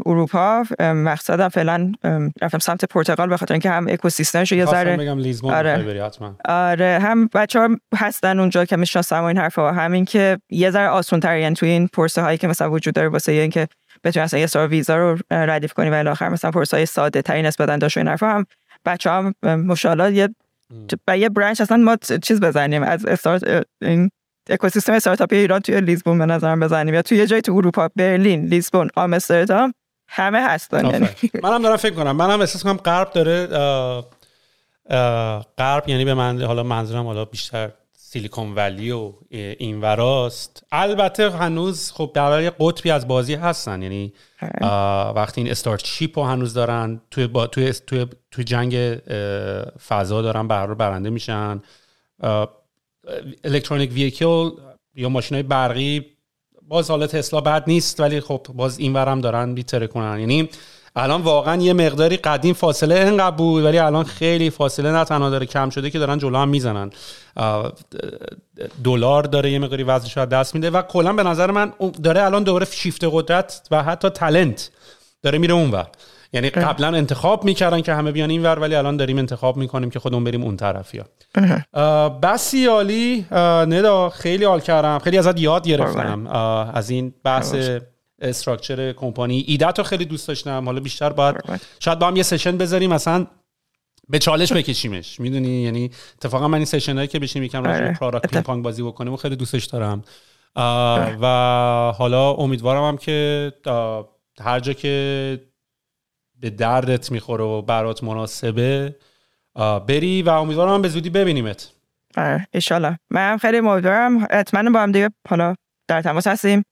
اروپا. مقصدم فعلا رفتم سمت پرتغال به خاطر اینکه هم اکوسیستمش یه ذره آره. آره. هم بچه ها هستن اونجا که می‌شناسم و این حرفا. همین که یه ذره آسون تر یعنی توی این پرسه هایی که مثلا وجود داره واسه اینکه بتونی اصلا یه سر ویزا رو ردیف کنی و الاخر مثلا پرسه های ساده تری نسبتا داشت این حرفا هم بچه هم مشالات یه با یه برانچ اصلا ما چیز بزنیم از استارت این اکوسیستم استارتاپی ایران توی لیزبون به نظرم بزنیم یا توی یه جای تو اروپا برلین لیزبون آمستردام همه هستن یعنی منم دارم فکر کنم منم احساس کنم غرب داره غرب یعنی به من حالا منظورم حالا بیشتر سیلیکون ولی و این وراست البته هنوز خب در یه قطبی از بازی هستن یعنی وقتی این استارت چیپ رو هنوز دارن توی, با توی, توی, توی جنگ فضا دارن بر برنده میشن الکترونیک ویکل یا ماشین های برقی باز حالا تسلا بد نیست ولی خب باز این ورم دارن بیتره کنن. یعنی الان واقعا یه مقداری قدیم فاصله انقدر بود ولی الان خیلی فاصله نه تنها داره کم شده که دارن جلو هم می‌زنن. دلار داره یه مقداری وزنش دست میده و کلا به نظر من داره الان دوباره شیفت قدرت و حتی تلنت داره میره اونور. یعنی قبلا انتخاب می‌کردن که همه بیان اینور ولی الان داریم انتخاب می‌کنیم که خودمون بریم اون طرفی ها بسی عالی ندا خیلی حال کردم. خیلی ازت یاد گرفتم. از این بحث structure company. ایده تو خیلی دوست داشتم. حالا بیشتر باید شاید با هم یه session بذاریم مثلا به چالش بکشیمش. می‌دونی؟ یعنی اتفاقا من این session هایی که بشیم یکم راجع product پینگ پانگ بازی بکنیم و خیلی دوستش دارم. و حالا امیدوارم هم که هر جا که به دردت می‌خوره و برات مناسبه بری و امیدوارم به زودی ببینیمت. ایشالا من خیلی امیدوارم. حتما با هم دیگه حالا در تماس هستیم.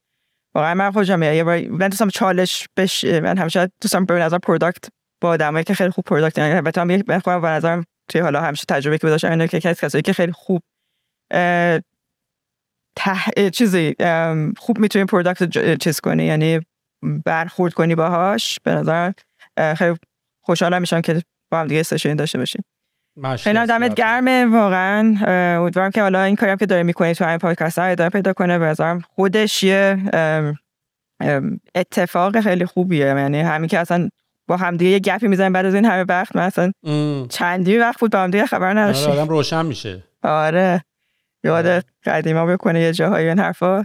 واقعا من خودم یه بار من دوستم چالش بش من همیشه دوستم به نظر پروداکت با آدمایی که خیلی خوب پروداکت یعنی البته هم من خودم به نظرم توی حالا همیشه تجربه که داشتم اینه که کسی که خیلی خوب ته چیزی خوب می‌تونی پروداکت چیز کنی یعنی برخورد کنی باهاش به نظر خیلی خوشحالم میشم که با هم دیگه سشن داشته باشیم. خیلی دمت گرمه واقعا. امیدوارم که حالا این کاری که داره می‌کنی تو این پادکست ها ادامه پیدا کنه. به خودش یه اتفاق خیلی خوبیه. یعنی همین که اصلا با هم دیگه یه گپی می‌زنیم بعد از این همه وقت مثلا چندی وقت بود با هم دیگه خبر نداشتیم. آره، آدم روشن میشه. آره. یاد قدیما بکنه یه جاهای این حرفا.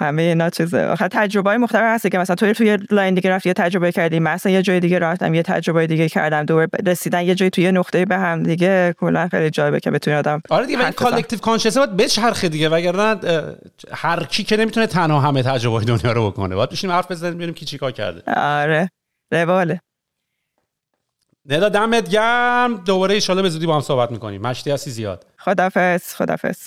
همه اینا چیزه. آخه تجربه های مختلف هست که مثلا توی توی line دیگه رفت یه تجربه کردی مثلا یه جای دیگه رفتم یه تجربه دیگه کردم دور رسیدن یه جای توی نقطه به هم دیگه کلا خیلی جالبه که بتونی آدم آره دیگه ولی collective conscious باید بچرخه دیگه وگرنه هر کی که نمی‌تونه تنها همه تجربه دنیا رو بکنه. باید بشینیم حرف بزنیم ببینیم کی چیکار کرده. آره رواله. ندا دمت گرم. دوباره ان به زودی با هم صحبت می‌کنیم. مشتی هستی زیاد. خدافظ خدافظ